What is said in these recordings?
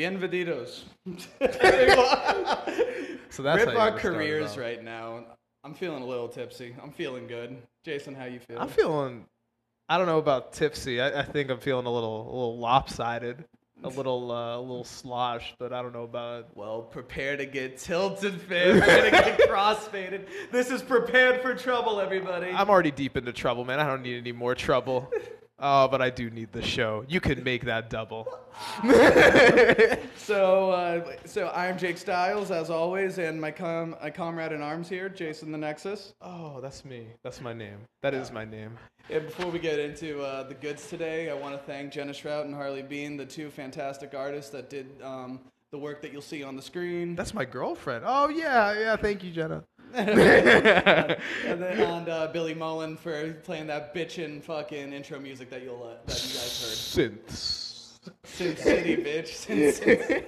Bienvenidos. So that's Rip our careers right now. I'm feeling a little tipsy. I'm feeling good. Jason, how you feel? I'm feeling. I don't know about tipsy. I, I think I'm feeling a little, a little lopsided, a little, uh, a little sloshed. But I don't know about. well, prepare to get tilted, fam. Prepare to get crossfaded. This is prepared for trouble, everybody. I'm already deep into trouble, man. I don't need any more trouble. Oh, but I do need the show. You can make that double. So, uh, so I'm Jake Styles, as always, and my com- my comrade in arms here, Jason the Nexus. Oh, that's me. That's my name. That is my name. And before we get into uh, the goods today, I want to thank Jenna Shrout and Harley Bean, the two fantastic artists that did um, the work that you'll see on the screen. That's my girlfriend. Oh yeah, yeah. Thank you, Jenna. and then and uh, Billy Mullen for playing that bitchin' fucking intro music that you'll uh, that you guys heard. Synths. Sin City, bitch. Sin City.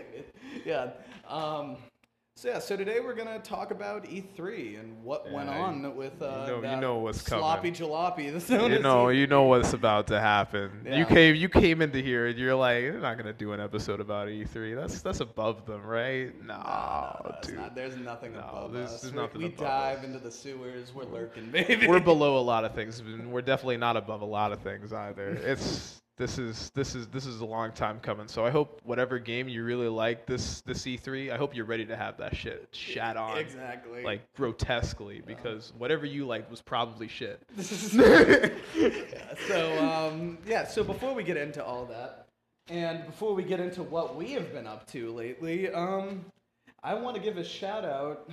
yeah. Um, so yeah, so today we're gonna talk about E3 and what went on with uh, know- you that know what's coming. sloppy jalopy. that's known You know, E3. you know what's about to happen. Yeah. You came, you came into here, and you're like, they're not gonna do an episode about E3. That's that's above them, right? No, No, no, dude. not. There's nothing No, above there's- us. there's nothing we above dive us. into the sewers. We're lurking, baby. We're below a lot of things. and We're definitely not above a lot of things either. It's this is this is this is a long time coming. So I hope whatever game you really like this this E3, I hope you're ready to have that shit shat on. exactly. Like grotesquely, because whatever you liked was probably shit. so um, yeah. So before we get into all that, and before we get into what we have been up to lately, um, I want to give a shout out.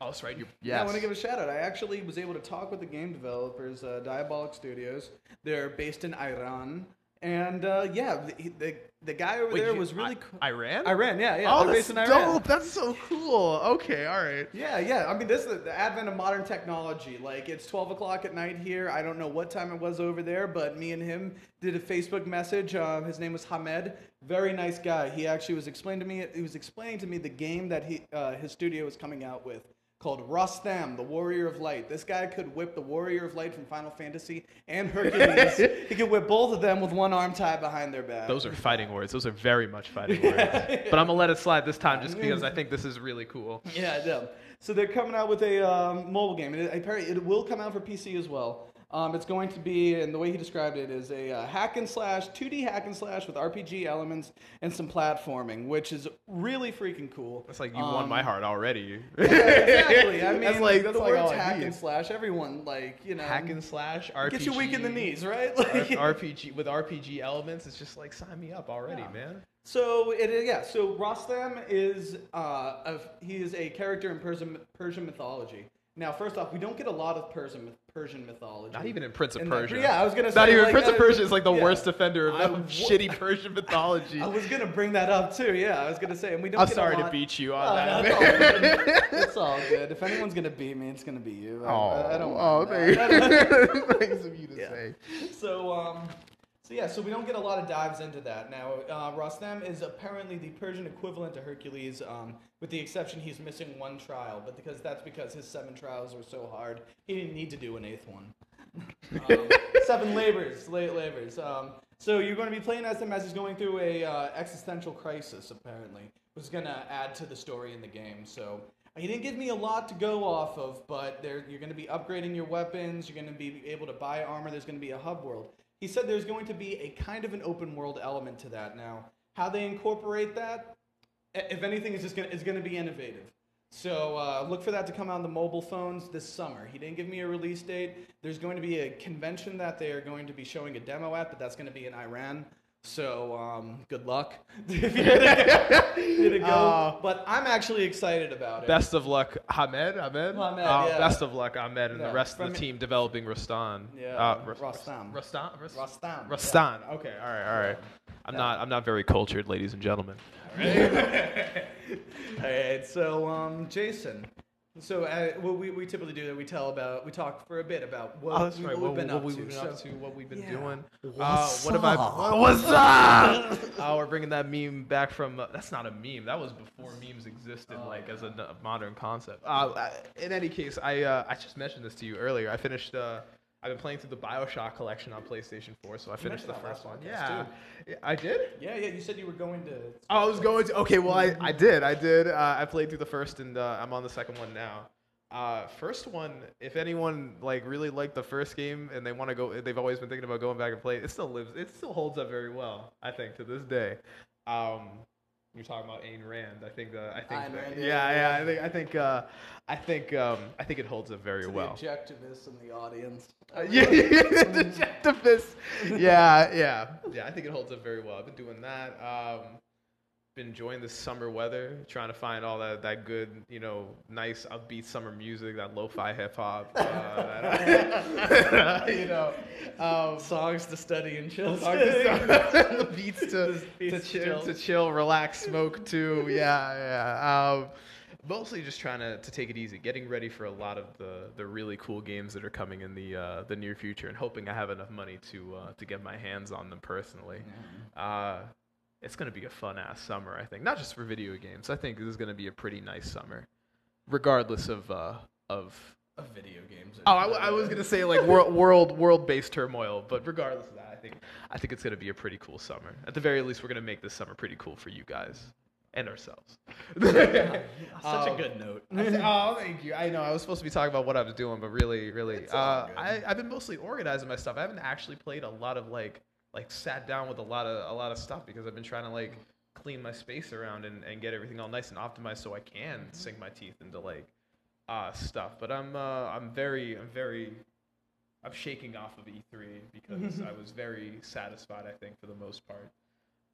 Oh, that's right. You're, Yeah, I want to give a shout out. I actually was able to talk with the game developers, uh, Diabolic Studios. They're based in Iran, and uh, yeah, the, the the guy over there was really cool. Iran. Iran, yeah, yeah. Oh, they're that's based in Iran. dope. That's so cool. Okay, all right. Yeah, yeah. I mean, this is the advent of modern technology. Like, it's 12 o'clock at night here. I don't know what time it was over there, but me and him did a Facebook message. Uh, his name was Hamed. Very nice guy. He actually was explaining to me. He was explaining to me the game that he uh, his studio was coming out with called Rostam, the Warrior of Light. This guy could whip the Warrior of Light from Final Fantasy and Hercules. he could whip both of them with one arm tied behind their back. Those are fighting words. Those are very much fighting words. But I'm gonna let it slide this time, just because I think this is really cool. Yeah, I know. So they're coming out with a um, mobile game, and it, apparently it will come out for PC as well. Um, it's going to be, and the way he described it is a uh, hack and slash, 2D hack and slash with RPG elements and some platforming, which is really freaking cool. It's like you won my Um, heart already. Yeah, exactly. I mean, that's like that's the like words hack and slash. Everyone like you know hack and slash RPG. get you weak in the knees, right? Like, RPG with RPG elements. It's just like sign me up already, Yeah. man. So it yeah. So Rostam is uh, a, he is a character in Persian Persian mythology. Now, first off, we don't get a lot of Persian Persian mythology. Not even in Prince of Persia. yeah, I was gonna say Not even like, Prince of Persia is like the yeah. worst offender of, of shitty Persian mythology. I was gonna bring that up too. Yeah, I was gonna say, and we don't. I'm sorry to beat you Oh, on no, that. it's, all good. it's all good. If anyone's gonna beat me, it's gonna be you. I, I, I don't. oh, that. Thanks of you to Yeah. say. So, um, so yeah, so we don't get a lot of dives into that. Now, uh, Rostam is apparently the Persian equivalent to Hercules, um, with the exception he's missing one trial, but because that's because his seven trials were so hard, he didn't need to do an eighth one. um, seven labors, late labors. Um, so you're going to be playing as him as he's going through a uh, existential crisis, apparently, which is going to add to the story in the game. So he didn't give me a lot to go off of, but there, you're going to be upgrading your weapons. You're going to be able to buy armor. There's going to be a hub world. He said there's going to be a kind of an open world element to that. Now, how they incorporate that, if anything, is just going to, is going to be innovative. So uh, look for that to come out on the mobile phones this summer. He didn't give me a release date. There's going to be a convention that they are going to be showing a demo at, but that's going to be in Iran. So um, good luck. if you're gonna go, you're gonna go. Uh, but I'm actually excited about it. Best of luck, Hamed. Ahmed. Hamed, Uh, yeah. Best of luck, Ahmed, and Yeah, the rest of the team developing Rastan. Yeah, Uh, Ras- Rastam. Rastan. Ras- Rastam. Rastan. Okay. All right. All right. I'm not. I'm not very cultured, ladies and gentlemen. All right, so um, Jason. So uh, what we, we typically do that we tell about we talk for a bit about what, Oh, we, right. what What, we've been what up we've to. been So- up to, what we've been Yeah. doing. Uh, What's what have I? What's up? oh, we're bringing that meme back from. Uh, that's not a meme. That was before memes existed, Oh, like as a modern concept. Uh, I- in any case, I uh, I just mentioned this to you earlier. I finished. I've been playing through the Bioshock collection on PlayStation 4, so I finished the first one. Yeah. Yeah, I did. Yeah, yeah. You said you were going to. Oh, I was going to. Okay, well, I, I did. I did. Uh, I played through the first, and uh, I'm on the second one now. Uh, first one, if anyone like really liked the first game and they want to go, they've always been thinking about going back and play. It still lives. It still holds up very well. I think to this day. Um, you're talking about Ayn Rand. I think. Uh, I think. Rand, yeah, yeah, yeah. I think. I think. Uh, I think. Um, I think it holds up very well. The objectivists in the audience. Uh, yeah, yeah, the objectivist. Yeah, yeah, yeah. I think it holds up very well. I've been doing that. Um, been enjoying the summer weather, trying to find all that that good, you know, nice upbeat summer music, that lo-fi hip hop. Uh, you know, um, Songs to study and chill. songs to- the beats to to Beats to chill, chill. to chill, relax, smoke too. Yeah, yeah. Um, mostly just trying to, to take it easy, getting ready for a lot of the, the really cool games that are coming in the uh, the near future, and hoping I have enough money to uh, to get my hands on them personally. Uh, it's gonna be a fun ass summer, I think. Not just for video games. I think this is gonna be a pretty nice summer, regardless of uh, of. Of video games. Oh, I, w- I was gonna say like world world world based turmoil, but regardless of that, I think I think it's gonna be a pretty cool summer. At the very least, we're gonna make this summer pretty cool for you guys and ourselves. Such Um, a good note. Said, oh, thank you. I know I was supposed to be talking about what I was doing, but really, really, uh. I, I've been mostly organizing my stuff. I haven't actually played a lot of like, like sat down with a lot of a lot of stuff because I've been trying to like clean my space around and, and get everything all nice and optimized so I can sink my teeth into like uh, stuff. But I'm uh, I'm very I'm very I'm shaking off of E3 because I was very satisfied. I think for the most part.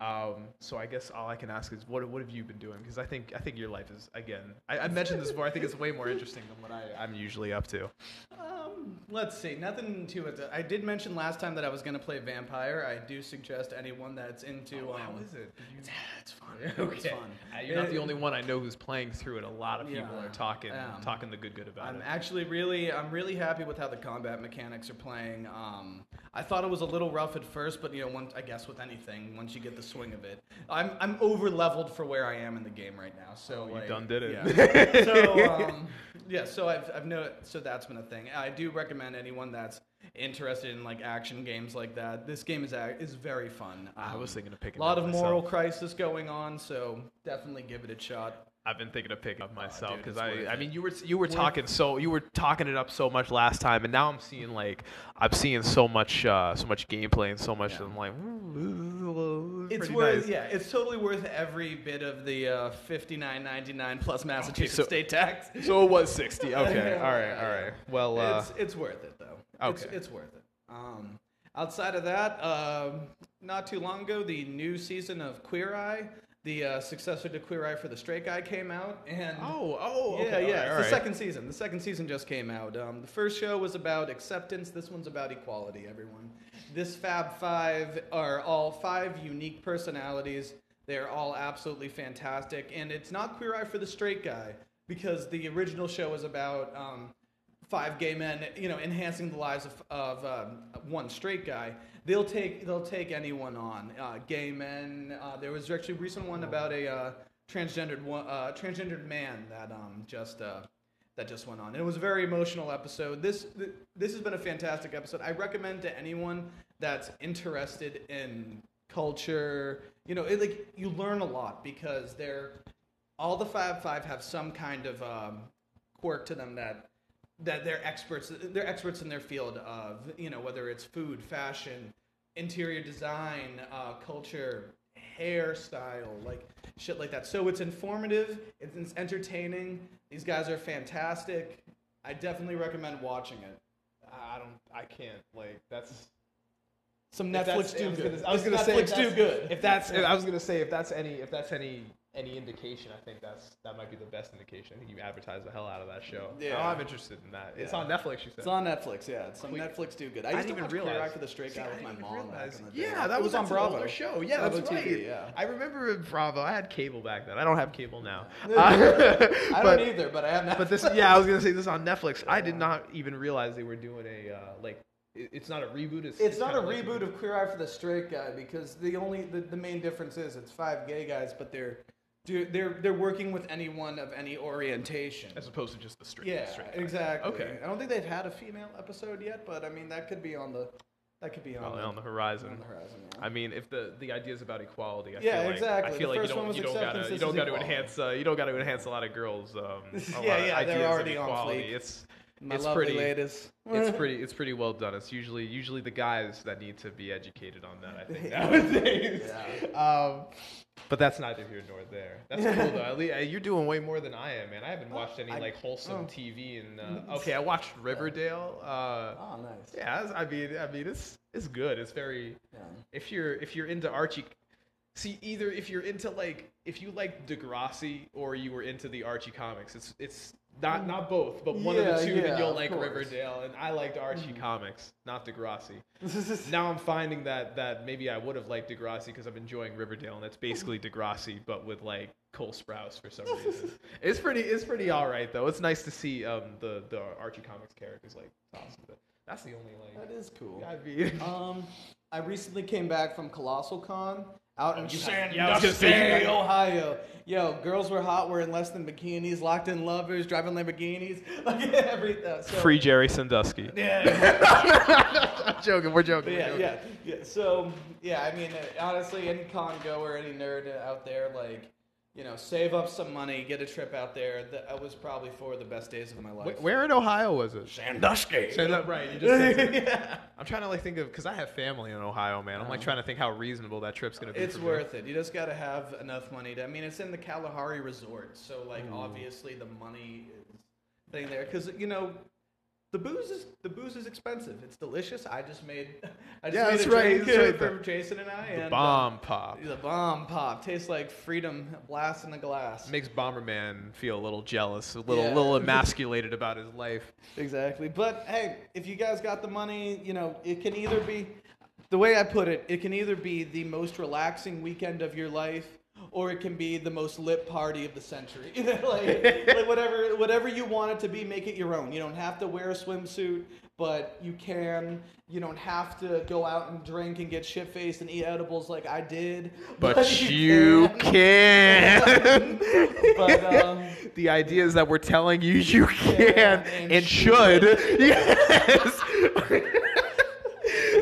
Um, so I guess all I can ask is what what have you been doing? Because I think I think your life is again. I, I mentioned this before. I think it's way more interesting than what I, I'm usually up to. Um, let's see. Nothing too. I did mention last time that I was going to play Vampire. I do suggest anyone that's into. Oh, um, how is it? It's, it's fun. Okay. It's fun. Uh, You're not the only one I know who's playing through it. A lot of people Yeah, are talking um, talking the good good about it. I'm actually really, I'm really happy with how the combat mechanics are playing. Um, I thought it was a little rough at first, but you know, once I guess with anything, once you get the swing of it, I'm I'm over leveled for where I am in the game right now. So Oh, you like, done did it. Yeah. so um, yeah, so I've I've no, so that's been a thing. I do recommend anyone that's interested in like action games like that. This game is ac- is very fun. I was Um, thinking of picking a lot it up of moral crisis going on, so definitely give it a shot. I've been thinking of picking up myself because it's I, I mean, you were you were talking so you were talking it up so much last time, and now I'm seeing like I'm seeing so much uh, so much gameplay and so much. Yeah. I'm like, "Ooh, this is a little- It's worth, nice." yeah, it's totally worth every bit of the uh, fifty nine ninety nine plus Massachusetts so- state tax. So it was 60. Okay, all right, all right. Well, uh, it's it's worth it though. It's, Okay. it's worth it. Um, outside of that, um, not too long ago, the new season of Queer Eye, the uh, successor to Queer Eye for the Straight Guy, came out, and oh, oh, yeah, okay, yeah, right, it's all the right. second season. The second season just came out. Um, the first show was about acceptance. This one's about equality. Everyone. This Fab Five are all five unique personalities. They're all absolutely fantastic, and it's not Queer Eye for the Straight Guy because the original show was about um, five gay men, you know, enhancing the lives of, of um, one straight guy. They'll take they'll take anyone on. Uh, gay men. Uh, there was actually a recent one about a uh, transgendered uh, transgendered man that um, just uh, that just went on. It was a very emotional episode. This th- this has been a fantastic episode. I recommend to anyone that's interested in culture. You know, it, like you learn a lot because they're all the Fab Five have some kind of um, quirk to them that that they're experts. They're experts in their field of you know whether it's food, fashion, interior design, uh, culture, hairstyle, like shit like that. So it's informative. It's, it's entertaining. These guys are fantastic. I definitely recommend watching it. I don't. I can't. Like that's. Some Netflix do I was good. Gonna, I was gonna say Netflix do good. If that's, I was gonna say if that's any, if that's any, any indication, I think that's that might be the best indication. I think you advertise the hell out of that show. Yeah. Oh, I'm interested in that. It's Yeah. on Netflix. You said. It's on Netflix, yeah. It's on Netflix do good. I I used didn't to even realize. Eye for the Straight Guy I with my mom back in the day. Yeah, that was, on Bravo. show. Yeah, Bravo that's TV, right. yeah. I remember Bravo. I had cable back then. I don't have cable now. I but, don't either, but I have Netflix. But this, yeah, I was gonna say this on Netflix. I did not even realize they were doing a uh, like. It's not a reboot. It's, It's not a like reboot of Queer Eye for the Straight Guy because the only the, the main difference is it's five gay guys, but they're do they're they're working with anyone of any orientation. As opposed to just the straight. Yeah, straight exactly. Okay. I don't think they've had a female episode yet, but I mean that could be on the that could be on, On, the, on the horizon. on the horizon. yeah. I mean, if the the idea is about equality, I Yeah, feel like, exactly. I feel The like you don't you don't gotta you don't gotta equality. enhance uh, you don't gotta enhance a lot of girls. Um, a Yeah, lot of yeah, they're ideas of already on equality. fleek. It's My it's pretty- ladies. it's pretty it's pretty well done. It's usually usually the guys that need to be educated on that. I think nowadays. Yeah. Um, but that's neither here nor there. That's cool though. At least, you're doing way more than I am, man. I haven't watched any I- like wholesome oh. TV. And uh, okay, I watched Riverdale. Uh, Oh, nice. yeah, I mean, I mean, it's it's good. It's very Yeah. if you're if you're into Archie. See, either if you're into like if you like Degrassi or you were into the Archie comics, it's it's not not both, but one of Yeah, the two. yeah, then you'll of like course. Riverdale, and I liked Archie comics, not Degrassi. now I'm finding that that maybe I would have liked Degrassi because I'm enjoying Riverdale, and it's basically Degrassi but with like Cole Sprouse for some reason. it's pretty it's pretty all right though. It's nice to see um the the Archie comics characters like awesome. But that's the only like That is cool. I mean. Um, I recently came back from Colossal Con out in you have- Sandusky, yeah, I was gonna say, you got- Ohio. Yo, girls were hot, wearing less than bikinis, locked in lovers, driving Lamborghinis, like everything. So, Free Jerry Sandusky. Yeah, I'm joking. We're joking. but we're yeah, joking. yeah, yeah. So yeah, I mean, uh, honestly, any con goer, any nerd out there, like, you know, save up some money, get a trip out there. That was probably four of the best days of my life. Wh- Where in Ohio was it? Sandusky. Say right. You just said it. yeah. I'm trying to like think of because I have family in Ohio, man. I'm like trying to think how reasonable that trip's gonna be. It's for me. worth it. You just got to have enough money to. I mean, it's in the Kalahari Resort, so like obviously the money is thing there because you know the booze is the booze is expensive. It's delicious. I just made I just Yeah, made that's a right, drink that's right for. Jason and I. The and, bomb pop Uh, the bomb pop tastes like freedom blast in the glass. makes Bomberman feel a little jealous, a little Yeah. little emasculated about his life. Exactly. But hey, if you guys got the money, you know, it can either be the way I put it, it can either be the most relaxing weekend of your life or it can be the most lit party of the century. like, like whatever whatever you want it to be, make it your own. You don't have to wear a swimsuit, but you can. You don't have to go out and drink and get shit faced and eat edibles like I did. But you can. But um, the idea is that we're telling you you can and and, should. yes.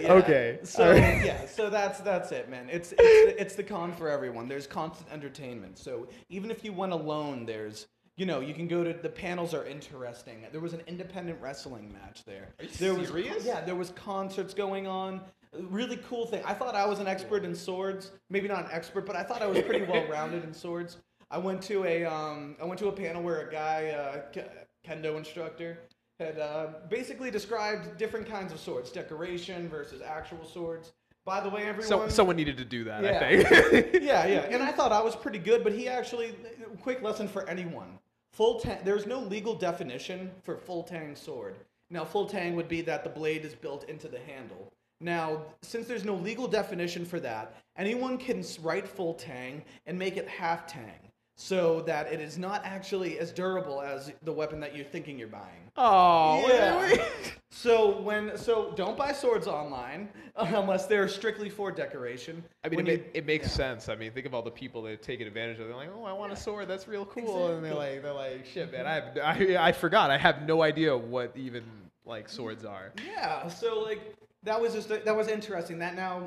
Yeah. Okay. So right. yeah, so that's that's it, man. It's it's the, it's the con for everyone. There's constant entertainment. So even if you went alone, there's you know you can go to the panels are interesting. There was an independent wrestling match there. Are you there was serious? yeah, there was concerts going on. Really cool thing. I thought I was an expert in swords. Maybe not an expert, but I thought I was pretty well rounded in swords. I went to a um, I went to a panel where a guy, uh, kendo instructor, had uh, basically described different kinds of swords, decoration versus actual swords. By the way, everyone. So, someone needed to do that, Yeah. I think. yeah, yeah, and I thought I was pretty good, but he actually, quick lesson for anyone: full tang. There's no legal definition for full tang sword. Now, full tang would be that the blade is built into the handle. Now, since there's no legal definition for that, anyone can write full tang and make it half tang, so that it is not actually as durable as the weapon that you're thinking you're buying. Oh, Yeah. So when so don't buy swords online unless they're strictly for decoration. I mean, it, you- ma- it makes yeah. sense. I mean, think of all the people that take advantage of. it. They're like, "Oh, I want a sword. That's real cool." And they're like, "They're like, shit, man. I have, I, I forgot. I have no idea what even like swords are." Yeah, so like that was just that was interesting. That now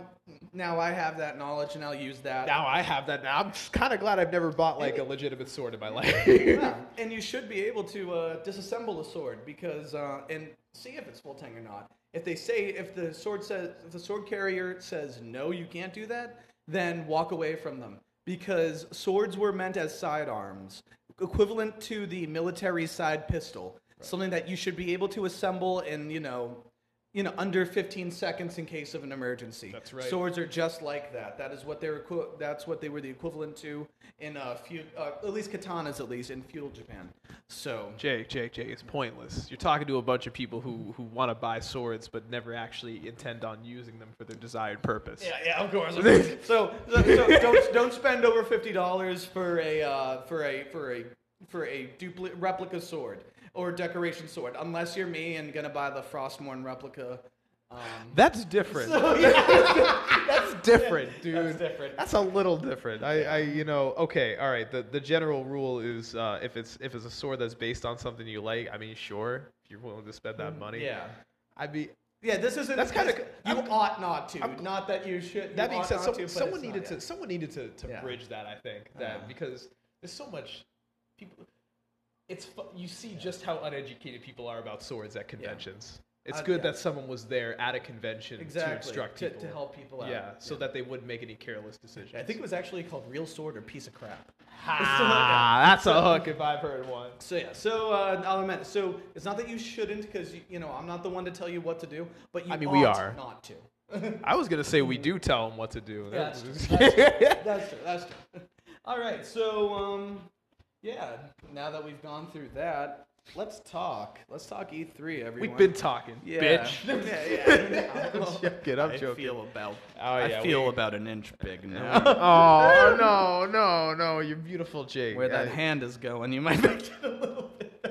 now I have that knowledge and I'll use that. Now I have that. Now I'm kind of glad I've never bought like a legitimate sword in my life. Yeah, and you should be able to uh, disassemble a sword because uh, and see if it's full tang or not. If they say if the sword says if the sword carrier says no, you can't do that, then walk away from them because swords were meant as sidearms, equivalent to the military side pistol, something that you should be able to assemble and you know. You know, under 15 seconds in case of an emergency. That's right. Swords are just like that. That is what they were. That's what they were the equivalent to in uh, feud, uh, at least katanas, at least in feudal Japan. So Jake, Jake, Jake, it's pointless. You're talking to a bunch of people who, who want to buy swords but never actually intend on using them for their desired purpose. yeah, yeah, of course. Of course. so, so, so don't don't spend over fifty dollars for a uh, for a for a for a dupli- replica sword or decoration sword, unless you're me and gonna buy the Frostmourne replica. Um, That's different. so, yeah, That's different, dude. That's different. That's a little different. I, I, you know, okay, all right. The the general rule is uh, if it's if it's a sword that's based on something you like, I mean, sure, if you're willing to spend that money. Mm, Yeah. I'd be. Yeah, this isn't. That's kinda- You I'm- ought not to. I'm- not that you should. That you being said, not so, to, someone needed to someone needed to, to Yeah. bridge that. I think that Uh-huh. because there's so much people. It's you see just how uneducated people are about swords at conventions. It's Uh, good yeah. that someone was there at a convention to instruct to, people. to help people out. Yeah, so that they wouldn't make any careless decisions. I think it was actually called Real Sword or Piece of Crap. Ah, that's a hook if I've heard one. So yeah, so uh, I'll admit. So it's not that you shouldn't, because you, you know I'm not the one to tell you what to do, but you I mean, we are. not to. I was gonna say we do tell them what to do. That's true. That's true. That's true. That's true. All right. So um, yeah. Now that we've gone through that, let's talk. Let's talk E3, everyone. We've been talking, yeah. bitch. yeah, yeah. I'm joking. I'm I joking. feel about. Oh, I feel we- about an inch big now. oh no, no, no! You're beautiful, Jake. Where that I- hand is going, you might make it a little bit.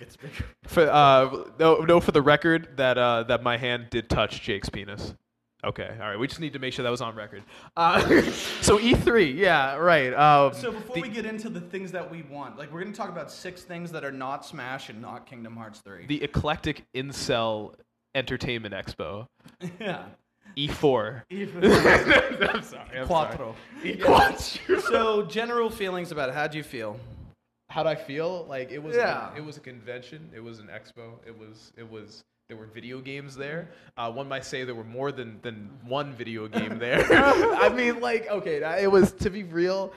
it's bigger. For, uh, no, no, for the record, that uh, that my hand did touch Jake's penis. Okay, all right. We just need to make sure that was on record. Uh, so E3, yeah, right. Um, So before the, we get into the things that we want, like we're gonna talk about six things that are not Smash and not Kingdom Hearts 3. the eclectic incel entertainment expo, yeah. E4. Even I'm sorry. I'm Quattro. sorry. Quattro. so general feelings about it. How do you feel? How'd I feel? Like it was. Yeah. it was a convention. It was an expo. It was. It was. There were video games there. Uh, one might say there were more than than one video game there. I mean, like, okay, it was to be real.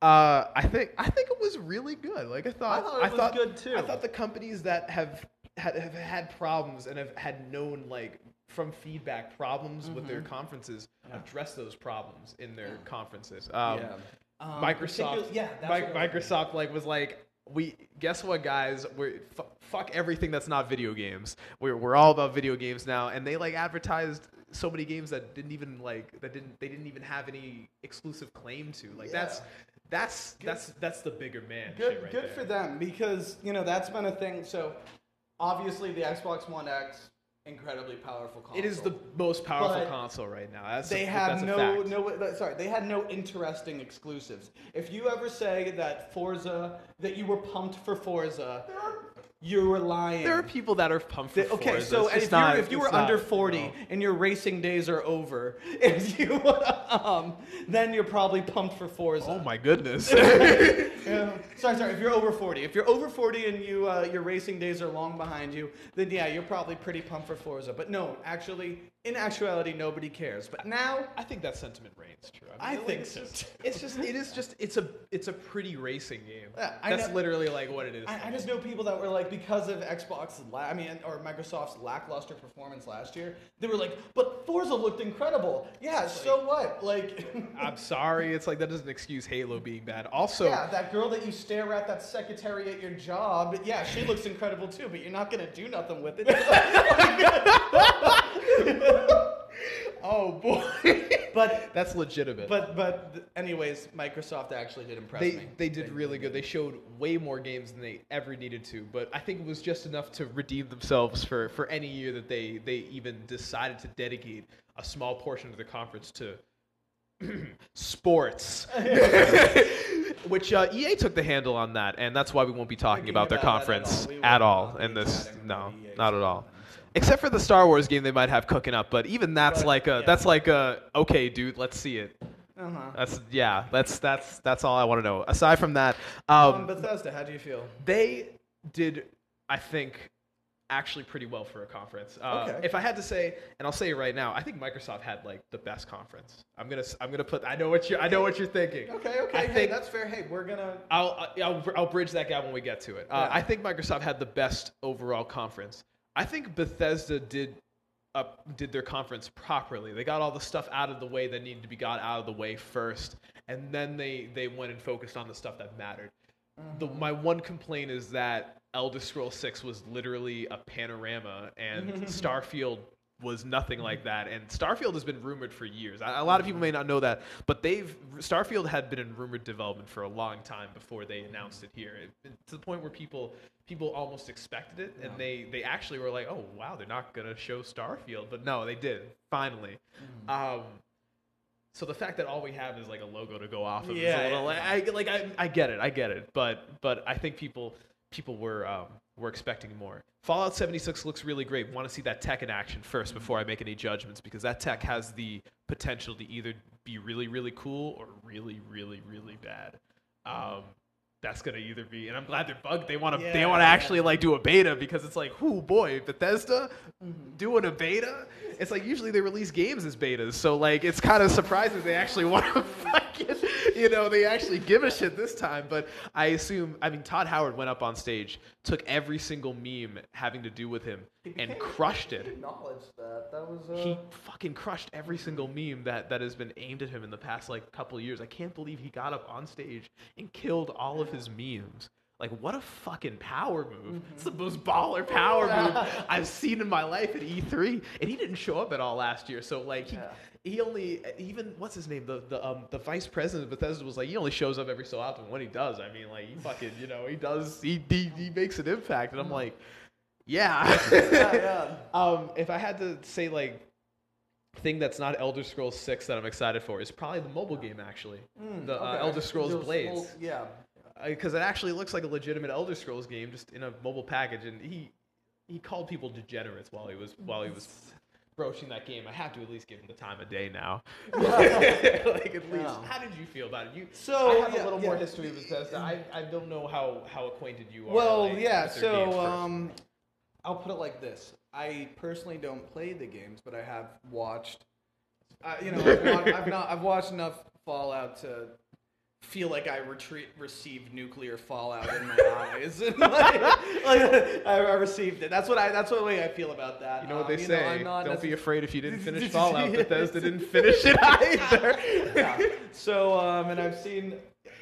Uh, I think I think it was really good. Like I thought. I thought it was good, too. I thought the companies that have had have had problems and have had known like from feedback problems with their conferences address those problems in their conferences. Um, yeah. Um, Microsoft, Yeah. Mi- I Microsoft like was like, we guess what, guys? We're f- fuck everything that's not video games. We're we're all about video games now, and they like advertised so many games that didn't even like that didn't they didn't even have any exclusive claim to. Like that's Yeah. that's that's that's the bigger man. good shit right good there. for them because you know that's been a thing so obviously the xbox one x incredibly powerful console It is the most powerful But console right now. That's they a, have that's a no fact. no sorry they had no interesting exclusives if you ever say that forza that you were pumped for forza you were lying There are people that are pumped for Okay, so It's and just if, you were, not- if you were under 40 no. and your racing days are over, if you um, then you're probably pumped for Forza. Oh my goodness. Yeah. Sorry, sorry. If you're over 40, if you're over 40 and you uh, your racing days are long behind you, then yeah, you're probably pretty pumped for Forza. But no, actually, in actuality, nobody cares. But now, I think that sentiment reigns true. I mean, like, think so, Just, it's just, it is just, it's a, it's a pretty racing game. Yeah, That's know- literally like what it is. I, I just know people that were like, because of Xbox, la- I mean, or Microsoft's lackluster performance last year, they were like, but Forza looked incredible. Yeah, so what? Like, I'm sorry. It's like that doesn't excuse Halo being bad. Also, yeah, that girl that you stare at, that secretary at your job, yeah, she looks incredible too, but you're not gonna do nothing with it. oh boy, but that's legitimate. but but anyways, Microsoft actually did impress they me. they did really good. They showed way more games than they ever needed to, but I think it was just enough to redeem themselves for for any year that they they even decided to dedicate a small portion of the conference to sports. Which uh, EA took the handle on that, and that's why we won't be talking Thinking about their about conference We will at all in this. No, not at all. Except for the Star Wars game they might have cooking up, but even that's But, like a yeah. that's like a okay, dude, let's see it. Uh-huh. That's yeah, that's that's that's all I want to know. Aside from that, um, Um, Bethesda, how do you feel? they did, I think, actually pretty well for a conference. Uh, Okay. If I had to say, and I'll say it right now, I think Microsoft had like the best conference. I'm gonna I'm gonna put. I know what you I know what you're thinking. Okay, okay, I hey, think- that's fair. Hey, we're gonna. I'll, I'll I'll bridge that gap when we get to it. Uh, Yeah. I think Microsoft had the best overall conference. I think Bethesda did uh, did their conference properly. They got all the stuff out of the way that needed to be got out of the way first, and then they they went and focused on the stuff that mattered. The, my one complaint is that Elder Scrolls 6 was literally a panorama, and Starfield was nothing like that. And Starfield has been rumored for years. A lot of people may not know that, but they've Starfield had been in rumored development for a long time before they announced it here. It- to the point where people people almost expected it, and they they actually were like, "Oh wow, they're not gonna show Starfield," but no, they did finally. Um, so the fact that all we have is like a logo to go off of Yeah, is a little yeah. I, like I, I get it, I get it, but but I think people people were um, were expecting more. Fallout 76 looks really great. Want to see that tech in action first before I make any judgments because that tech has the potential to either be really really cool or really really really bad. Um, that's gonna either be, and I'm glad they're bugged. They want to they want to yeah. actually like do a beta because it's like, whoo boy, Bethesda Mm-hmm. doing a beta. It's like usually they release games as betas, so like it's kind of surprising they actually want to fucking, you know, they actually give a shit this time. But I assume, I mean, Todd Howard went up on stage, took every single meme having to do with him, and crushed it. Acknowledge that. That was. Uh, He fucking crushed every single meme that, that has been aimed at him in the past like couple of years. I can't believe he got up on stage and killed all of his memes. Like what a fucking power move! It's the most baller power move I've seen in my life at E3, and he didn't show up at all last year. So like he Yeah. he only even what's his name the the um the vice president of Bethesda was like he only shows up every so often. When he does, I mean like he fucking you know he does he he, he makes an impact, and I'm like yeah. yeah, yeah. Um, if I had to say like thing that's not Elder Scrolls Six that I'm excited for is probably the mobile game actually, the uh, Elder Scrolls Those Blades, small- yeah. Because it actually looks like a legitimate Elder Scrolls game just in a mobile package, and he he called people degenerates while he was while he was broaching that game. I have to at least give him the time of day now. like at least, Yeah. how did you feel about it? You So, I have yeah, a little more history with Bethesda. I, I don't know how how acquainted you are. Well, like, yeah. So, um, I'll put it like this: I personally don't play the games, but I have watched. Uh, you know, I've, I've not. I've watched enough Fallout to feel like I retreat, received nuclear fallout in my eyes. Like, like, I, received it. That's what I. That's what way I feel about that. You know what Um, they you say. Not Don't be afraid if you didn't finish. Fallout. Bethesda didn't finish it either. yeah. So, um, and I've seen.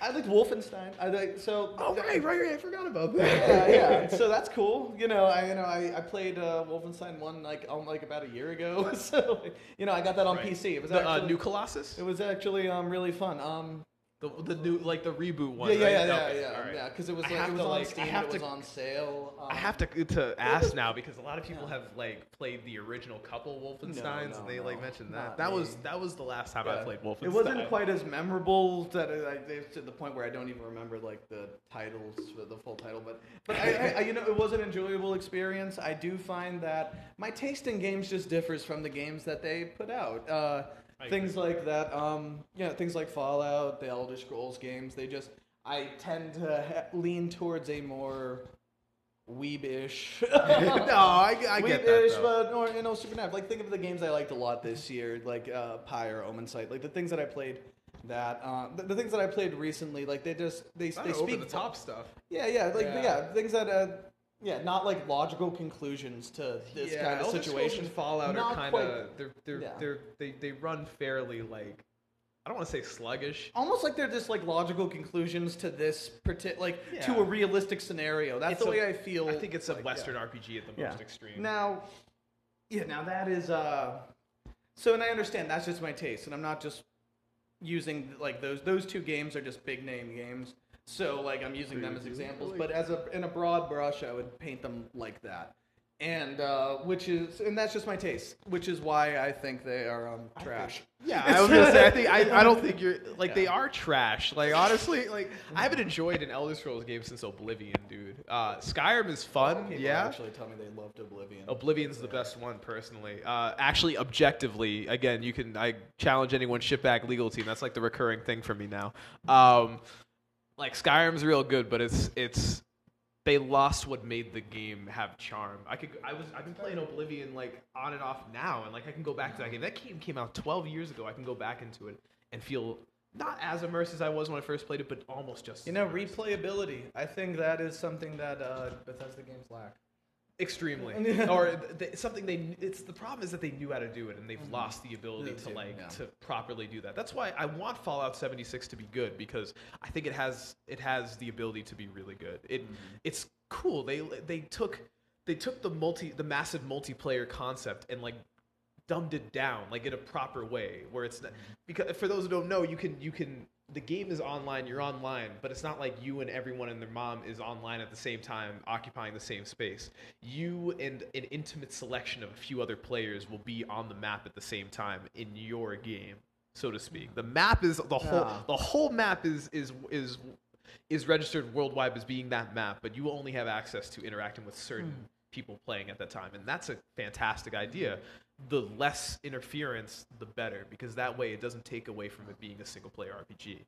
I liked Wolfenstein. I like so. Oh right, right, right. I forgot about that. yeah, yeah. So that's cool. You know, I you know I, I played uh, Wolfenstein one like um, like about a year ago. So you know I got that on Right. PC. It was The uh, new Colossus. it was actually um really fun. Um The, the new like the reboot one. yeah yeah right? yeah yeah Okay, yeah all right. yeah because it was I like it was to, on like- Steam. have It was to- on sale. Um, I have to to ask now because a lot of people have like played the original couple Wolfensteins no, and they no, like mentioned that. not That was that was the last time I played Wolfenstein. It wasn't quite as memorable that it, I, to the point where I don't even remember like the titles for the full title. But but I, I, I you know it was an enjoyable experience. I do find that my taste in games just differs from the games that they put out. Uh, I things like that. Um, yeah, things like Fallout, the Elder Scrolls games. They just I tend to ha- lean towards a more weebish. no, I, I get that. Though. but or you know, super Like think of the games I liked a lot this year, like uh, Pyre, Omensight, like the things that I played. That uh, the, the things that I played recently, like they just they they speak the top stuff. Yeah, yeah, like Yeah. yeah, things that uh, yeah, not like logical conclusions to this yeah, kind of Elder situation. Fallout Not are kind of they're they're, Yeah. they're they they run fairly like I don't want to say sluggish. almost like they're just like logical conclusions to this parti- like to a realistic scenario. That's It's the a- way I feel. I think it's a like, yeah. Western RPG at the Yeah. most extreme. Now, yeah, now that is uh, so, and I understand that's just my taste, and I'm not just using like those those two games are just big name games. So like I'm using them as examples, but as a in a broad brush, I would paint them like that, and uh, which is and that's just my taste, which is why I think they are um, trash. Yeah, I was gonna say I think I, I don't think you're like they are trash. Like honestly, like I haven't enjoyed an Elder Scrolls game since Oblivion, dude. Uh, Skyrim is fun, People yeah. actually tell me they loved Oblivion. Oblivion's the best one personally. Uh, actually, objectively, again, you can I challenge anyone shitbag legal team. That's like the recurring thing for me now. Um, like Skyrim's real good, but it's it's they lost what made the game have charm. I could I was I've been playing Oblivion like on and off now, and like I can go back to that game. That game came out 12 years ago. I can go back into it and feel not as immersed as I was when I first played it, but almost just You know, immersed. replayability. I think that is something that uh, Bethesda games lack. Extremely. Or th- something they it's the problem is that they knew how to do it and they've mm-hmm. lost the ability Yeah, to too, like yeah. to properly do that. That's why i want fallout 76 to be good because i think it has it has the ability to be really good. It mm-hmm. it's cool. They they took they took the multi the massive multiplayer concept and like dumbed it down like in a proper way where it's not, mm-hmm. because for those who don't know you can you can the game is online you're online but it's not like you and everyone and their mom is online at the same time occupying the same space you and an intimate selection of a few other players will be on the map at the same time in your game so to speak the map is the whole Yeah. the whole map is is is is registered worldwide as being that map but you will only have access to interacting with certain Hmm. People playing at that time. And that's a fantastic idea. The less interference the better because that way it doesn't take away from it being a single player rpg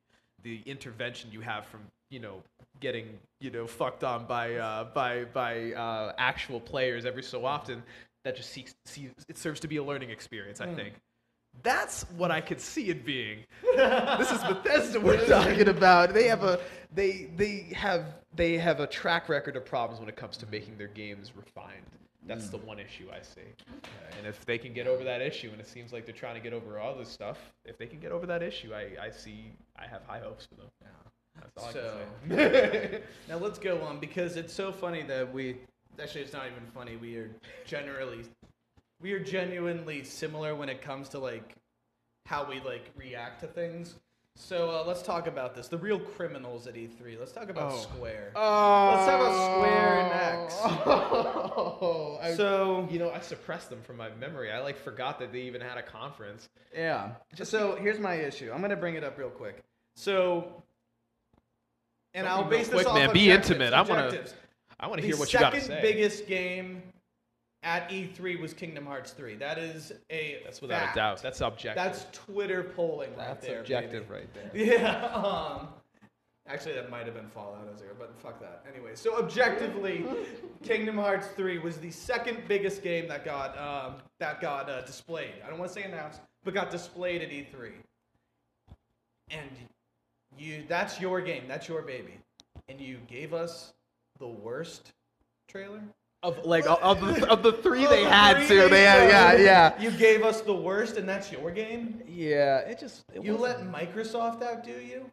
the intervention you have from you know getting you know fucked on by uh, by by uh, actual players every so often that just seeks see, it serves to be a learning experience i think that's what i could see it being this is Bethesda we're talking about. They have a they they have they have a track record of problems when it comes to making their games refined. That's hmm. the one issue I see. And if they can get over that issue, and it seems like they're trying to get over all this stuff, if they can get over that issue, I, I see I have high hopes for them. That's all So- I can say. Now let's go on because it's so funny that we actually it's not even funny. We are generally we are genuinely similar when it comes to like how we like react to things. So uh, let's talk about this. The real criminals at E3. Let's talk about Oh. Square. Oh, Let's have a Square next. Oh, I, So you know, I suppressed them from my memory. I like forgot that they even had a conference. Yeah. so here's my issue. I'm gonna bring it up real quick. So, and Don't I'll real base this quick, off man. Be objectives, intimate. I wanna- objectives. I want to hear what you got to second say. biggest game at E3 was Kingdom Hearts 3. That is a That's without fact. a doubt. That's objective. That's Twitter polling right That's there. objective baby. right there. Yeah. Um, actually, that might have been Fallout as but fuck that. Anyway, so objectively, Kingdom Hearts 3 was the second biggest game that got um, that got uh, displayed. I don't want to say announced, but got displayed at E3. And you, that's your game. That's your baby. And you gave us the worst trailer. Of like of, of the of the three Of they the had three too. they They had yeah yeah You gave us the worst, and that's your game. yeah. It just it You let wasn't- Microsoft outdo you.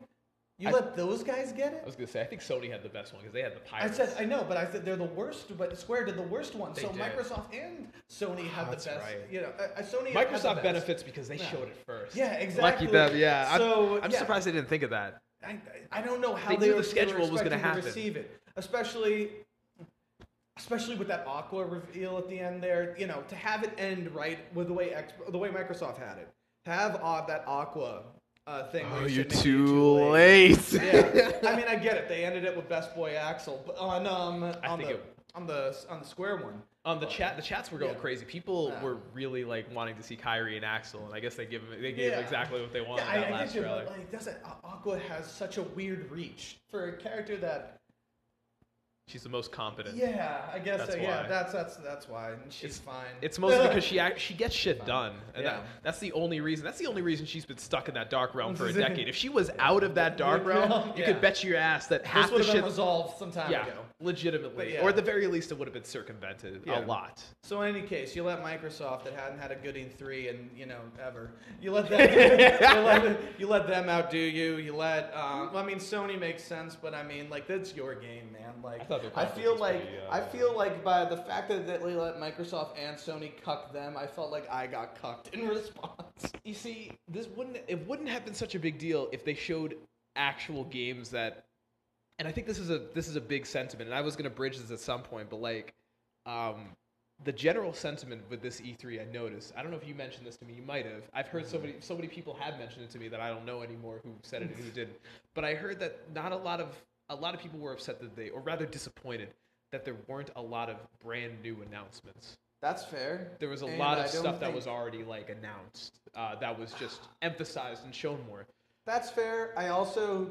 You I- let those guys get it? I it. was gonna say I think Sony had the best one because they had the pilot. I pirates. said I know, but I said they're the worst. But Square did the worst one. They so did. Microsoft and Sony had the that's best. right. You know, uh, uh, Sony. had the Microsoft best. benefits because they Yeah. showed it first. Yeah, exactly. Lucky them. Yeah. I'm, So I'm yeah, surprised they didn't think of that. I, I don't know how They they, knew were, the they were schedule was gonna expecting to happen. receive it, especially. Especially with that Aqua reveal at the end there, you know, to have it end right with the way X, the way Microsoft had it, to have uh, that Aqua uh, thing. Oh, you you're said maybe too late. yeah, I mean, I get it. They ended it with Best Boy Axel, but on um on the it- on the on the Square one. Um, the chat, the chats were going Yeah. crazy. People Yeah. were really like wanting to see Kairi and Axel, and I guess they give them, they gave Yeah. exactly what they wanted Yeah, I, that I last get you, trailer. but like, doesn't Aqua has such a weird reach for a character that? She's the most competent. Yeah, I guess. That's uh, yeah, why. that's that's that's why. And she's It's- fine. It's mostly because she act, she gets shit done, and Yeah. that, that's the only reason. That's the only reason she's been stuck in that dark realm for a decade. If she was out of that dark realm, you Yeah. could bet your ass that half the shit. resolved some time Yeah, ago. Legitimately, yeah. or at the very least, it would have been circumvented Yeah. a lot. So in any case, you let Microsoft that hadn't had a good E3 and you know ever, you let them, you, let, you let them outdo you. You let, um, well, I mean, Sony makes sense, but I mean, like that's your game, man. Like I I feel like pretty, uh, I feel like by the fact that, that they let Microsoft and Sony cuck them, I felt like I got cucked in response. You see, this wouldn't it wouldn't have been such a big deal if they showed actual games that and I think this is a this is a big sentiment and I was going to bridge this at some point but like um the general sentiment with this E3 I noticed I don't know if you mentioned this to me you might have I've heard so many so many people have mentioned it to me that I don't know anymore who said it and who didn't but I heard that not a lot of a lot of people were upset that they or rather disappointed that there weren't a lot of brand new announcements That's fair. there was a And lot of stuff that was already like announced uh, that was just emphasized and shown more. That's fair. I also,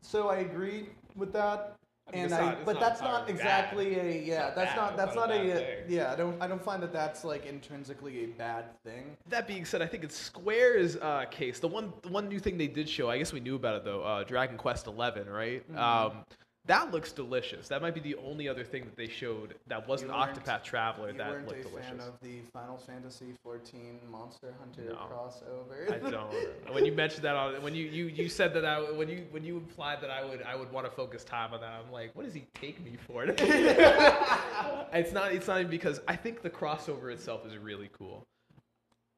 so I agree with that. I mean, and it's I, not- but not that's not exactly bad. a yeah. not that's bad. not that's not not, a a, yeah. I don't I don't find that that's like intrinsically a bad thing. That being said, I think in Square's uh, case, the one the one new thing they did show, I guess we knew about it though, uh, Dragon Quest Eleven, right? Mm-hmm. Um, that looks delicious. That might be the only other thing that they showed that wasn't Octopath Traveler You that weren't looked a delicious. fan of the Final Fantasy 14 Monster Hunter No. crossover. I don't. when you mentioned that on, when you, you, you said that I when you when you implied that I would I would want to focus time on that, I'm like, what does he take me for? it's not it's not even because I think the crossover itself is really cool.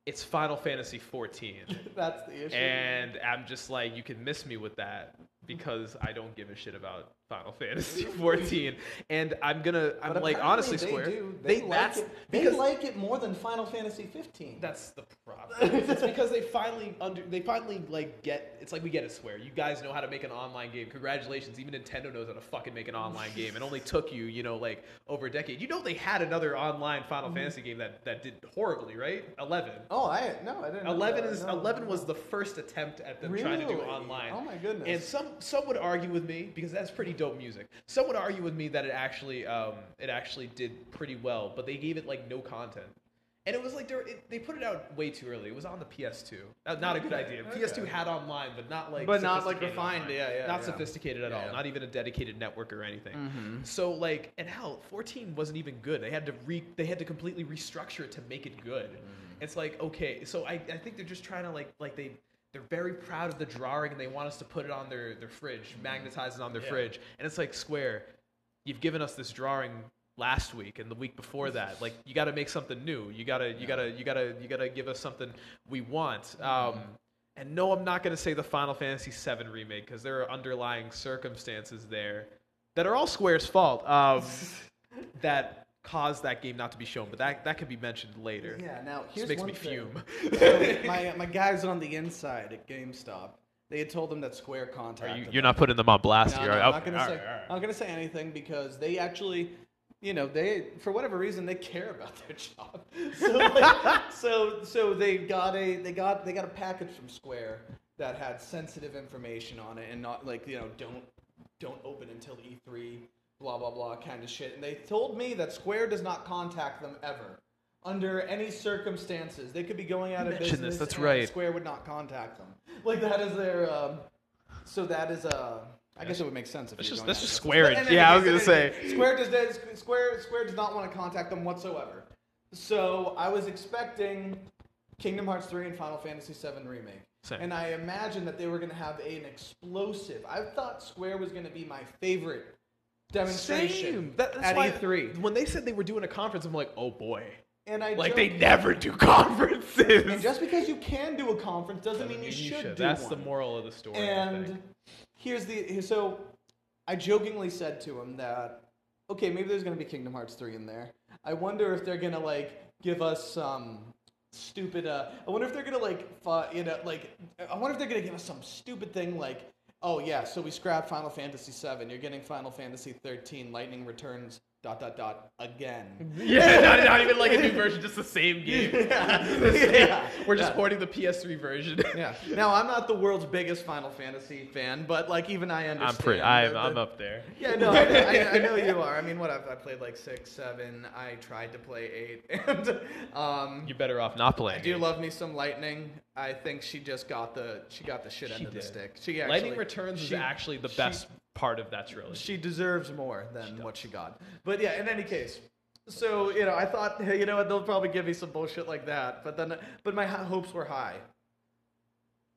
it's Final Fantasy 14. That's the issue. and I'm just like, you can miss me with that because I don't give a shit about Final Fantasy 14. And I'm gonna, I'm But like, honestly, they Square, do. They, like that's it. They like it more than Final Fantasy 15. that's the problem. it's because they finally under, they finally like get. It's like we get it, Square. You guys know how to make an online game. Congratulations, even Nintendo knows how to fucking make an online game. It only took you, you know, like over a decade. You know they had another online Final mm-hmm. Fantasy game that that did horribly, right? Eleven. oh, I no, I didn't. know 11 that. is No, 11 no. was the first attempt at them trying to do online. Oh my goodness. And some some would argue with me because that's pretty dope music. Some would argue with me that it actually um, it actually did pretty well, but they gave it like no content. And it was like they it, they put it out way too early. It was on the PS2. Not, not a good idea. okay. PS2 had online, but not like But not, like, refined. online. Yeah, yeah, Not yeah. sophisticated at Yeah, all. yeah. Not even a dedicated network or anything. Mhm. So like, and hell, 14 wasn't even good. They had to re, they had to completely restructure it to make it good. Mm-hmm. It's like okay, so I, I think they're just trying to like like they they're very proud of the drawing and they want us to put it on their their fridge, magnetize it on their Yeah. fridge, and it's like Square, you've given us this drawing last week and the week before that. Like you got to make something new. You gotta you gotta you gotta you gotta give us something we want. Um, and no, I'm not gonna say the Final Fantasy VII remake because there are underlying circumstances there that are all Square's fault. Um, that caused that game not to be shown, but that that could be mentioned later. Yeah. Now Just here's makes one me thing. fume. So, my my guys on the inside at GameStop, they had told them that Square Are contacted. you, them. you're not putting them on blast No, here. no, I'm you? not gonna say. right, right. I'm not gonna say anything because they actually, you know, they for whatever reason they care about their job. So like, so so they got a they got they got a package from Square that had sensitive information on it and not like you know don't don't open until E3 blah blah blah kind of shit. And they told me that Square does not contact them ever. Under any circumstances, they could be going out of mentioned this, business. that's right. Square would not contact them. Like that is their. Um, so that is uh, I guess it would make sense if That's just- going that's out just. Square But yeah, I was gonna say. Square does, Square Square does not want to contact them whatsoever. So I was expecting Kingdom Hearts 3 and Final Fantasy 7 remake. Same. And I imagined that they were going to have an explosive. I thought Square was going to be my favorite demonstration Same. That- that's at why E3. When they said they were doing a conference, I'm like, oh boy. And I Like they never do conferences. And just because you can do a conference doesn't, mean you should, do That's one. the moral of the story. And here's the so I jokingly said to him that okay, maybe there's gonna be Kingdom Hearts three in there. I wonder if they're gonna like give us some stupid. Uh, I wonder if they're gonna like fu- you know like I wonder if they're gonna give us some stupid thing like oh yeah, so we scrapped Final Fantasy seven. You're getting Final Fantasy thirteen. Lightning returns. Dot dot dot again. Yeah, not, not even like a new version, just the same game. Yeah. The same- Yeah. We're just Yeah. porting the PS3 version. Yeah. Now I'm not the world's biggest Final Fantasy fan, but like even I understand. I'm pretty. I'm, I'm up there. Yeah, no, I, I, I know you are. I mean, what I've, I played like six, seven. I tried to play eight, and um, You're better off not playing. I do love me some Lightning. I think she just got the she got the shit She end of the stick. She actually, Lightning Returns she- is actually the she- best part of that trilogy. She deserves more than She what she got. But yeah, in any case. So you know, I thought, hey, you know what? They'll probably give me some bullshit like that. But then, but my hopes were high.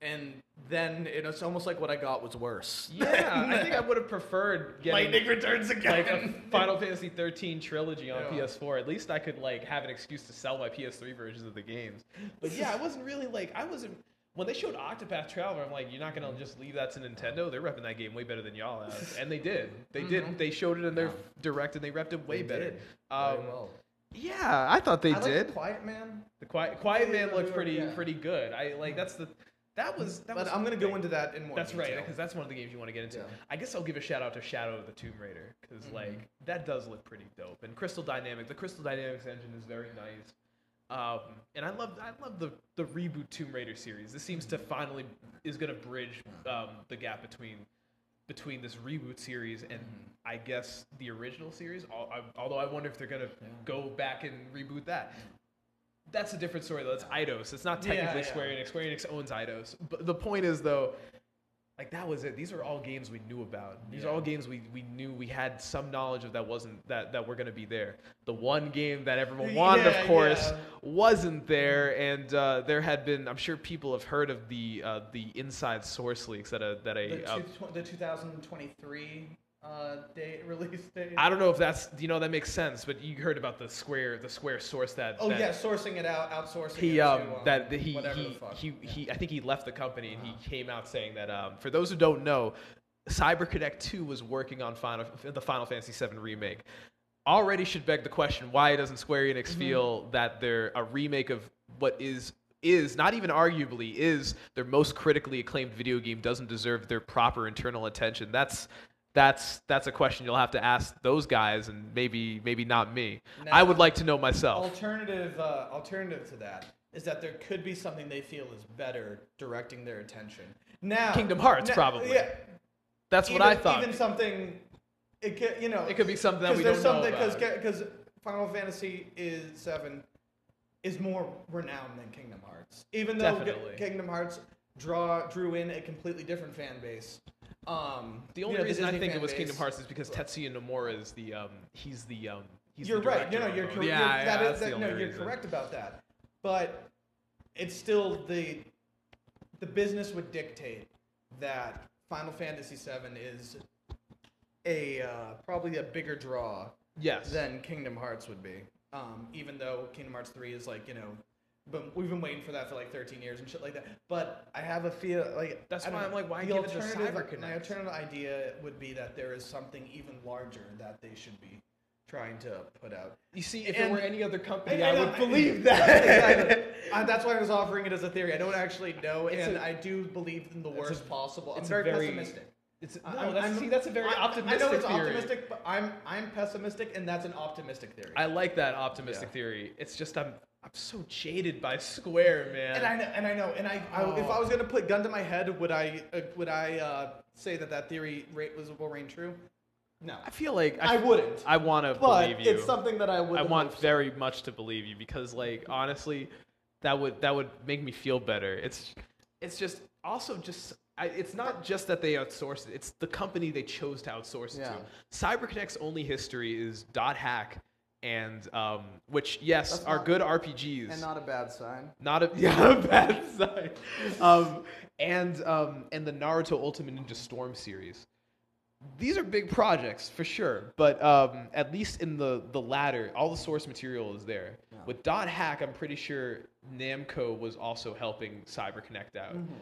And then you know, it's almost like what I got was worse. yeah, I think I would have preferred getting Lightning returns like again. a Final Fantasy 13 trilogy on Yeah. PS4. At least I could like have an excuse to sell my PS3 versions of the games. But yeah, I wasn't really like I wasn't when they showed Octopath Traveler. I'm like, you're not gonna just leave that to Nintendo. They're repping that game way better than y'all have, and they did. They did. They showed it in their Yeah. direct, and they repped it way They better. did. Um, well. Yeah, I thought they I did. the Quiet Man. The Quiet, Quiet Man looked pretty yeah. pretty good. I like that's the that was that But was I'm gonna go into that in more. That's right, because that's one of the games you want to get into. Yeah. I guess I'll give a shout out to Shadow of the Tomb Raider because Mhm. like that does look pretty dope. And Crystal Dynamics, the Crystal Dynamics engine is very nice. Um, and I love I love the the reboot Tomb Raider series. This seems to finally is going to bridge um, the gap between between this reboot series and Mhm. I guess the original series. Al- I- Although I wonder if they're going to Yeah. go back and reboot that. That's a different story though. It's Eidos. It's not technically Yeah, yeah. Square Enix. Square Enix owns Eidos. But the point is though, like that was it. These are all games we knew about. These are all games we, we knew we had some knowledge of that wasn't that that were going to be there. The one game that everyone wanted, Yeah, of course, yeah. wasn't there, and uh, there had been. I'm sure people have heard of the uh, the inside source leaks that a that a The, uh, the 2023 uh, date release date. I don't know if that's you know that makes sense, but you heard about the Square the Square source that oh that yeah, sourcing it out, outsourcing he it um to, um, that that he he, the fuck. he Yeah. he I think he left the company and Uh-huh. he came out saying that um for those who don't know, CyberConnect 2 was working on Final the Final Fantasy 7 remake. Already should beg the question why doesn't Square Enix Mm-hmm. feel that they're a remake of what is is not even arguably is their most critically acclaimed video game doesn't deserve their proper internal attention. That's that's that's a question you'll have to ask those guys and maybe maybe not me. I would like to know myself. Alternative, uh, alternative to that is that there could be something they feel is better directing their attention. Now, Kingdom Hearts, now- probably. Yeah, That's what I thought. Even something, it could, you know, It could be something that we there's don't know something about. because Final Fantasy is seven is more renowned than Kingdom Hearts, even though Definitely. Kingdom Hearts draw drew in a completely different fan base. Um, The you only know, reason I think it was base. Kingdom Hearts is because Tetsuya Nomura is the um he's the um he's you're the right. No, no, you're, those. cor- yeah, you're yeah, that is- the that- only no, you're reason. correct about that. But it's still the the business would dictate that Final Fantasy VII is a uh, probably a bigger draw Yes. than Kingdom Hearts would be. Um, even though Kingdom Hearts 3 is like, you know, but we've been waiting for that for like 13 years and shit like that. But I have a feel like That's I why I'm like, why give it to CyberConnect? My alternative idea would be that there is something even larger that they should be trying to put out. you see, if and- it were any other company, I- I I, would I- believe that. exactly. Uh, that's why I was offering it as a theory. I don't actually know, It's and a- I do believe in the it's a- worst possible. I'm very, very- pessimistic. It's, I- no, I'm- that's, I'm- see, that's a very I- optimistic I know it's theory. optimistic, but I'm I'm pessimistic, and that's an optimistic theory. I like that optimistic Yeah. theory. It's just I'm I'm so jaded by Square, man. and I know, and I know, and I, I if Oh. I was gonna put gun to my head, would I uh, would I uh, say that that theory rate was will reign true? No, I feel like I wouldn't. I want to believe you. it's something that I would. I want so. very much to believe you because, like, honestly, that would that would make me feel better. It's it's just also just I, it's not just that they outsourced it; it's the company they chose to outsource it Yeah. to. CyberConnect's only history is Dot Hack, and um, which yes That's are not- good RPGs. and not a bad sign. not a yeah, a bad sign. Um, and um, and the Naruto Ultimate Ninja Storm series. These are big projects for sure, but um, at least in the the latter, all the source material is there. Yeah. With Dot Hack, I'm pretty sure Namco was also helping CyberConnect out Mm-hmm.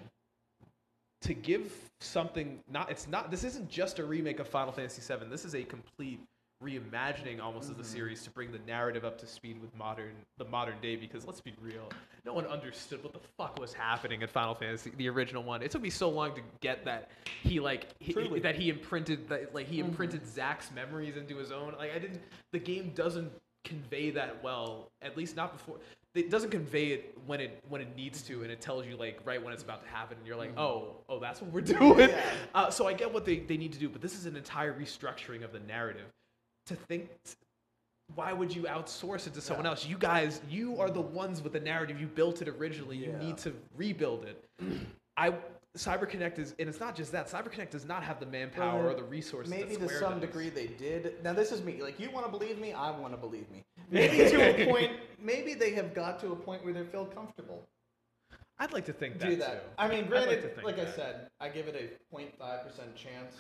to give something. Not it's not. This isn't just a remake of Final Fantasy VII. This is a complete reimagining almost of the series to bring the narrative up to speed with modern the modern day because let's be real no one understood what the fuck was happening in final fantasy the original one it took me so long to get that he like he, that he imprinted that like he Mhm. imprinted Zack's memories into his own like i didn't the game doesn't convey that well at least not before it doesn't convey it when it when it needs to and it tells you like right when it's about to happen and you're like Mhm. oh oh that's what we're doing Yeah. uh, so i get what they, they need to do but this is an entire restructuring of the narrative to think why would you outsource it to someone Yeah. else you guys you are the ones with the narrative you built it originally you need to rebuild it i cyberconnect is and it's not just that cyberconnect does not have the manpower Well, or the mm-hmm. resources Maybe to some degree they did. Now this is me. Like you want to believe me, I want to believe me. Maybe to a point. Maybe they have got to a point where they feel comfortable. i'd like to think that do that. too I mean, I'd like granted, like, think I said, I give it a 0.5 percent chance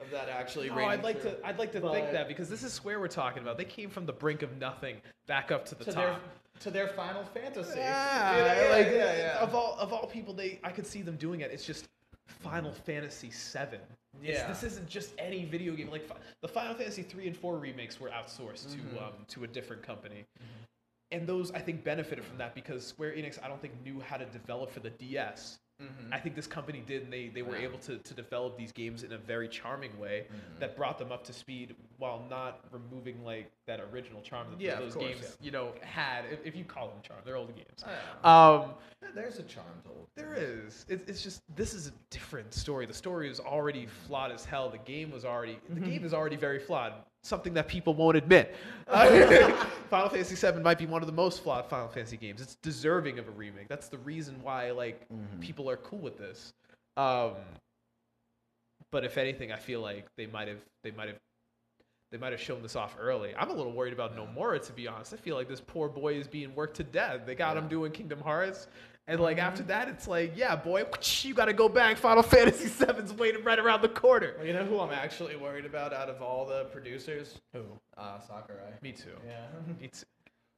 of that actually. No, I'd like true. to. I'd like to But think that because this is Square we're talking about. They came from the brink of nothing back up to the to top. their to their Final Fantasy. Yeah, yeah, like yeah, yeah. of all of all people, they I could see them doing it. It's just Final Fantasy VII. It's- Yeah. this isn't just any video game. Like the Final Fantasy three and four remakes were outsourced Mhm. to um, to a different company, and those I think benefited from that because Square Enix I don't think knew how to develop for the DS. Mhm. I think this company did, and they, they were Yeah. able to, to develop these games in a very charming way Mhm. that brought them up to speed while not removing like that original charm that Yeah, those course, games you know had. If, if you call them charm, they're old games. Uh, Um, there's a charm to old There is. It, it's just this is a different story. The story is already flawed as hell. The game was already the game is already very flawed. Something that people won't admit. Final Fantasy VII might be one of the most flawed Final Fantasy games. It's deserving of a remake. That's the reason why like Mhm. people are cool with this. Um, but if anything, I feel like they might have they might have they might have shown this off early. I'm a little worried about Nomura to be honest. I feel like this poor boy is being worked to death. They got him doing Kingdom Hearts. And like after that, it's like, yeah, boy, you got to go back. Final Fantasy VII's waiting right around the corner. Well, you know who I'm actually worried about out of all the producers? Who? Uh, Sakurai. Me too. Yeah. Me too.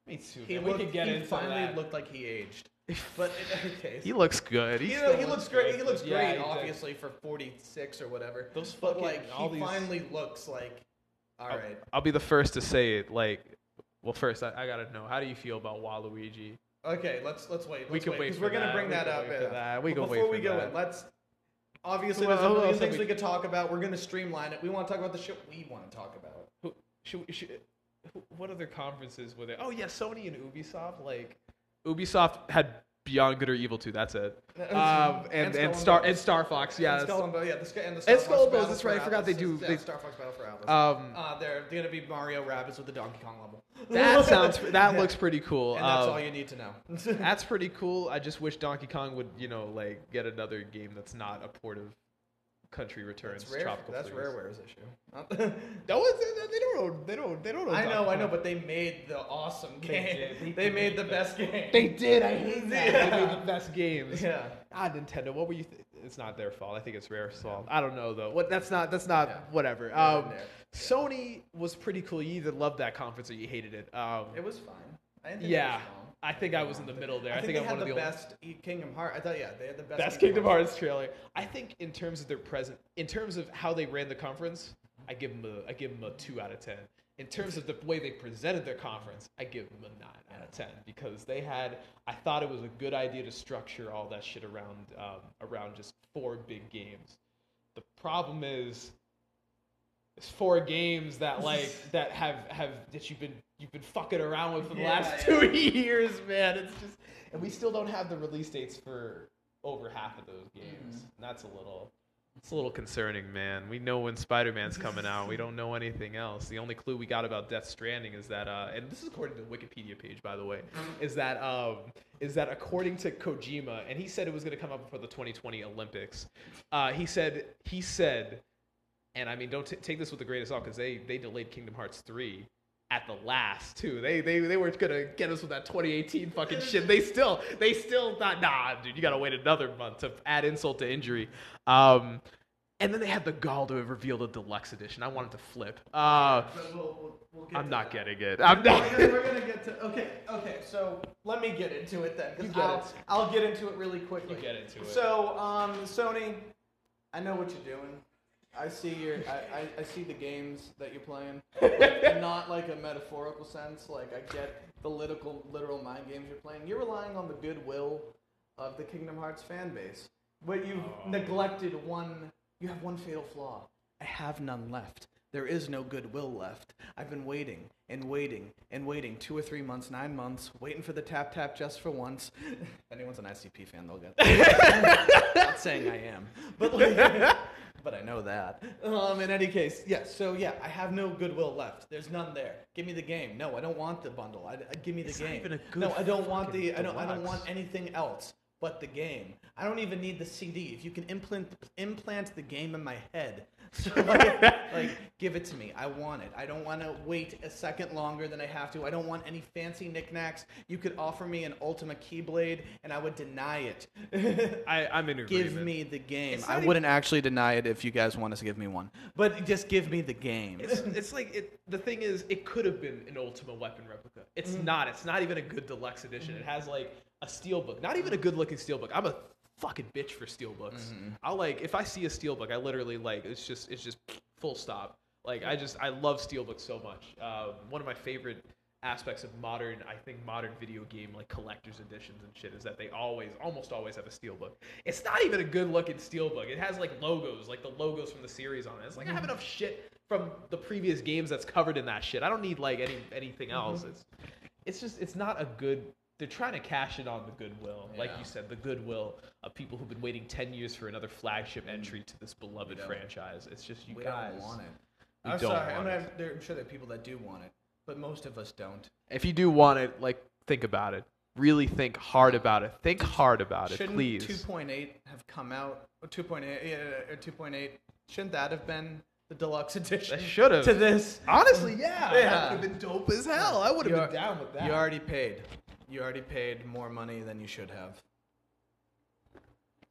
Me too. He, looked, we could get he into finally that. looked like he aged. But in any case, He looks good. He, you know, he looks great. He looks Yeah, great, he obviously for 46 or whatever. Those but fucking- like he these- finally looks like, all I'll- right. I'll be the first to say it. Like, well, first I, I gotta know how do you feel about Waluigi? Okay, let's let's wait. Let's We can wait because we're gonna that. bring We that up. wait for yeah. that. We can wait before for we go that. in, let's. Obviously, Well, there's a million things we- we could talk about. We're gonna streamline it. We want to talk about the shit we want to talk about. Who, should, we- should, what other conferences were there? Oh yeah, Sony and Ubisoft. Like, Ubisoft had Beyond Good or Evil 2. That's it. Um, and, and, Skull Star and Star Fox. Yeah. and Skull and Bones, yeah, the, Sk- and the And Star Skull Fox and Bones, that's right, I forgot they do- Yeah, they- Star Fox Battle for Atlas. Um, uh, they're gonna be Mario Rabbids with the Donkey Kong level. that sounds. That looks pretty cool. And that's Um, all you need to know. That's pretty cool. I just wish Donkey Kong would, you know, like get another game that's not a port of Country Returns. That's rare. Tropical That's Freeze. Rareware's issue. That was they don't they don't they don't. I know, I know, but they made the awesome They game. did. They, They made did. the best game. They did. I hate that. Yeah. They made the best games. yeah. Ah, Nintendo. What were you? Th- it's not their fault. I think it's Rare's fault. I don't know though. What? That's not. That's not. Yeah. Whatever. Um, there. Sony was pretty cool. You either loved that conference or you hated it. Um, It was fine. I didn't think yeah. It was wrong. I think I was in the middle there. I, I think, think, they had the best E- Kingdom Hearts. I thought, yeah, they had the best. best Kingdom Hearts trailer. I think in terms of their present, in terms of how they ran the conference, I give them a, I give them a two out of ten. In terms of the way they presented their conference, I give them a nine out of ten because they had. I thought it was a good idea to structure all that shit around um, around just four big games. The problem is, it's four games that like that have have that you've been you've been fucking around with for the Yeah, last yeah. two years, man. It's just and we still don't have the release dates for over half of those games. Mhm. And that's a little it's a little concerning, man. We know when Spider-Man's coming out. We don't know anything else. The only clue we got about Death Stranding is that uh and this is according to the Wikipedia page by the way, is that um is that according to Kojima and he said it was going to come out before the 2020 Olympics. Uh he said he said and I mean, don't t- take this with the greatest salt because they they delayed Kingdom Hearts three at the last too. They they they were gonna get us with that 2018 fucking shit. They still they still thought, nah, dude, you gotta wait another month to add insult to injury. Um, and then they had the gall to reveal the deluxe edition. I wanted to flip. Uh, But we'll, we'll, we'll I'm not that. getting it. I'm We're not. gonna, we're gonna get to okay, okay. So let me get into it then, You because get I'll. I'll get into it really quickly. You get into it. So, um, Sony, I know what you're doing. I see your, I, I, I see the games that you're playing. Like, not like a metaphorical sense. Like I get the literal, literal mind games you're playing. You're relying on the goodwill of the Kingdom Hearts fan base, but you've Oh. neglected one. You have one fatal flaw. I have none left. There is no goodwill left. I've been waiting and waiting and waiting two or three months, nine months, waiting for the tap tap just for once. if anyone's an ICP fan, they'll get. That. Not saying I am, but like, but I know that. Um, in any case, yes. So yeah, I have no goodwill left. There's none there. Give me the game. No, I don't want the bundle. I, I- give me the It's game. even a good no, I don't want the. I don't. I don't want anything else but the game. I don't even need the CD. If you can implant implant the game in my head, so like, like give it to me. I want it. I don't want to wait a second longer than I have to. I don't want any fancy knickknacks. You could offer me an Ultima Keyblade, and I would deny it. I, I'm in agreement. give me the game. I not wouldn't actually deny it if you guys want us to give me one, but just give me the game. It's, it's like it, the thing is, it could have been an Ultima Weapon replica. It's Mm-hmm. not. It's not even a good deluxe edition. It has like a steelbook, not even a good looking steelbook. I'm a fucking bitch for steelbooks. Mm-hmm. I'll like if I see a steelbook, I literally like it's just it's just full stop. Like I just I love steelbooks so much. Um, one of my favorite aspects of modern I think modern video game like collector's editions and shit is that they always almost always have a steelbook. It's not even a good looking steelbook. It has like logos, like the logos from the series on it. It's like I have enough shit from the previous games that's covered in that shit. I don't need like any anything else. It's it's just it's not a good they're trying to cash in on the goodwill like you said the goodwill of people who've been waiting 10 years for another flagship mm. entry to this beloved franchise it's just you we guys don't want it. we I'm don't sorry. want I'm, it. there, I'm sure there are people that do want it, but most of us don't. if you do want it like think about it really think hard about it think hard about it Shouldn't please 2.8 have come out? 2.8, yeah, or 2.8. Shouldn't that have been the deluxe edition. They should've. to this. Honestly, yeah, Yeah. that would have been dope as hell. I would have been down with that. You already paid. You already paid more money than you should have.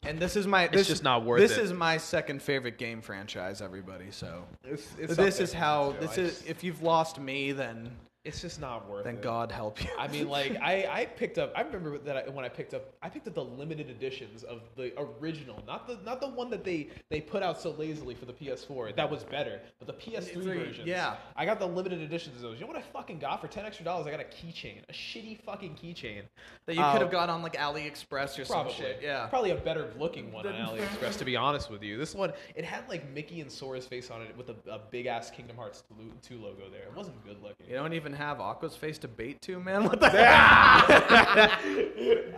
And this is my. This, just not worth This it. is my second favorite game franchise. Everybody, so It's, it's this up is there how. too. This I is. just- If you've lost me, then it's just not worth then it. Then God help you. I mean, like I, I picked up. I remember that I, when I picked up. I picked up the limited editions of the original, not the not the one that they they put out so lazily for the PS4. That was better, but the PS3 Three, versions. yeah. I got the limited editions of those. You know what I fucking got for ten extra dollars? I got a keychain, a shitty fucking keychain. that you Uh, could have got on like AliExpress or Probably, some shit. Yeah. Probably a better looking one on AliExpress, to be honest with you. This one, it had like Mickey and Sora's face on it with a, a big ass Kingdom Hearts 2 logo there. It wasn't good looking. You don't even have Aqua's face to bait to, man. What the heck?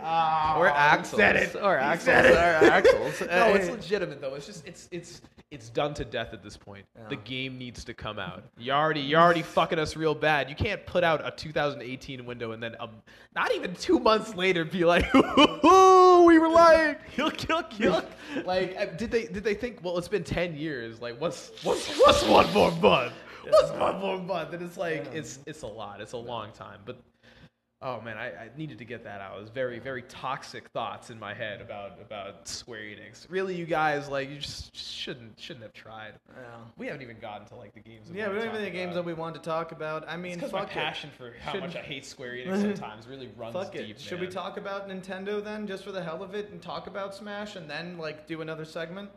Ah, Or he Axel's. said it. Or Axel's. said it. Or Axel's. no, it's legitimate though. It's just it's it's it's done to death at this point. Yeah. The game needs to come out. You already you're already fucking us real bad. You can't put out a 2018 window and then um, not even two months later be like, "Ooh, we were lying." Yuck, yuck, yuck. like, uh, did they did they think? Well, it's been 10 years. Like, what's what's what's one more month? What's one more month? And it's like it's it's a lot. It's a long time, but. Oh man, I, I needed to get that out. It was very, very toxic thoughts in my head about about Square Enix. Really, you guys like you just, shouldn't shouldn't have tried. Yeah. We haven't even gotten to like the games. Yeah, we don't even the games that we want to talk about. I mean, fuck my it. passion for how Should- much I hate Square Enix sometimes really runs Fuck deep. it. Should we talk about Nintendo then, just for the hell of it, and talk about Smash, and then like do another segment?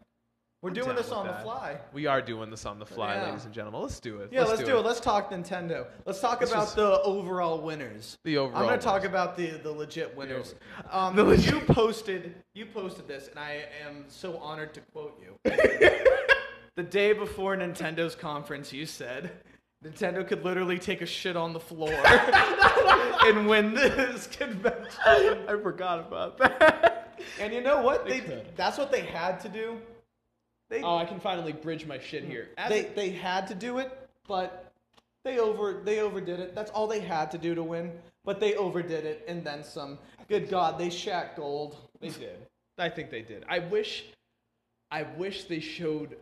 We're I'm doing this on the fly. We are doing this on the fly, Yeah. ladies and gentlemen. Let's do it. Yeah, let's, do, it. Let's talk Nintendo. Let's talk Let's about the overall winners. The overall I'm gonna talk about the the legit winners. Um, The legit- You posted you posted this, and I am so honored to quote you. the day before Nintendo's conference, you said. Nintendo could literally take a shit on the floor and win this convention. I forgot about that. And you know what? They They, that's what they had to do. They oh, I can finally bridge my shit here. As they, they had to do it, but they over they overdid it. That's all they had to do to win. But they overdid it and then some. Good God, they Shaq Gold. They did. I think they did. I wish, I wish they showed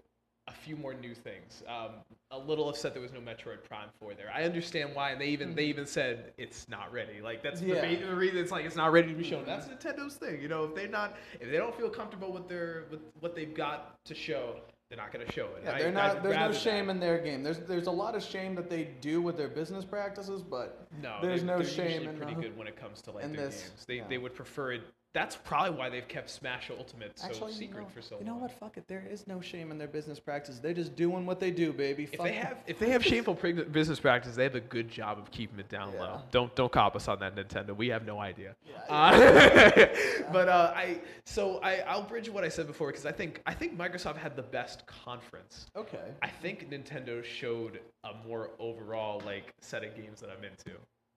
a few more new things. Um, a little upset there was no Metroid Prime 4 there. I understand why, and they even they even said it's not ready. Like that's Yeah. the, main, the reason it's like it's not ready to be shown. That's Nintendo's thing. You know, if they're not, if they don't feel comfortable with their with what they've got to show, they're not going to show it. Yeah, they're I'd. There's no shame that. in their game. There's there's a lot of shame that they do with their business practices, but No, there's they, no they're shame usually in pretty good when it comes to like their this, games. They yeah. they would prefer it. That's probably why they've kept Smash Ultimate so actually, secret you know, for so long. you know what? Fuck it. There is no shame in their business practices. They're just doing what they do, baby. If they have if they have shameful business practices, they have a good job of keeping it down Yeah. low. Don't don't cop us on that Nintendo. We have no idea. Yeah, Uh, but uh, I so I I'll bridge what I said before because I think I think Microsoft had the best conference. okay. I think Nintendo showed a more overall like set of games that I'm into.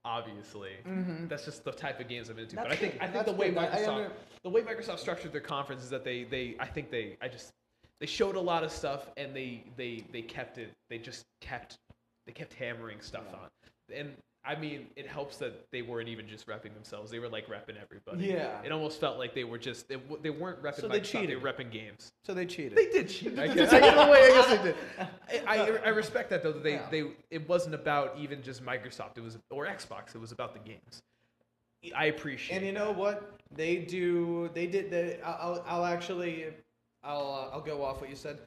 Obviously, that's just the type of games I'm into. but Mm-hmm. I think good. I think That's the way good. Microsoft the way Microsoft structured their conference is that they they I think they I just they showed a lot of stuff and they they they kept it they just kept they kept hammering stuff on and I mean it helps that they weren't even just repping themselves they were like repping everybody Yeah. it almost felt like they were just they, they weren't repping So they Microsoft they were repping games So they cheated. they did cheat I guess I, in a I guess they did I, I, I respect that though that they, Yeah. they it wasn't about even just Microsoft it was or Xbox it was about the games I appreciate And you know what? They do. They did. They, I'll. I'll actually. I'll. Uh, I'll go off what you said.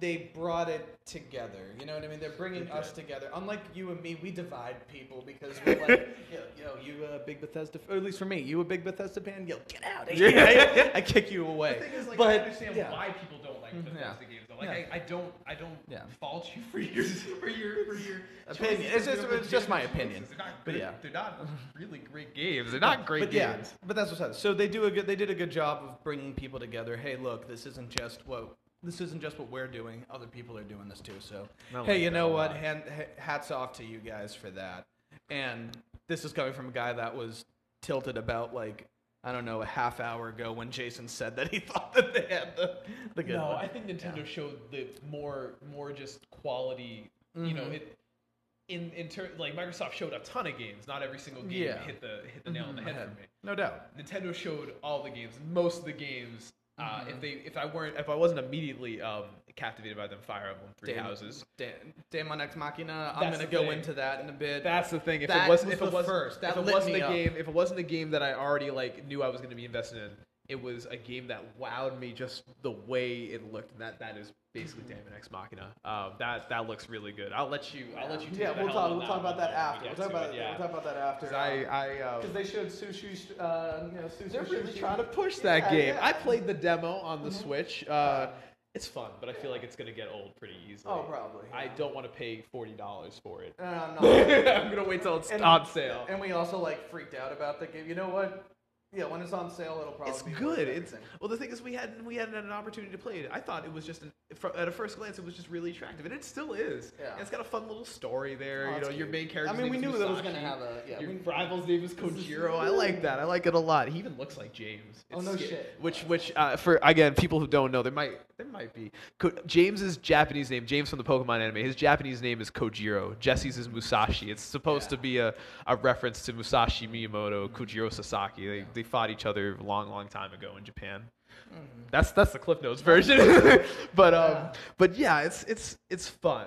They brought it together. You know what I mean? They're bringing They us together. Unlike you and me, we divide people because we're like, yo, yo, you a big Bethesda, or at least for me, you a big Bethesda fan? Yo, get out of here! I, I kick you away. The thing is, like, but I understand yeah. why people don't like Mhm, Bethesda yeah. games. Though. Like. I, I don't, I don't Yeah. fault you for your, for your, for your Opinion. It's just- it's just my opinion. They're not But yeah. they're not really great games. They're not great but games. yeah, but that's what's up. So they do a good. They did a good job of bringing people together. Hey, look, this isn't just what this isn't just what we're doing. Other people are doing this too. So I like hey, you know what? Hand, hats off to you guys for that. And this is coming from a guy that was tilted about like I don't know a half hour ago when Jason said that he thought that they had the the good No, one. I think Nintendo showed the more, more just quality. You know, Mhm. it. In, in turn, like Microsoft showed a ton of games. Not every single game Yeah. hit the hit the nail on the Mhm. head for me. no doubt. Nintendo showed all the games. Most of the games Uh, Mm-hmm. If they, if I weren't, if I wasn't immediately um, captivated by them, Fire Emblem Three Damn- Houses. Da- Daemon X Machina. I'm That's gonna go thing. into that in a bit. That's the thing. If That it wasn't, was if the it wasn't, first. That if it wasn't a game, if it wasn't a game that I already like knew I was going to be invested in, it was a game that wowed me just the way it looked. And that that is basically Mm-hmm. Daemon X Machina. Um, that that looks really good. I'll let you. I'll let you. Yeah, we'll talk. We'll talk about that after. We'll talk about it, yeah. We'll talk about that after. 'Cause I, I, uh, because they showed sushi. Uh, you know, sushi. they're really sushi. trying to push that Yeah, game. yeah. Mm-hmm. I played the demo on the Switch. Uh, it's fun, but I feel like it's gonna get old pretty easily. Oh, probably. I don't want to pay forty dollars for it. I'm not. I'm gonna wait till it's And- on sale. And we also like freaked out about the game. You know what? Yeah, when it's on sale, it'll probably It's be good. It's well. The thing is, we hadn't we hadn't had an opportunity to play it. I thought it was just an, at a first glance, it was just really attractive, and it still is. Yeah. And it's got a fun little story there. Oh, you know, that's your main character. I mean, we knew that was gonna have a yeah. Your we- rival's name is Kojiro. I like that. I like it a lot. He even looks like James. Oh, no sca- shit. Which, which, uh, for again, people who don't know, there might, there might be. Ko- James's Japanese name, James from the Pokemon anime. His Japanese name is Kojiro. Jesse's is Musashi. It's supposed Yeah. to be a, a reference to Musashi Miyamoto, Kojiro Sasaki. They, they fought each other a long, long time ago in Japan. That's that's the Cliff Notes version. but um, Yeah. but yeah, it's it's it's fun.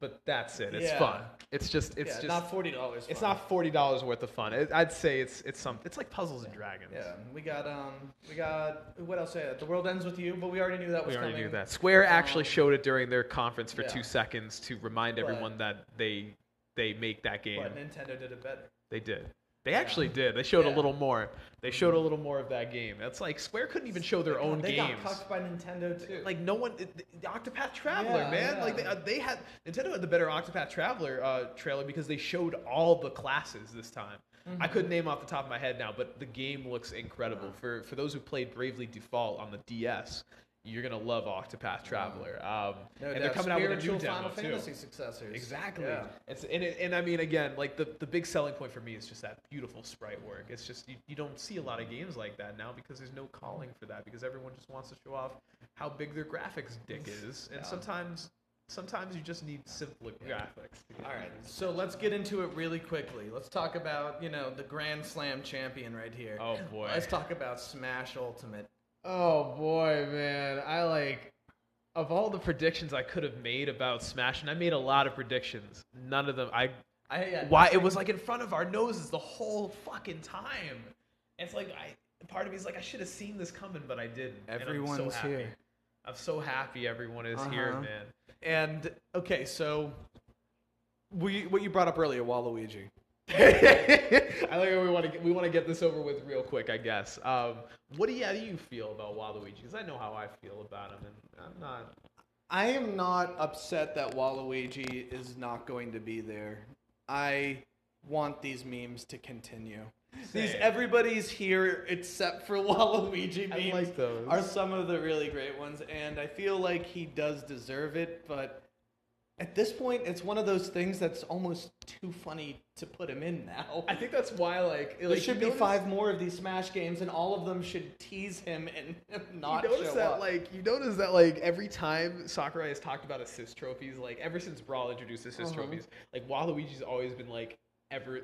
But that's it. It's Yeah. fun. It's just it's yeah, just not forty dollars. it's not forty dollars worth of fun. It, I'd say it's it's some it's like Puzzles and Dragons. Yeah, we got um, we got what else? Yeah, the world ends with you, but we already knew that was We already coming. knew that. Square actually Um, showed it during their conference for two seconds to remind But- everyone that they they make that game. But Nintendo did it better. They did. They actually did. They showed a little more. They showed a little more of that game. That's like Square couldn't even show their own they games. got cucked by Nintendo too. like no one, it- the Octopath Traveler, Yeah, man. yeah. Like they, uh, they had Nintendo had the better Octopath Traveler uh, trailer because they showed all the classes this time. Mm-hmm. I couldn't name off the top of my head now, but the game looks incredible. For for those who played Bravely Default on the DS, you're gonna love Octopath Traveler. Um, no and they're coming out with a new demo Final too. Fantasy successors. Exactly. Yeah. It's and, it, and I mean again, like the, the big selling point for me is just that beautiful sprite work. It's just you, you don't see a lot of games like that now because there's no calling for that because everyone just wants to show off how big their graphics dick is. And Yeah. sometimes sometimes you just need simpler graphics. All right, so let's get into it really quickly. Let's talk about you know the Grand Slam champion right here. Oh boy. Let's talk about Smash Ultimate. Oh boy, man. I like of all the predictions I could have made about Smash, and I made a lot of predictions. None of them I I had why it was like in front of our noses the whole fucking time. It's like I part of me is like I should have seen this coming, but I didn't. And I'm so happy. here. I'm so happy everyone is here, Uh-huh. man. And okay, so we what you brought up earlier, Waluigi. I like how we want to get, we want to get this over with real quick, I guess. Um, what do you, how do you feel about Waluigi? Because I know how I feel about him, and I'm not. I am not upset that Waluigi is not going to be there. I want these memes to continue. These everybody's here except for Waluigi I memes like those. are some of the really great ones, and I feel like he does deserve it. But at this point, it's one of those things that's almost too funny to put him in now. I think that's why, like, there like, should be notice- five more of these Smash games, and all of them should tease him and not you notice show that up. like you notice that like every time Sakurai has talked about assist trophies, like ever since Brawl introduced assist Uh-huh. trophies, like Waluigi's always been like ever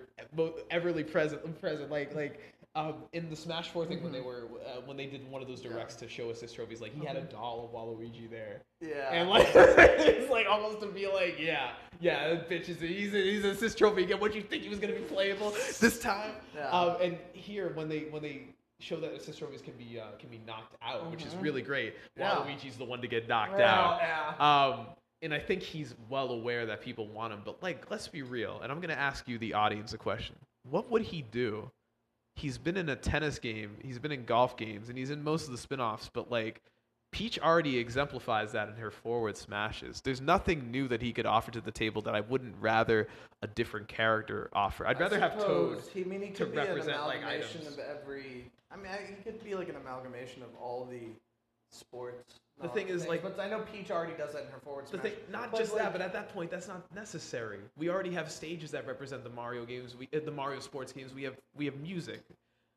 everly present present like like um, in the Smash Four thing when they were uh, when they did one of those directs to show assist trophies, like he had a doll of Waluigi there, yeah, and like it's like almost to be like yeah yeah that bitch is he's a, he's an assist trophy again. What you think he was gonna be playable this time? Yeah. Um, and here when they when they show that assist trophies can be uh, can be knocked out, which is Mhm. really great. Yeah. Waluigi's the one to get knocked out. yeah. Um, and I think he's well aware that people want him. But like, let's be real. And I'm gonna ask you, the audience, a question. What would he do? He's been in a tennis game. He's been in golf games, and he's in most of the spin-offs. But like, Peach already exemplifies that in her forward smashes. There's nothing new that he could offer to the table that I wouldn't rather a different character offer. I'd rather have Toad. He, I mean, he to be represent, an like, amalgamation items. of every. I mean, I- he could be like an amalgamation of all the sports. The thing is, like- but I know Peach already does that in her forward The thing, not But, just like, that, but at that point, that's not necessary. We already have stages that represent the Mario games. We, uh, the Mario sports games. We have we have music.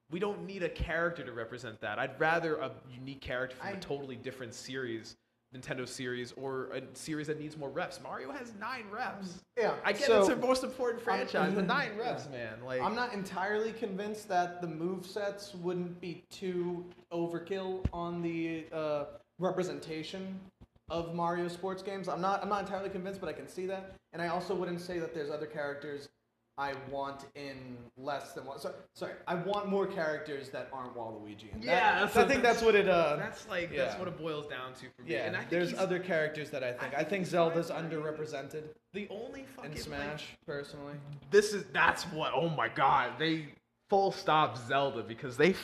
We don't need a character to represent that. I'd rather a unique character from a I- totally different series Nintendo series or a series that needs more reps. Mario has nine reps. Yeah, I get so- it's their most important franchise, but nine Yeah. reps, man. Like I'm not entirely convinced that the move sets wouldn't be too overkill on the uh, representation of Mario sports games. I'm not. I'm not entirely convinced, but I can see that. And I also wouldn't say that there's other characters I want in less than one. So, sorry, I want more characters that aren't Waluigi. And that- Yeah, that's I think that's what it. Uh, That's like that's what it boils down to for me. yeah, and I think there's other characters that I think. I think think Zelda's underrepresented the only fucking in like, Smash, personally. this is that's what. Oh my god, they full stop Zelda because they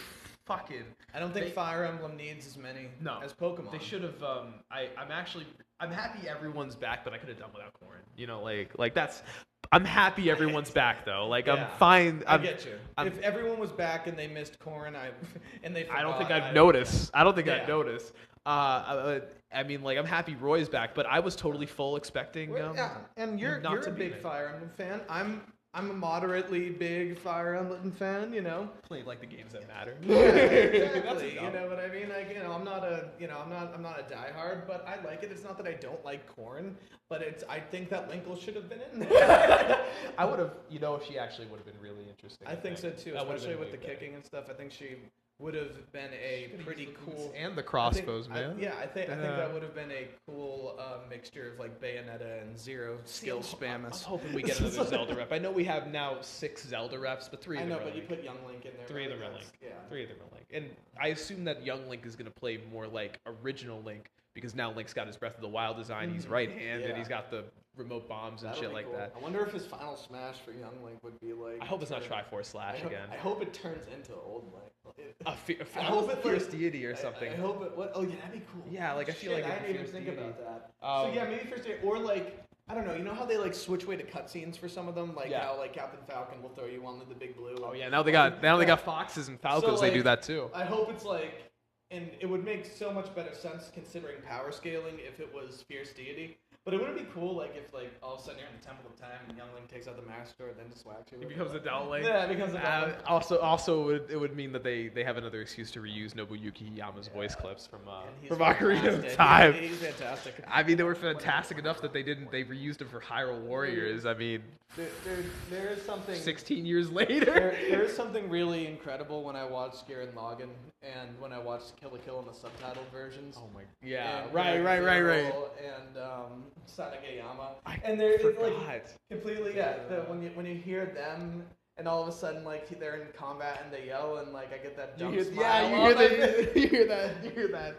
fucking I don't think They- Fire Emblem needs as many No. as Pokemon. They should have. Um, I I'm actually I'm happy everyone's back, but I could have done without Corrin. You know, like like that's. I'm happy everyone's back though. Like Yeah. I'm fine. I I'm, get you. I'm- if everyone was back and they missed Corrin, I and they I don't think forgot, I'd notice. I don't think Yeah. I'd notice. Uh, uh, I mean, like I'm happy Roy's back, but I was totally full expecting. Well, Um, yeah, and you're not you're a big. Fire Emblem fan. I'm I'm a moderately big Fire Emblem fan. You know. Play like the games that matter. exactly. You know what I mean? Like, you know, I'm not a, you know, I'm not, I'm not a diehard, but I like it. It's not that I don't like Corrin, but it's, I think that Linkle should have been in there. I would have, you know, if she actually would have been really interesting. I think so too, That especially been with the way better. kicking and stuff. I think she would have been a pretty cool. And the I think- crossbows, I- man. yeah, I think I think Uh, that would have been a cool uh, mixture of like Bayonetta and Zero skill spam. I'm hoping we get another Zelda rep. I know we have now six Zelda reps, but three I know, them but you put Young Link in there. Three of right? them are That's- Link. Yeah. Three of them are Link. And I assume that young Link is going to play more like original Link because now Link's got his Breath of the Wild design. He's Mhm. right-handed. Yeah. He's got the remote bombs and That'll shit like cool. that. I wonder if his final smash for Young Link would be like. I hope it's not Triforce I Slash hope, again. I hope it turns into Old Link. A, fe- a, fe- I I hope it, Fierce like- Deity or something. I, hope it. What? Oh yeah, that'd be cool. Yeah, like, I feel Shit, like I didn't even think Fierce about that. Um, so yeah, maybe first day or like I don't know. You know how they like switch way to cutscenes for some of them, like Yeah. how like Captain Falcon will throw you on the, the big blue. Oh yeah, now they got now they got foxes and falcons. So, they do that too. I hope it's like, and it would make so much better sense considering power scaling if it was Fierce Deity. But it wouldn't be cool like if like all of a sudden you're in the Temple of Time and Young Link takes out the Master Sword and then just whacks you. It with becomes a Down Link. Yeah, it becomes a Down Uh, also, also, it would, it would mean that they, they have another excuse to reuse Nobuyuki Hiyama's voice clips from uh, from Ocarina of. Time. He's fantastic. I mean, they were fantastic enough that they didn't. They reused them for Hyrule Warriors. I mean, There, there, there is something. 16 years There, later. there is something really incredible when I watched Gurren Lagann and when I watched Kill la Kill in the subtitled versions. Oh my. God. Yeah. And Right. Right. Right. Right. And um, Sanageyama. I and they're like completely yeah. The, when you when you hear them and all of a sudden like they're in combat and they yell and like I get that You dumb hear, smile. yeah, you hear that. You hear that. You hear that.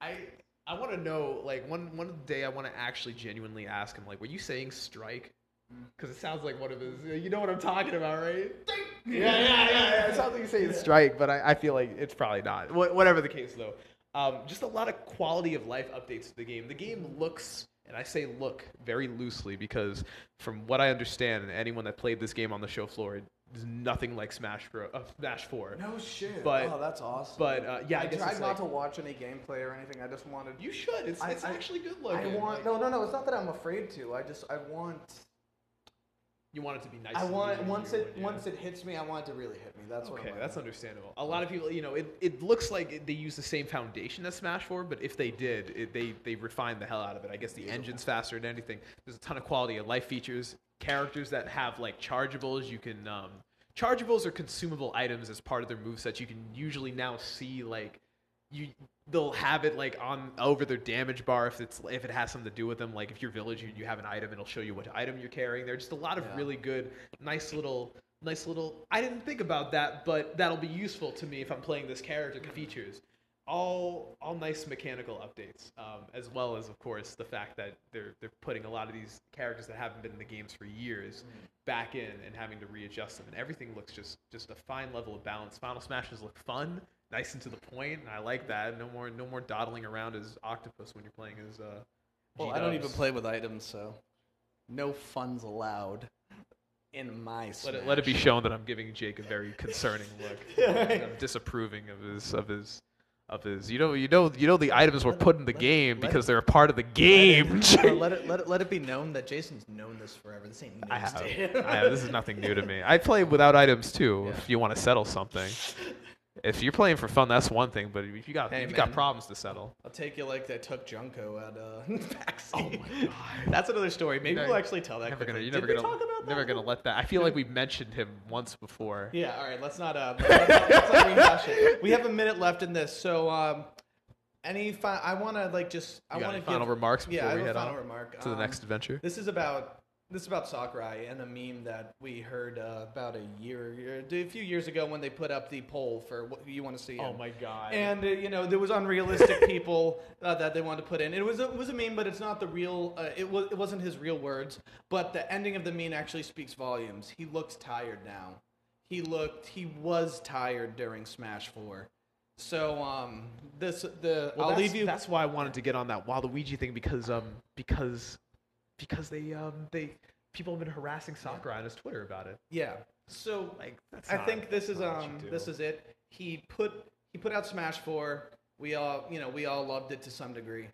I I want to know like one one day I want to actually genuinely ask him like, were you saying strike? Because it sounds like one of his. You know what I'm talking about, right? Yeah, yeah, yeah. yeah. It sounds like you're saying strike, but I, I feel like it's probably not. Wha- Whatever the case, though, um, just a lot of quality of life updates to the game. The game looks, and I say look very loosely because from what I understand, and anyone that played this game on the show floor, it's nothing like Smash Bro, uh, Smash Four. No shit. But- oh, that's awesome. But uh, yeah, I, I, tried not like, to watch any gameplay or anything. I just wanted. You should. It's, I- it's I- actually good looking. I want Like, no no no. It's not that I'm afraid to. I just I want. You want it to be nice. I want easy once it yeah. once it hits me, I want it to really hit me. That's what. okay, that's understandable. A lot of people, you know, it, it looks like they use the same foundation as Smash 4, but if they did, it, they they refined the hell out of it. I guess the engine's faster than anything. There's a ton of quality of life features, characters that have like chargeables. You can um, chargeables are consumable items as part of their movesets. You can usually now see like you they'll have it like on over their damage bar if it's if it has something to do with them. Like if your village you, you have an item it'll show you what item you're carrying. There's just a lot of Yeah. really good nice little nice little i didn't think about that but that'll be useful to me if i'm playing this character features. All all nice mechanical updates um, as well as of course the fact that they're they're putting a lot of these characters that haven't been in the games for years back in and having to readjust them and everything looks just just a fine level of balance. Final smashes look fun nice and to the point and i like that no more no more dawdling around as octopus when you're playing as uh Well, I don't even play with items, so no funds allowed in my. let it, let it be shown that i'm giving jake a very concerning look i'm disapproving of his of his of his you know you know you know the items were it- put in the let it- game because they're a part of the game Well, let it let it let it be known that Jason's known this forever. This ain't news I have. I have. This is nothing new to me. I play without items too. Yeah. If you want to settle something, If you're playing for fun, that's one thing. But if you got Hey, if you got man. problems to settle, I'll take you like they took Junko at uh, backseat. Oh my God. That's another story. Maybe You're we'll actually tell that. never gonna, you're Did never we gonna, talk about that? never gonna let that. I feel like we've mentioned him once before. Yeah. All right. Let's not. Uh, let's not, let's not rehash it. We have a minute left in this, so um, any. Fi- I want to like just. I You got want any to final give, remarks before Yeah, I we have head a final on remark to the Um, next adventure? This is about this is about Sakurai and a meme that we heard uh, about a year, a few years ago when they put up the poll for what you want to see. Oh my god! And uh, you know there was unrealistic people uh, that they wanted to put in. It was a, it was a meme, but it's not the real. Uh, it was it wasn't his real words. But the ending of the meme actually speaks volumes. He looks tired now. He looked. He was tired during Smash Four. So um, this the Well, I'll leave you. That's why I wanted to get on that Waluigi thing because um because because they um they people have been harassing Sakurai on his Twitter about it. yeah. So Like that's I not- think this is not what you um do. this is it. He put he put out Smash Four. We all you know we all loved it to some degree.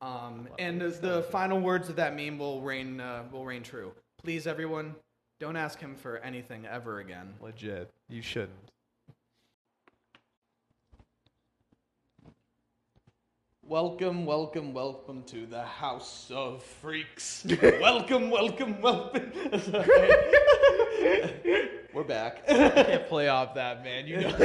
Um, and the, the final words of that meme will reign uh, will reign true. Please, everyone, don't ask him for anything ever again. legit. You shouldn't. Welcome, welcome, welcome to the House of Freaks. welcome, welcome, welcome. We're back. I can't play off that man. You know.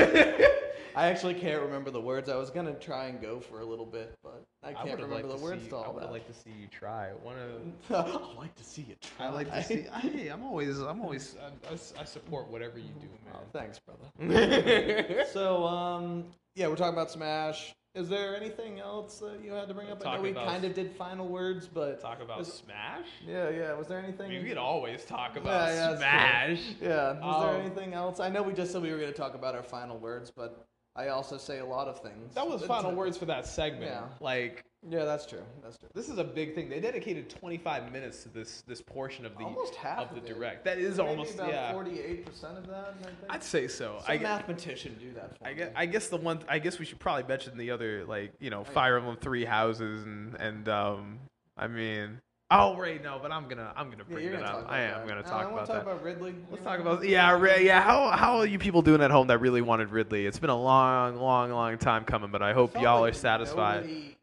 I actually can't remember the words. I was gonna try and go for a little bit, but I can't would've remember the words see, to I would that. liked to see you try. One of I'd like to see you try. I like to see. Hey, I'm always, I'm always, I, I, I support whatever you do, Oh, man. thanks, brother. so, um, yeah, we're talking about Smash. Is there anything else that you had to bring up? I know we about- kind of did final words, but Talk about Was- Smash. yeah, yeah. Was there anything? I mean, we could always talk about yeah, that's Smash. Yeah. Was there Um, anything else? I know we just said we were going to talk about our final words, but I also say a lot of things. That was It's final a- words for that segment. Yeah. Like Yeah, that's true. That's true. this is a big thing. They dedicated 25 minutes to this this portion of the almost half of the it. direct. That is Maybe almost about yeah. forty-eight percent of that. I think. I'd say so. Some I, mathematician do that. For I guess, I guess the one. I guess we should probably mention the other, like you know, yeah. Fire Emblem Three Houses and and um. I mean, oh right, no, but I'm gonna I'm gonna bring you're it gonna up. I am that. gonna talk I about want that. to talk about Ridley. Let's talk about yeah, Ray, yeah. How how are you people doing at home that really wanted Ridley? It's been a long, long, long time coming, but I hope y'all are satisfied. Nobody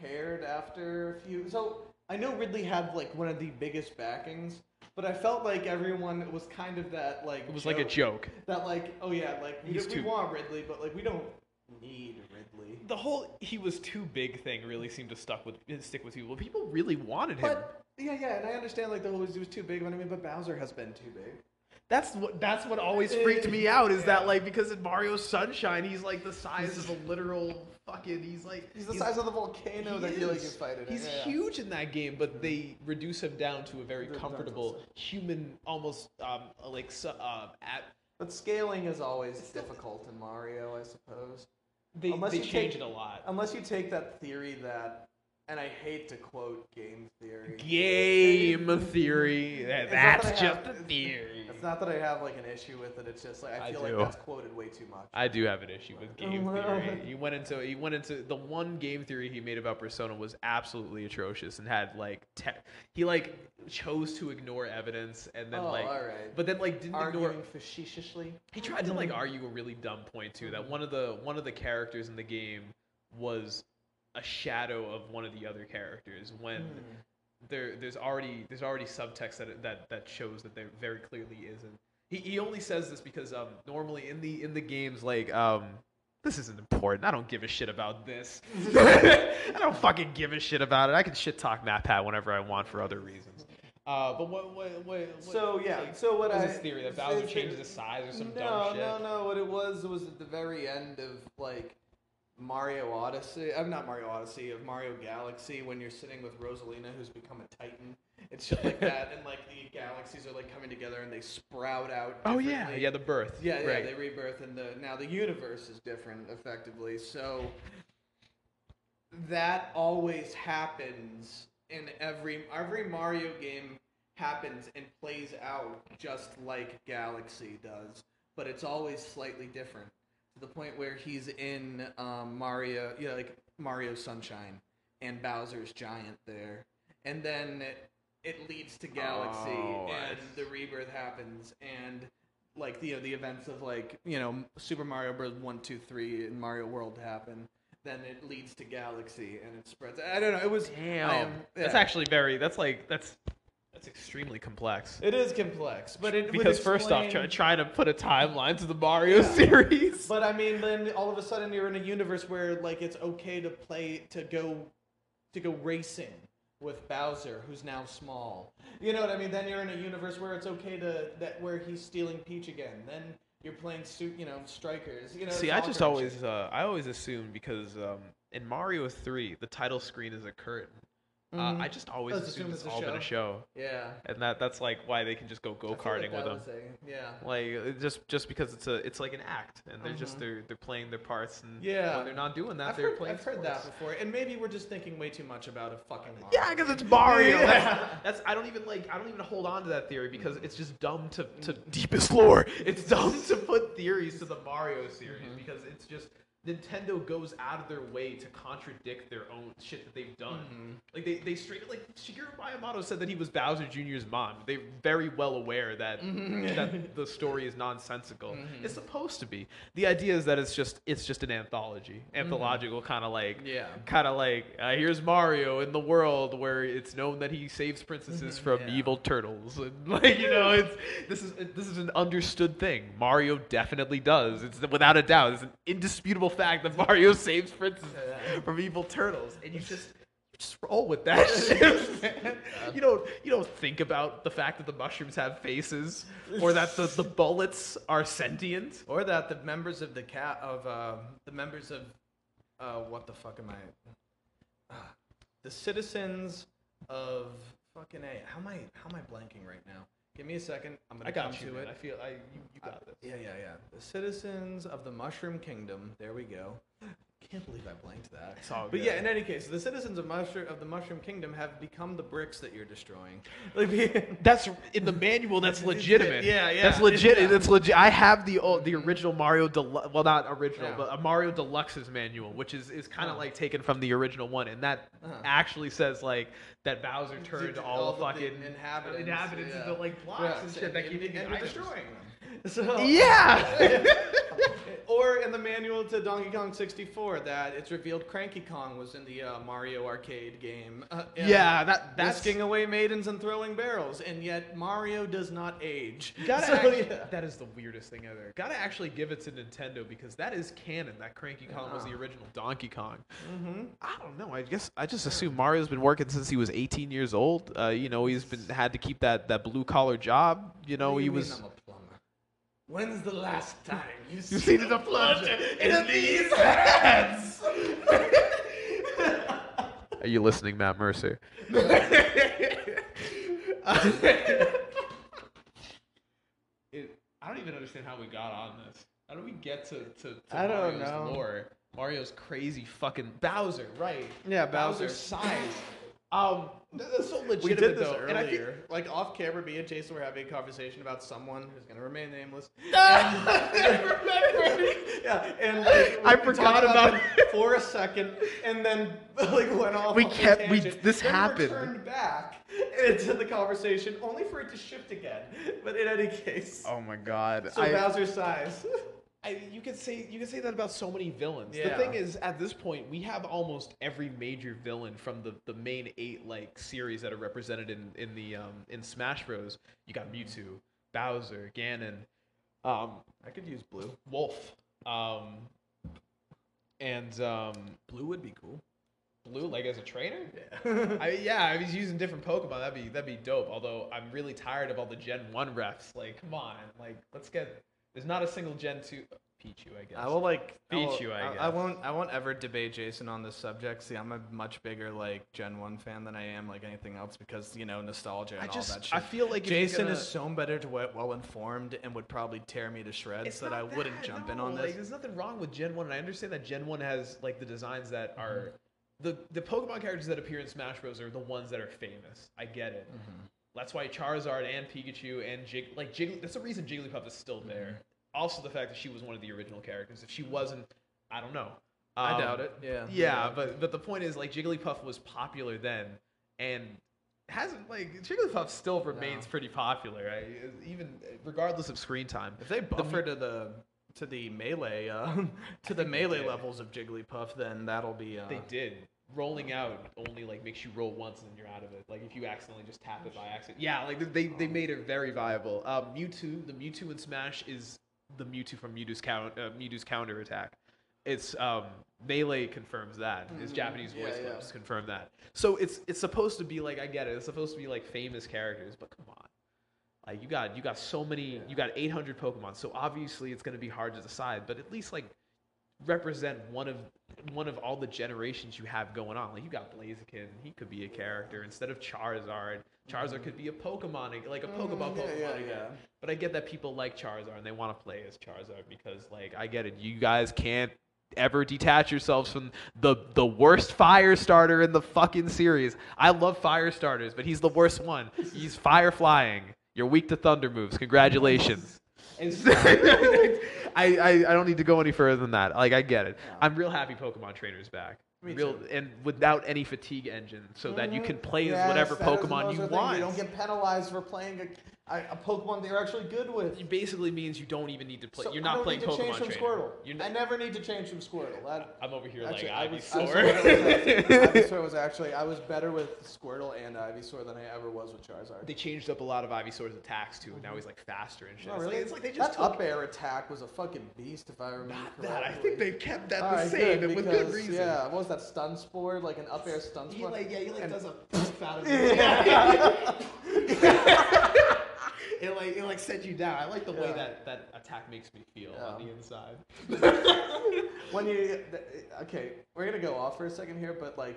cared after a few. So I know Ridley had like one of the biggest backings, but I felt like everyone was kind of that like. It was like a joke. That like, oh yeah, like we, He's we want Ridley, but like we don't need Ridley. The whole he was too big thing really seemed to stuck with stick with people. People really wanted him. But yeah, yeah, and I understand like the whole he was too big, but I mean, but Bowser has been too big. That's what that's what always freaked me out is that like because in Mario Sunshine he's like the size of a literal fucking he's like He's the size of the volcano that you like is. is fighting. He's Yeah, yeah. huge in that game, but they reduce him down to a very Reduce comfortable human, almost um like uh, at But scaling is always difficult in Mario, I suppose. they Unless they you change take- it a lot. Unless you take that theory that, and I hate to quote game theory. Game theory. that- It's not that That's just a theory. It's not that I have like an issue with it. It's just like I I feel do. like that's quoted way too much. I do have an issue with game theory. He went into he went into the one game theory he made about Persona was absolutely atrocious and had like te- he like chose to ignore evidence and then oh, like all right. but then like didn't ignore facetiously. he tried to like argue a really dumb point too that one of the one of the characters in the game was a shadow of one of the other characters when Hmm. There there's already there's already subtext that that that shows that there very clearly isn't. He he only says this because um normally in the in the games like um this isn't important. I don't give a shit about this. I don't fucking give a shit about it. I can shit talk MatPat whenever I want for other reasons. Uh, but what what what? what So yeah, like, so what what was I his theory that Bowser changes his size or some no, dumb shit? No, no, What it was was at the very end of like Mario Odyssey. I'm not Mario Odyssey of Mario Galaxy when you're sitting with Rosalina, who's become a Titan. It's shit like that, and like the galaxies are like coming together and they sprout out. Oh yeah, yeah, the birth. Yeah, yeah, right. they rebirth, and the now the universe is different, effectively. So that always happens in every every Mario game happens and plays out just like Galaxy does, but it's always slightly different to the point where he's in um, Mario, you know, like Mario Sunshine, and Bowser's giant there, and then it, it leads to Galaxy, Oh, I and the rebirth happens, and like the the events of like you know Super Mario Bros. One, Two, Three, and Mario World happen. Then it leads to Galaxy, and it spreads. I don't know. It was Damn. I am- That's actually very. That's like that's that's extremely complex. It is complex, but it because first off, try, trying to put a timeline to the Mario series. But I mean, then all of a sudden you're in a universe where like it's okay to play to go to go racing with Bowser, who's now small. You know what I mean? Then you're in a universe where it's okay to that where he's stealing Peach again. Then you're playing suit, you know, strikers. You know. See, I just always, uh, I always assumed because um, in Mario Three, the title screen is a curtain. Uh, Mhm. I just always Let's assumed assume it's it's a all been a show, yeah. and that that's like why they can just go go I feel like karting with them. a- yeah. Like just just because it's a it's like an act, and they're just Mhm. they're they're playing their parts, and Yeah. when they're not doing that, I've they're heard, playing. I've heard that before, and maybe we're just thinking way too much about a fucking Mario. Yeah, because it's Mario. Yeah. That's, that's I don't even like I don't even hold on to that theory because it's just dumb to to deepest lore. It's dumb to put theories to the Mario series Mm-hmm. because it's just Nintendo goes out of their way to contradict their own shit that they've done. Mm-hmm. Like they they straight like Shigeru Miyamoto said that he was Bowser Jr.'s mom. They're very well aware that Mm-hmm. that the story is nonsensical. It's supposed to be. The idea is that it's just it's just an anthology, anthological kind of like Mm-hmm. Yeah. kind of like uh, here's Mario in the world where it's known that he saves princesses from Mm-hmm. Yeah. evil turtles, and like you know, it's this is this is an understood thing. Mario definitely does. It's without a doubt. It's an indisputable fact that Mario saves princesses from evil turtles, and you just. you Just roll with that shit. man. you don't you don't think about the fact that the mushrooms have faces or that the, the bullets are sentient. Or that the members of the cat of uh, the members of uh, what the fuck am I? Ah, the citizens of fucking a. How am I? How am I blanking right now? Give me a second. I'm gonna I got come you, to it. I feel I you, you got uh, this. Yeah, yeah, yeah. The citizens of the Mushroom Kingdom. There we go. Can't believe I blanked that. But good. yeah, in any case, the citizens of mushroom of the Mushroom Kingdom have become the bricks that you're destroying. That's in the manual. That's legitimate. Yeah, yeah. That's legit. Yeah. That's legit. I have the old, the original Mario Deluxe. Well, not original, Yeah. but a Mario Deluxe's manual, which is is kind of Oh. like taken from the original one, and that Uh-huh. actually says like that Bowser turned all, all the fucking inhabitants, inhabitants yeah. into like blocks and shit that and, can and, be and you're destroying them. So, Yeah. or in the manual to Donkey Kong 64, that it's revealed Cranky Kong was in the uh, Mario arcade game. Uh, yeah, that that's Whisking away maidens and throwing barrels, and yet Mario does not age. Gotta So, act- yeah. That is the weirdest thing ever. Gotta actually give it to Nintendo because that is canon. That Cranky Kong was the original Donkey Kong. Mm-hmm. I don't know. I guess I just assume Mario's been working since he was 18 years old. Uh, you know, he's been had to keep that, that blue collar job. You know, he was. I'm a plumber? When's the last time you You see see the plunger in these hands. Are you listening, Matt Mercer? It- I don't even understand how we got on this. How do we get to, to, to I don't Mario's know. lore? Mario's crazy fucking Bowser, right? Yeah, Bowser. Bowser's size. Um, that's so legitimate We did this though, earlier. and I think like off camera, me and Jason were having a conversation about someone who's gonna remain nameless. I remember. yeah, and like, I forgot talked about them it. for a second, and then like went off. We on a kept- we- tangent. this then happened. Returned back into the conversation, only for it to shift again. But in any case, Oh my god. so Bowser's size. I, you could say you could say that about so many villains. The thing is, at this point, we have almost every major villain from the, the main eight like series that are represented in in the um, in Smash Bros. You got Mewtwo, Bowser, Ganon, um, I could use blue. Wolf, um, and um, Blue would be cool. Blue, like as a trainer. Yeah. I, yeah, I was using different Pokemon. That'd be that'd be dope. Although I'm really tired of all the Gen One refs. Like, come on, like let's get. There's not a single Gen Two. Pichu, I guess. I will like I will- Pichu, I I, guess. won't. I won't ever debate Jason on this subject. See, I'm a much bigger like Gen One fan than I am like anything else because you know nostalgia and I all just that shit. I feel like if you're Jason gonna- is so better to well informed and would probably tear me to shreds It's that not I wouldn't that, jump in no, on Like, this. there's nothing wrong with Gen One, and I understand that Gen One has like the designs that Mm-hmm. are the the Pokemon characters that appear in Smash Bros. are the ones that are famous. I get it. Mm-hmm. That's why Charizard and Pikachu and Jig like Jig. That's the reason Jigglypuff is still Mm-hmm. there. Also, the fact that she was one of the original characters. If she wasn't, I don't know. I Um, doubt it. Yeah. Yeah, but but the point is, like Jigglypuff was popular then, and hasn't like Jigglypuff still remains pretty popular. I, even regardless of screen time. If they buffer to the to the melee uh, to the melee levels of Jigglypuff, then that'll be. Uh, They did. Rolling out only like makes you roll once and then you're out of it. Like if you accidentally just tap it by accident. Yeah, like they they made it very viable. Um, Mewtwo, the Mewtwo in Smash is the Mewtwo from Mewtwo's count uh, Mewtwo's counter attack. It's um, melee confirms that. His Japanese voice yeah. clips confirm that. So it's it's supposed to be like I get it. It's supposed to be like famous characters, but come on. Like you got you got so many you got 800 Pokemon, so obviously it's gonna be hard to decide. But at least like represent one of one of all the generations you have going on. Like you got Blaziken, he could be a character instead of Charizard. Charizard could be a Pokemon, like a Pokemon Mm, yeah, Pokemon yeah, again. yeah. But I get that people like Charizard and they want to play as Charizard because, like, I get it. You guys can't ever detach yourselves from the the worst fire starter in the fucking series. I love fire starters, but he's the worst one. He's fire flying. You're weak to thunder moves. Congratulations. And so- I, I, I don't need to go any further than that. Like I get it. I'm real happy Pokemon Trainer's back. Me real too. and without any fatigue engine, so that you mm-hmm. can play as Yes, whatever that is Pokemon another you thing. want. You don't get penalized for playing a, a, a Pokemon that you're actually good with. It basically means you don't even need to play. So you're I not don't playing need to Pokemon change from Trainer. Squirtle. You're I never need to change from Squirtle. That I'm over here actually, like I was, Ivysaur. Ivysaur was actually I was better with Squirtle and Ivysaur than I ever was with Charizard. they changed up a lot of Ivysaur's attacks too, now he's like faster and shit. Oh, It's like- really? It's like they just that up air attack was a fucking beast, if I remember not correctly. that. I think they kept that All the right, same good, and with because, good reason. Yeah, what was that stun spore? Like an up air stun spore. He like yeah, he like And- does a poof out of it. It like it like sets you down. I like the way that that attack makes me feel on the inside. when you okay, we're gonna go off for a second here, but like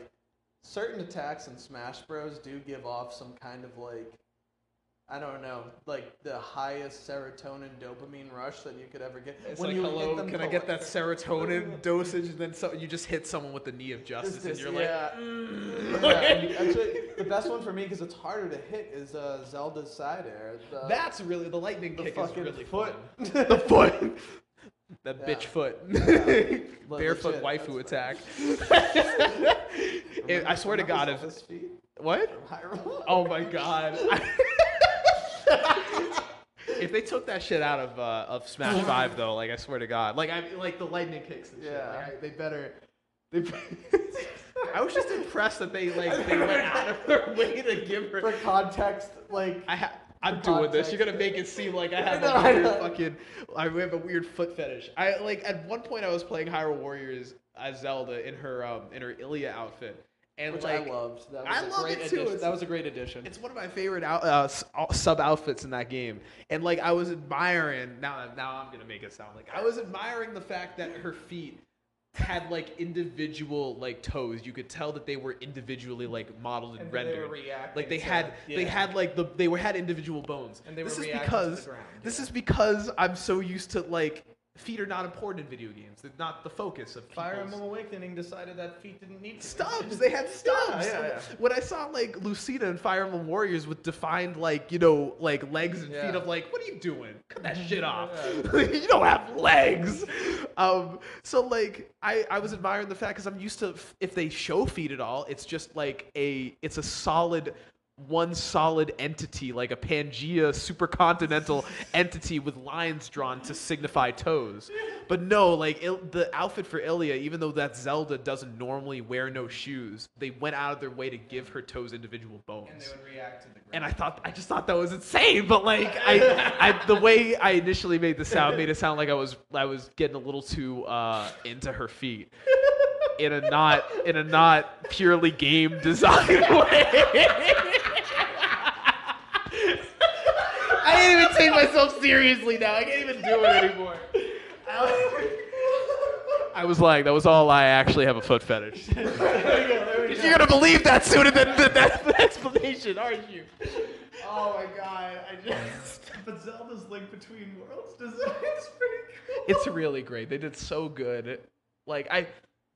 certain attacks in Smash Bros. do give off some kind of like I don't know, like the highest serotonin dopamine rush that you could ever get. It's when like, you hit hello, them can I get that serotonin dosage? And then so, you just hit someone with the knee of justice, this- and you're yeah. like, mm. Yeah, actually, the best one for me because it's harder to hit is uh, Zelda's side air. The, That's really the lightning the kick is fucking really foot. fun. the foot. That Yeah. bitch foot. Le- Barefoot legit, waifu attack. It- I swear to Remember God, if Zelda's feet? what? Hyrule? Oh my God. if they took that shit out of uh, of Smash Five, though, like I swear to God, like I like the lightning kicks and shit, Yeah. like, I, they better. They, I was just impressed that they like they went out of their way to give her. For context, like I ha- I'm doing this. You're gonna make it seem like I have No, a I weird know. fucking. I have a weird foot fetish. I like at one point I was playing Hyrule Warriors as Zelda in her um in her Ilia outfit, and which like I loved. That was I love it too. That was a great addition. it's one of my favorite out, uh, uh, sub outfits in that game, and like I was admiring. Now, now I'm gonna make it sound like I was admiring the fact that her feet had like individual like toes. You could tell that they were individually like modeled and, And they were rendered. reacting like they to- had, they had like the they were had individual bones. And they were this is reacting to because the ground, this yeah. is because I'm so used to like feet are not important in video games. They're not the focus of Fire Emblem Awakening decided that feet didn't need stubs. They had stubs. yeah, yeah. When I saw like Lucina and Fire Emblem Warriors with defined like you know like legs and Yeah. feet, of like, what are you doing? Cut that shit off. you don't have legs. Um, so like I I was admiring the fact because I'm used to if they show feet at all, it's just like a it's a solid. One solid entity, like a Pangea supercontinental entity with lines drawn to signify toes. But no, like Il- the outfit for Ilia, even though that Zelda doesn't normally wear no shoes, they went out of their way to give her toes individual bones. And they would react to the ground. And I thought, I just thought that was insane. But like, I, I, the way I initially made the sound made it sound like I was, I was getting a little too uh, into her feet, in a not, in a not purely game design way. I can't even take myself seriously now. I can't even do it anymore. I was lying. That was all I actually have a foot fetish. You're gonna believe that sooner than, than that's the explanation, aren't you? Oh my god! I just. But Zelda's Link Between Worlds design is pretty cool. It's really great. They did so good. Like I,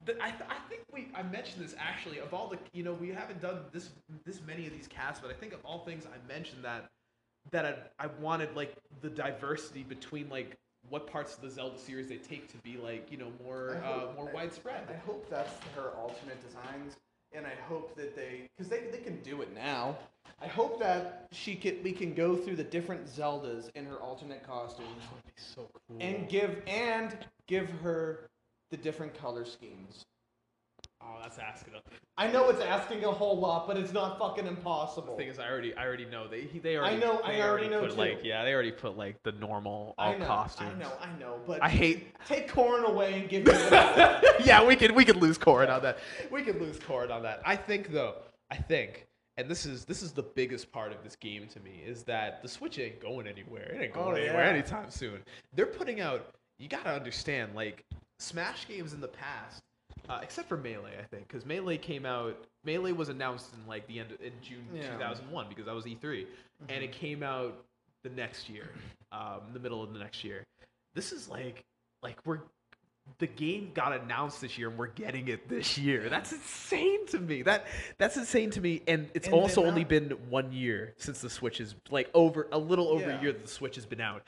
th- I, th- I think we I mentioned this actually. Of all the, you know, we haven't done this this many of these casts, but I think of all things I mentioned that that I, I wanted like the diversity between like what parts of the Zelda series they take to be like you know more I uh, more I- widespread. I hope that's her alternate designs, and I hope that they, because they, they can do it now. I hope that she can, we can go through the different Zeldas in her alternate costumes That would be so cool. and give and give her the different color schemes. Oh, that's asking. A, I know it's asking a whole lot, but it's not fucking impossible. the thing is, I already, I already know they, he- they already. know- I they already know put, too. Like, yeah, they already put like the normal all I know, costumes. I know, I know, but I hate. take Corrin away and give me yeah, we could we could lose Corrin on that. We could lose Corrin on that. I think though, I think, and this is this is the biggest part of this game to me is that the Switch ain't going anywhere. It ain't oh, going Oh, anywhere yeah. anytime soon. They're putting out. You gotta understand, like Smash games in the past, uh, except for Melee, I think, because Melee came out. Melee was announced in like the end of, in June Yeah. 2001 because that was E3, and it came out the next year, um, the middle of the next year. This is like like we're the game got announced this year and we're getting it this year. That's insane to me. That that's insane to me. And it's And they're also only not- been one year since the Switch is like over a little over Yeah. a year that the Switch has been out.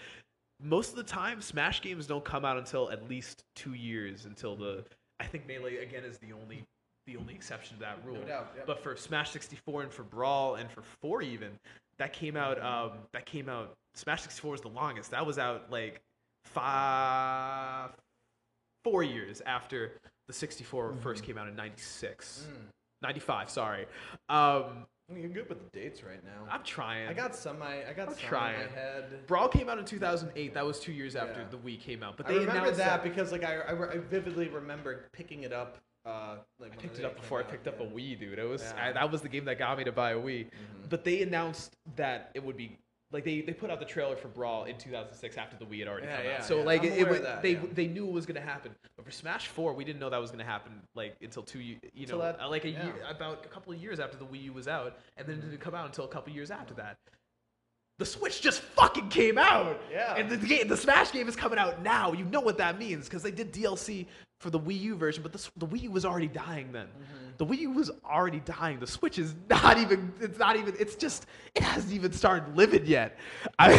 Most of the time, Smash games don't come out until at least two years until the. I think Melee again is the only the only exception to that rule. doubt, yep. But for Smash 64 and for Brawl and for Four even, that came out. Um, that came out. Smash 64 was the longest. That was out like five, four years after the 64 first came out in 96. 95, sorry. Um, You're good with the dates right now. I'm trying. I got some. I, I got I'm some trying. in my head. Brawl came out in 2008. That was two years after Yeah. the Wii came out. But I they remember announced that because like I, I, I vividly remember picking it up. Uh, like I picked it up before I out, picked up a. Wii, dude. It was Yeah. I, that was the game that got me to buy a Wii. Mhm. But they announced that it would be like they, they put out the trailer for Brawl in 2006 after the Wii had already Yeah, come yeah, out. So yeah. like it, it was- that, they yeah. they knew it was gonna happen. But for Smash 4, we didn't know that was gonna happen like until two you know that- uh, like a yeah. year about a couple of years after the Wii U was out, and then it didn't come out until a couple of years after that. The Switch just fucking came out. Yeah. And the game, the Smash game is coming out now. You know what that means because they did DLC for the Wii U version, but the, the Wii U was already dying then. Mm-hmm. The Wii U was already dying. The Switch is not even. It's not even. It's just. It hasn't even started living yet. I,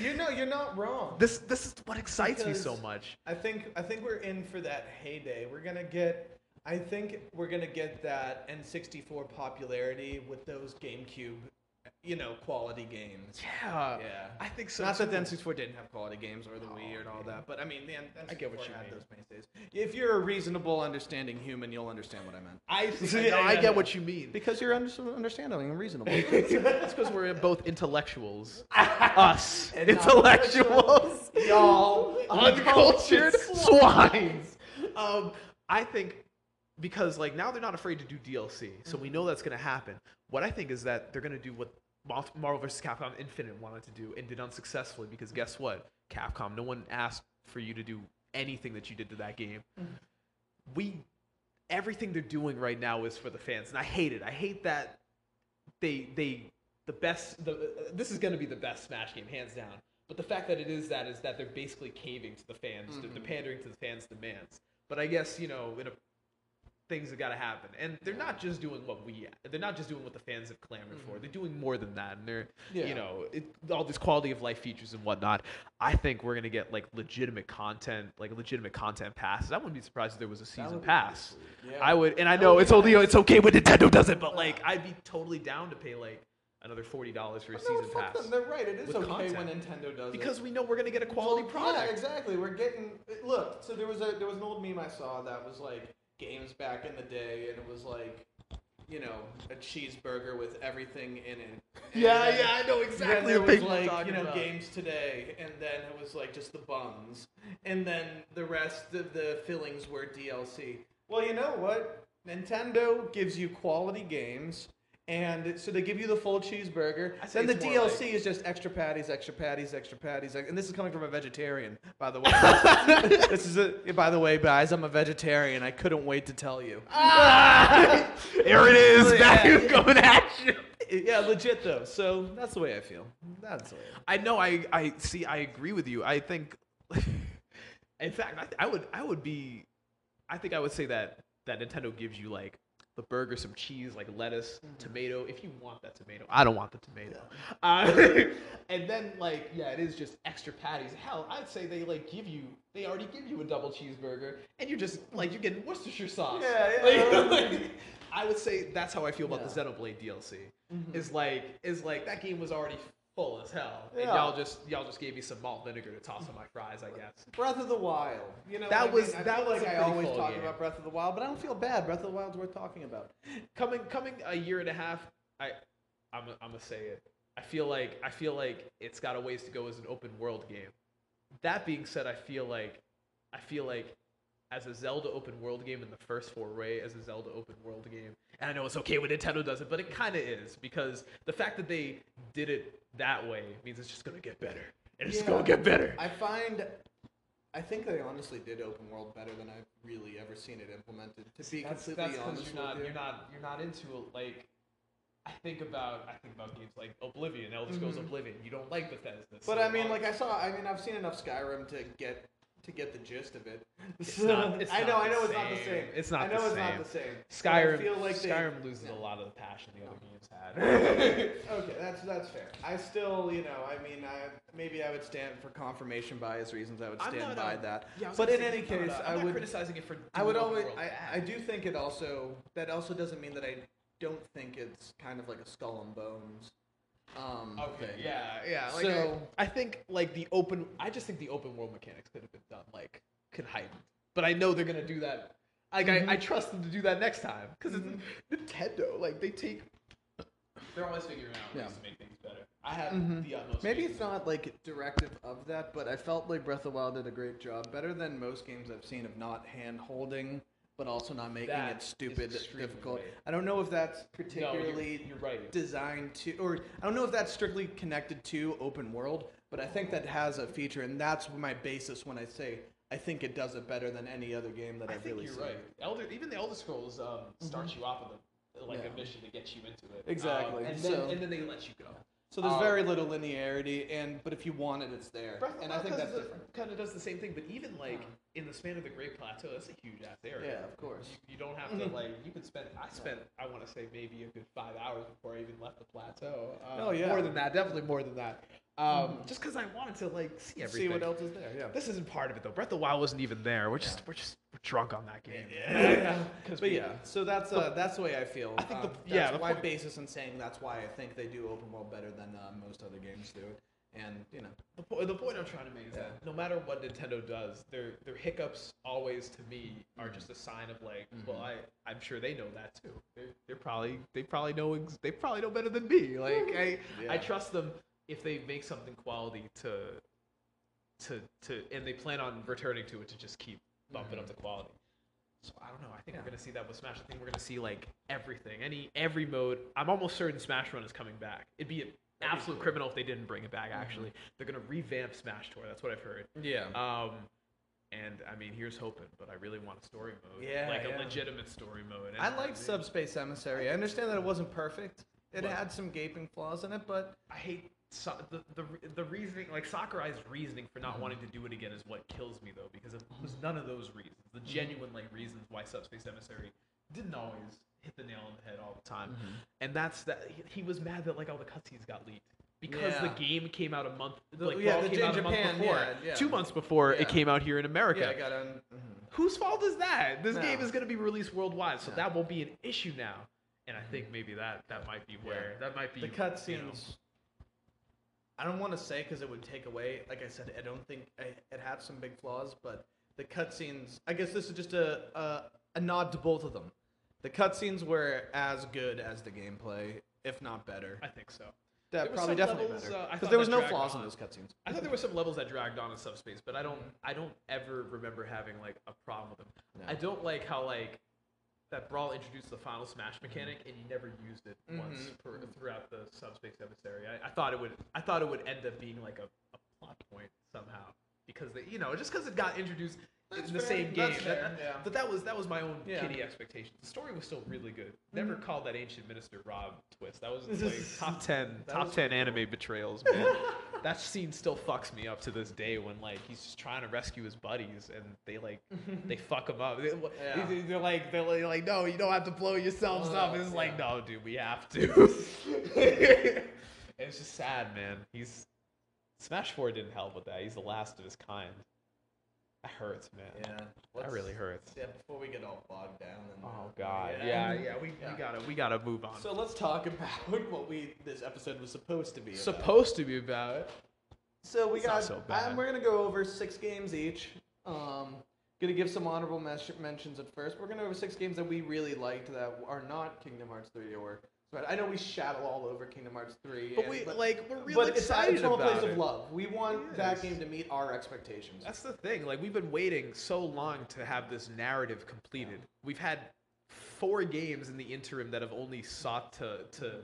You know, you're not wrong. this this is what excites me so much. I think I think we're in for that heyday. We're gonna get. I think we're gonna get that N64 popularity with those GameCube, you know, quality games. Yeah. Yeah. I think so. Not that the too. N64 didn't have quality games or the Wii and all that, but I mean, the N- N64 I get what you had mean. those mainstays. If you're a reasonable, understanding human, you'll understand what I meant. I, Yeah, I, I yeah, get what you mean. Because you're under- understanding and reasonable. That's because we're both intellectuals. Us. And intellectuals. Y'all. Uncultured swines. Um, I think because like now they're not afraid to do DLC, so we know that's gonna happen. What I think is that they're gonna do what Marvel vs. Capcom Infinite wanted to do and did unsuccessfully because guess what? Capcom, no one asked for you to do anything that you did to that game. Mm-hmm. We everything they're doing right now is for the fans, and I hate it. I hate that they they the best the this is going to be the best Smash game hands down. But the fact that it is that is that they're basically caving to the fans, they're- they're mm-hmm. pandering to the fans' demands. But I guess you know, in a, things have got to happen, and they're not just doing what we they're not just doing what the fans have clamored for. Mm-hmm. They're doing more than that, and they're Yeah. you know it, all these quality of life features and whatnot. I think we're gonna get like legitimate content, like legitimate content passes. I wouldn't be surprised if there was a season pass. Yeah. I would, and I know would it's only, it's okay when Nintendo does it, but like I'd be totally down to pay like another forty dollars for a season pass them. They're right. It is okay content. when Nintendo does it. because we know we're gonna get a quality Well, product. Yeah, exactly. We're getting look. So there was a there was an old meme I saw that was like games back in the day, and it was like you know a cheeseburger with everything in it. And Yeah, then- yeah, I know exactly there the was like you know about. games today, and then it was like just the buns, and then the rest of the fillings were DLC. Well, you know what? Nintendo gives you quality games. And so they give you the full cheeseburger. Then the DLC is just extra patties, extra patties, extra patties. And this is coming from a vegetarian, by the way. this is a, by the way, guys. I'm a vegetarian. I couldn't wait to tell you. Ah! Here it is, back yeah. coming at you. Yeah, legit though. So that's the way I feel. That's the way. I I know. I I see. I agree with you. I think, in fact, I, I would I would be, I think I would say that that Nintendo gives you like the burger, some cheese, like lettuce, tomato. If you want that tomato, I don't want the tomato. Uh, and then like yeah, it is just extra patties. Hell, I'd say they like give you. They already give you a double cheeseburger, and you're just like you're getting Worcestershire sauce. Yeah, yeah. Like, like, I would say that's how I feel about Yeah. the Xenoblade DLC. Mhm. Is like is like that game was already full as hell, and Yeah. y'all just y'all just gave me some malt vinegar to toss on my fries, I guess. Breath of the Wild. You know, That I was- I that feel was like a I pretty always talk game. about Breath of the Wild, but I don't feel bad. Breath of the Wild's worth talking about. coming coming a year and a half, I I'm I'm gonna say it. I feel like I feel like it's got a ways to go as an open world game. That being said, I feel like I feel like as a Zelda open world game in the first foray as a Zelda open world game, and I know it's okay when Nintendo does it, but it kind of is because the fact that they did it that way means it's just gonna get better, and it's Yeah. gonna get better. I find, I think they honestly did open world better than I've really ever seen it implemented. To be completely honest you're not you. you're not you're not into it like I think about I think about games like Oblivion, Elder Scrolls Mhm. Oblivion. You don't like Bethesda. But so I mean, why- like I saw, I mean, I've seen enough Skyrim to get to get the gist of it. It's not- it's I know, I know, it's not the same. It's not I know the it's same. not the same. Skyrim I feel like they- Skyrim loses yeah. a lot of the passion the other oh. games had. Okay, that's that's fair. I still, you know, I mean, I maybe I would stand for confirmation bias reasons. I would stand not, by that. Yeah, but in any not, case, I would. criticizing it for. I would always. I. I do think it also. That also doesn't mean that I don't think it's kind of like a skull and bones. Um, Okay. thing. Yeah. Yeah. Like So- I, I think like the open. I just think the open world mechanics could have been done like could heighten. But I know they're gonna do that. Like I, I trust them to do that next time because Mhm. it's Nintendo. Like they take. They're always figuring out ways Yeah. to make things better. I have Mhm. the utmost. Maybe it's not like directive of that, but I felt like Breath of the Wild did a great job, better than most games I've seen of not hand holding, but also not making That it is stupid extremely difficult. I don't know if that's No, you're- particularly you're, right. designed to, or I don't know if that's strictly connected to open world, but I think that has a feature, and that's my basis when I say I think it does it better than any other game that I I've think really you're seen. right. Elder, even the Elder Scrolls um, starts you off with a, like Yeah. a mission to get you into it. Exactly. Um, and, then, So- and then they let you go. So there's Um, very little linearity, and but if you want it, it's there, Breath of the and I Wild think does that's the- different. Kind of does the same thing, but even like in the span of the Great Plateau, that's a huge ass area. Yeah, of course. You, you don't have to Mhm. like. You could spend. I spent. I want to say maybe a good five hours before I even left the plateau. Uh, Oh, yeah. More than that, definitely more than that. Um, Mhm. Just because I wanted to like see everything. See what else is there. Yeah. This isn't part of it though. Breath of the Wild wasn't even there. We're just we're just we're drunk on that game. Yeah. Because But yeah, so that's uh, that's the way I feel. I think the- Um, yeah, the my point- basis in saying that's why I think they do open world better than uh, most other games do. And you know, The, po- the point I'm trying to make is Yeah. that no matter what Nintendo does, their their hiccups always to me are just a sign of like, well, Mhm. I I'm sure they know that too. They're, they're probably they probably know ex- they probably know better than me. Like I Yeah. I trust them if they make something quality to to to and they plan on returning to it to just keep bumping up Mhm. the quality. So I don't know. I think Yeah. we're gonna see that with Smash. I think we're gonna see like everything, any every mode. I'm almost certain Smash Run is coming back. It'd be an absolute cool. criminal if they didn't bring it back. Mhm. Actually, they're gonna revamp Smash Tour. That's what I've heard. yeah, Um, and I mean, here's hoping, but I really want a story mode. Yeah, like yeah. a legitimate story mode. I liked Subspace Emissary. I understand that it wasn't perfect. It What? had some gaping flaws in it, but I hate so, the, the the reasoning, like Sakurai's reasoning for not Mhm. wanting to do it again is what kills me though, because it was none of those reasons, the mm-hmm. genuine like reasons why Subspace Emissary didn't always hit the nail on the head all the time, mm-hmm. and that's that he, he was mad that like all the cutscenes got leaked. Because Yeah. the game came out a month, like yeah, Brawl the- came in out a month Japan, before, yeah, yeah. two months before Yeah. it came out here in America. yeah, I got on. Mm-hmm. Whose fault is that? This No. game is going to be released worldwide, so that won't be an issue now. And I think maybe that that might be where that might be the you know, cutscenes. I don't want to say because it would take away. Like I said, I don't think I, it had some big flaws, but the cutscenes. I guess this is just a, a a nod to both of them. The cutscenes were as good as the gameplay, if not better. I think so. That probably definitely levels, better uh, because thought there was no flaws on. in those cutscenes. I thought there were some levels that dragged on in subspace, but I don't I don't ever remember having like a problem with them. No. I don't like how like that brawl introduced the final smash mechanic and you never used it once Mhm. per, throughout the subspace emissary. I, I thought it would I thought it would end up being like a, a plot point somehow because they you know just because it got introduced That's in the fair. same game. That- yeah. But that was that was my own Yeah. kiddie expectations. The story was still really good. Never Mhm. called that ancient minister Rob twist. That was like top ten top was ten anime betrayals, man. that scene still fucks me up to this day when like he's just trying to rescue his buddies and they like they fuck him up. They, Yeah. they- They're like they're like, like, no, you don't have to blow yourselves up. Oh, It's like no, dude, we have to. it's just sad, man. He's Smash Four didn't help with that. He's the last of his kind. That hurts, man. Yeah, That really hurts. Yeah, before we get all bogged down. In Oh, God. Yeah. Yeah, yeah. We, Yeah. we gotta we gotta move on. So let's talk about what we this episode was supposed to be. about. Supposed to be about. So we It's not got. so bad. um, we're gonna go over six games each. Um, gonna give some honorable mes- mentions at first. We're gonna go over six games that we really liked that are not Kingdom Hearts three or. But I know we shadow all over Kingdom Hearts three. But and- we but, like we're really but it's, excited it's from a place it. of love. We want Yes. that game to meet our expectations. That's the thing. Like we've been waiting so long to have this narrative completed. We've had four games in the interim that have only sought to to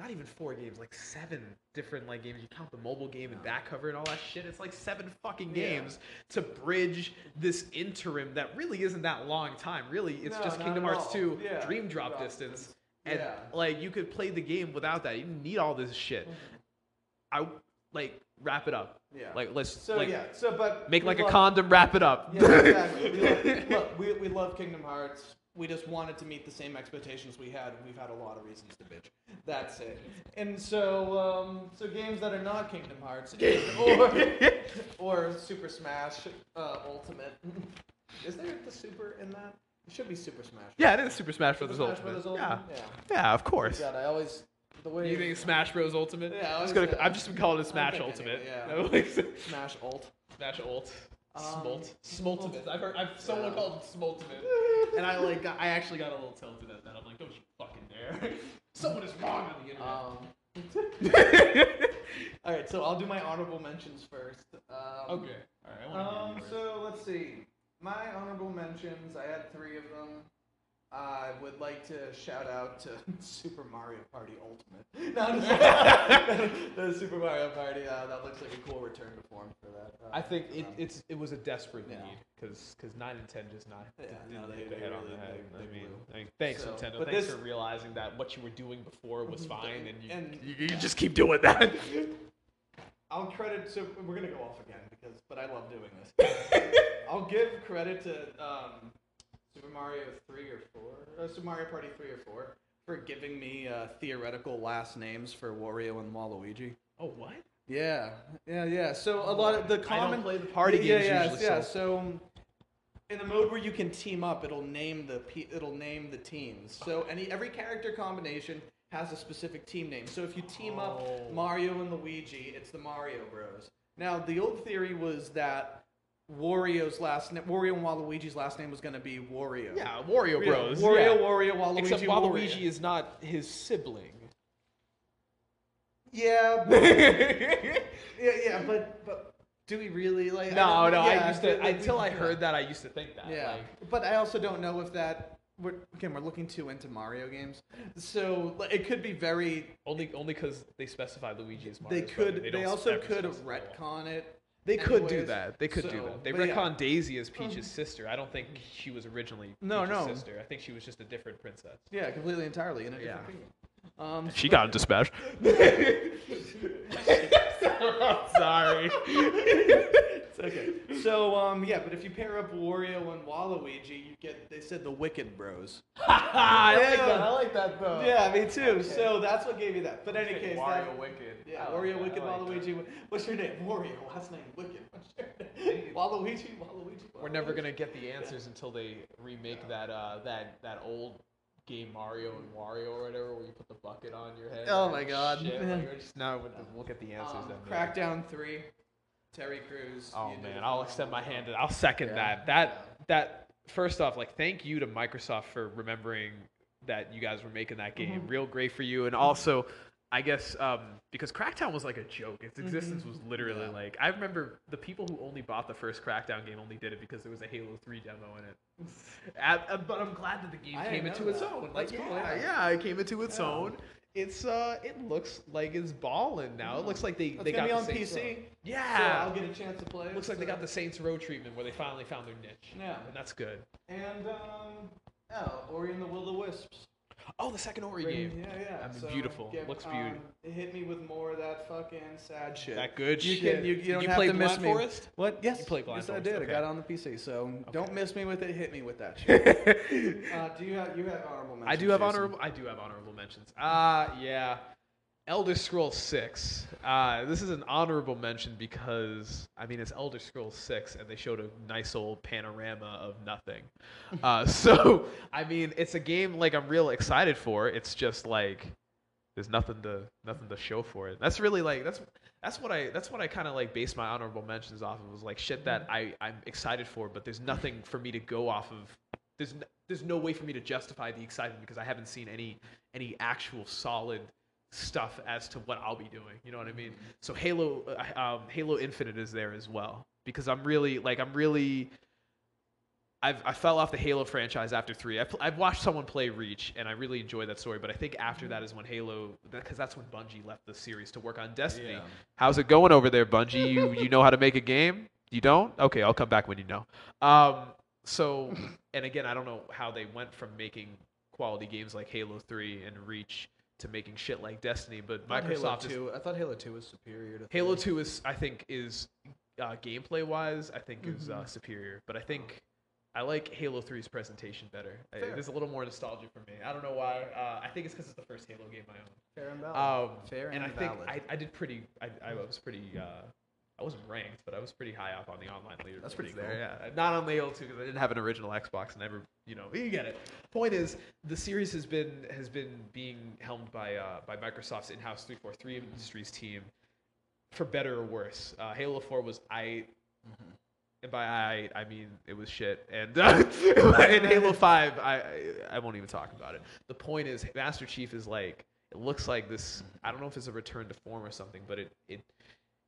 not even four games, like seven different like games. You count the mobile game and back cover and all that shit. It's like seven fucking Yeah. games to bridge this interim that really isn't that long time. Really, it's No, just Kingdom Hearts 2 Yeah. Dream Drop Drop distance. distance. And Yeah. like you could play the game without that. You didn't need all this shit. I like wrap it up. Yeah. Like let's So like yeah. So but make like a condom, wrap it up. Yeah, exactly. we, love, look, we, we love Kingdom Hearts. We just wanted to meet the same expectations we had. We've had a lot of reasons to bitch. That's it. And so, um, so games that are not Kingdom Hearts or or Super Smash uh, Ultimate. Is there the Super in that? It should be Super Smash. Yeah, it is Super Smash Bros. Smash Ultimate. Bros. Yeah. Ultimate? yeah, of course. God, I always the way You think Smash Bros. Ultimate? Yeah, I was, gonna, uh, I've just been calling it Smash Ultimate. like, Smash Alt. Smash Ult. Um, Smolt. Smultimate. I've heard. I've someone Yeah. called it Smultimate, and I like. Got, I actually got a little tilted at that. I'm like, don't you fucking dare! Someone is wrong on the internet. Um, all right, so I'll do my honorable mentions first. Um, okay. All right. I wanna hear Um, yours. so let's see. My honorable mentions. I had three of them. I would like to shout out to Super Mario Party Ultimate. No, just- the Super Mario Party. Uh, that looks like a cool return to form for that. Uh, I think it, um, it's it was a desperate Yeah. need because nine and ten just not Yeah, didn't no, they- hit the they head on really- the head. they- I mean. I mean, thanks So, Nintendo. but Thanks this- for realizing that what you were doing before was fine, and you And- you, you just keep doing that. I'll credit. So we're gonna go off again because, but I love doing this. I'll give credit to um, Super Mario three or four, uh, Super Mario Party three or four, for giving me uh, theoretical last names for Wario and Waluigi. oh what? Yeah, yeah, yeah. So a lot of the I don't common play the party yeah, games yeah, usually, Yeah, so- so um, in the mode where you can team up, it'll name the pe- it'll name the teams. So any every character combination has a specific team name. So if you team up Oh. Mario and Luigi, it's the Mario Bros. Now the old theory was that Wario's last name, Wario and Waluigi's last name was going to be Wario. Yeah, Wario Yeah, Bros. Wario, yeah. Wario, Waluigi, Except Wario. Waluigi is not his sibling. Yeah, but, yeah, yeah, but but do we really like? No, don't- no. yeah, I used to but until I heard that. I used to think that. Yeah, Like, but I also don't know if that. We're, again, we're looking too into Mario games, so like, it could be very. only only because they specify Luigi as They could. They, don't also could specify retcon it. They could do that. They could do that. They but yeah. retcon Daisy as Peach's sister. I don't think she was originally No, Peach's no. sister. I think she was just a different princess. Yeah, completely entirely in a different Yeah. Um, She got into Smash. Sorry. It's okay. So um, yeah, but if you pair up Wario and Waluigi, you get. They said the Wicked Bros. I like that. I like that though. Yeah, me too. So that's what gave you that. But in any case, Wario that, Wicked. Yeah, I like Wario, that. Wicked, I like that. Waluigi. What's your name? Wario. Last name Wicked. What's your name? Waluigi. Waluigi. We're never gonna get the answers until they remake that uh, that that old game Mario and Wario or whatever, where you put the bucket on your head. Oh my God. Shit. Like, just now we'll get the answers Um, then. Crackdown three. Terry Crews. Oh man, I'll extend my hand. I'll second Yeah. that. That that first off, like thank you to Microsoft for remembering that you guys were making that game. Mhm. Real great for you, and also. I guess um, because Crackdown was like a joke. Its existence Mhm. was literally Yeah. like I remember the people who only bought the first Crackdown game only did it because there was a Halo Three demo in it. Uh, uh, but I'm glad that the game I came into know its own. Like, cool, yeah, yeah. yeah, it came into its Yeah. own. It's uh, it looks like it's balling now. It looks like they It's they gonna got be the on Saints PC. Row. So Yeah, I'll get a chance to play. it, Looks like they got the Saints Row treatment where they finally found their niche. Yeah. And that's good. And um, oh, Ori and the Will of the Wisps. Oh, the second Ori Great- game. Yeah, yeah. I mean, so beautiful. get- Looks um, beauty. It hit me with more of that fucking sad shit. That good you shit. Can, you, you Did don't you have play to miss Blind me. Forest? What? Yes. You played Blind yes, I did. okay. I got it on the PC. So don't miss me with it. Hit me with that shit. uh, do you have you have honorable mentions? I do have Jason? honorable. I do have honorable mentions. Uh yeah. Elder Scrolls Six. Uh, this is an honorable mention because I mean it's Elder Scrolls Six, and they showed a nice old panorama of nothing. Uh, so I mean it's a game like I'm real excited for. It's just like there's nothing to nothing to show for it. That's really like that's that's what I that's what I kind of like base my honorable mentions off of was like shit that I I'm excited for, but there's nothing for me to go off of. There's n- there's no way for me to justify the excitement because I haven't seen any any actual solid stuff as to what I'll be doing. You know what I mean? So Halo uh, um, Halo Infinite is there as well because I'm really like I'm really I've, I fell off the Halo franchise after three. I've, I've watched someone play Reach, and I really enjoy that story. But I think after that is when Halo, because that's when Bungie left the series to work on Destiny. Yeah. How's it going over there, Bungie? You you know how to make a game? You don't? Okay, I'll come back when you know. Um, so, and again, I don't know how they went from making quality games like Halo Three and Reach to making shit like Destiny, but I thought Halo Microsoft is. I thought Halo Two was superior to Halo three. Two is, I think, is uh, gameplay wise, I think is Mm-hmm. uh, superior. But I think I like Halo 3's presentation better. Fair. There's a little more nostalgia for me. I don't know why. Uh, I think it's because it's the first Halo game I own. Fair and valid. Um, Fair and and I think. I, I did pretty. I, I was pretty. Uh, I wasn't ranked, but I was pretty high up on the online leader. That's pretty there. cool. Yeah, not on the Halo 2 because I didn't have an original Xbox. And never, you know, you get it. Point is, the series has been has been being helmed by uh, by Microsoft's in-house 343 Industries team, for better or worse. Uh, Halo 4 was I. And by I, I mean it was shit. And uh, in Halo Five, I, I I won't even talk about it. The point is, Master Chief is like it looks like this. I don't know if it's a return to form or something, but it it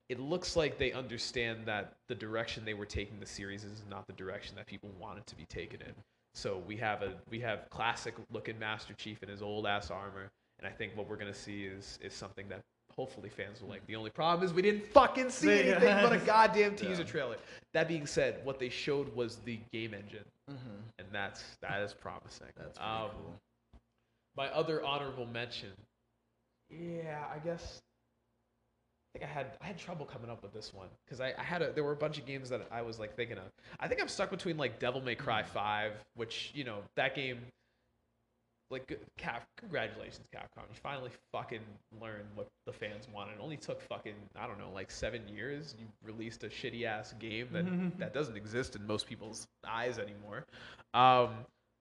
it looks like they understand that the direction they were taking the series is not the direction that people wanted to be taken in. So we have a we have classic looking Master Chief in his old ass armor, and I think what we're gonna see is is something that hopefully fans will like. The only problem is we didn't fucking see anything but a goddamn teaser Yeah. trailer. That being said, what they showed was the game engine, Mhm. and that's that is promising. That's Um, cool. My other honorable mention, yeah, I guess. I think I had I had trouble coming up with this one because I, I had a there were a bunch of games that I was like thinking of. I think I'm stuck between like Devil May Cry Five, which you know that game. Like Cap, congratulations, Capcom! You finally fucking learned what the fans wanted. It only took fucking I don't know like seven years. You released a shitty ass game that that doesn't exist in most people's eyes anymore. Um,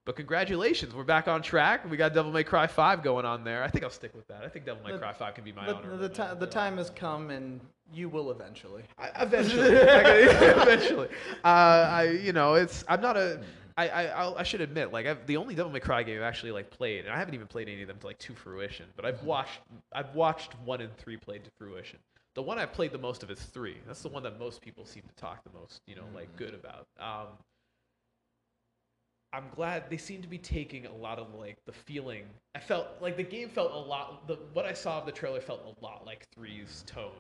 but congratulations, we're back on track. We got Devil May Cry Five going on there. I think I'll stick with that. I think Devil May The- Cry Five can be my The, honorable the, mention. the time has come, and you will eventually. I, eventually, eventually. Uh, I, you know, it's. I'm not a. I, I, I'll, I should admit, like, I've, the only Devil May Cry game I've actually like played, and I haven't even played any of them to like to fruition. But I've watched, I've watched one and three played to fruition. The one I've played the most of is three. That's the one that most people seem to talk the most, you know, like good about. Um, I'm glad they seem to be taking a lot of like the feeling. I felt like the game felt a lot. The what I saw of the trailer felt a lot like three's tone.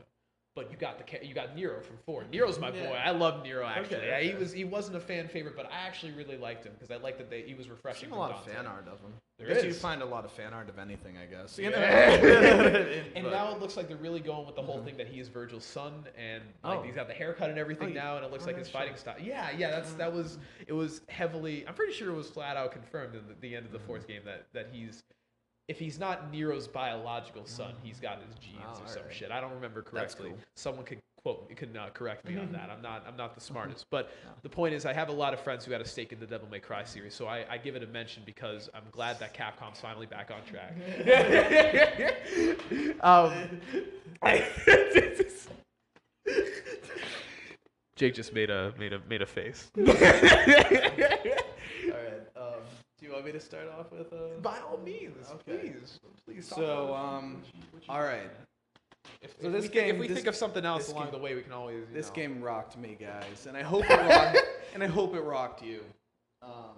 But you got the you got Nero from four. Nero's my boy. I love Nero actually. Okay, Yeah, he was he wasn't a fan favorite, but I actually really liked him because I liked that they, he was refreshing. a from lot of fan art of him. There I guess you find a lot of fan art of anything, I guess. Yeah. and But- now it looks like they're really going with the whole thing that he is Vergil's son, and like Oh. he's got the haircut and everything Oh, you- now, and it looks oh, like his shit. fighting style. Yeah, yeah, that's that was it was heavily. I'm pretty sure it was flat out confirmed in the, the end of the Mm-hmm. fourth game that that he's. If he's not Nero's biological son, he's got his genes Oh, or some alright. shit. I don't remember correctly. cool. Someone could quote, could uh, correct me on that. I'm not, I'm not the smartest. But the point is, I have a lot of friends who had a stake in the Devil May Cry series, so I, I give it a mention because I'm glad that Capcom's finally back on track. um, Jake just made a made a made a face. All right. Do you want me to start off with? Uh... By all means, Okay. please, please. talk So, about um, what you- what you- all right. If, so if this we, think- game- if we this- think of something else this along game- the way, we can always. you This know. game rocked me, guys, and I hope it rocked. and I hope it rocked you. Um,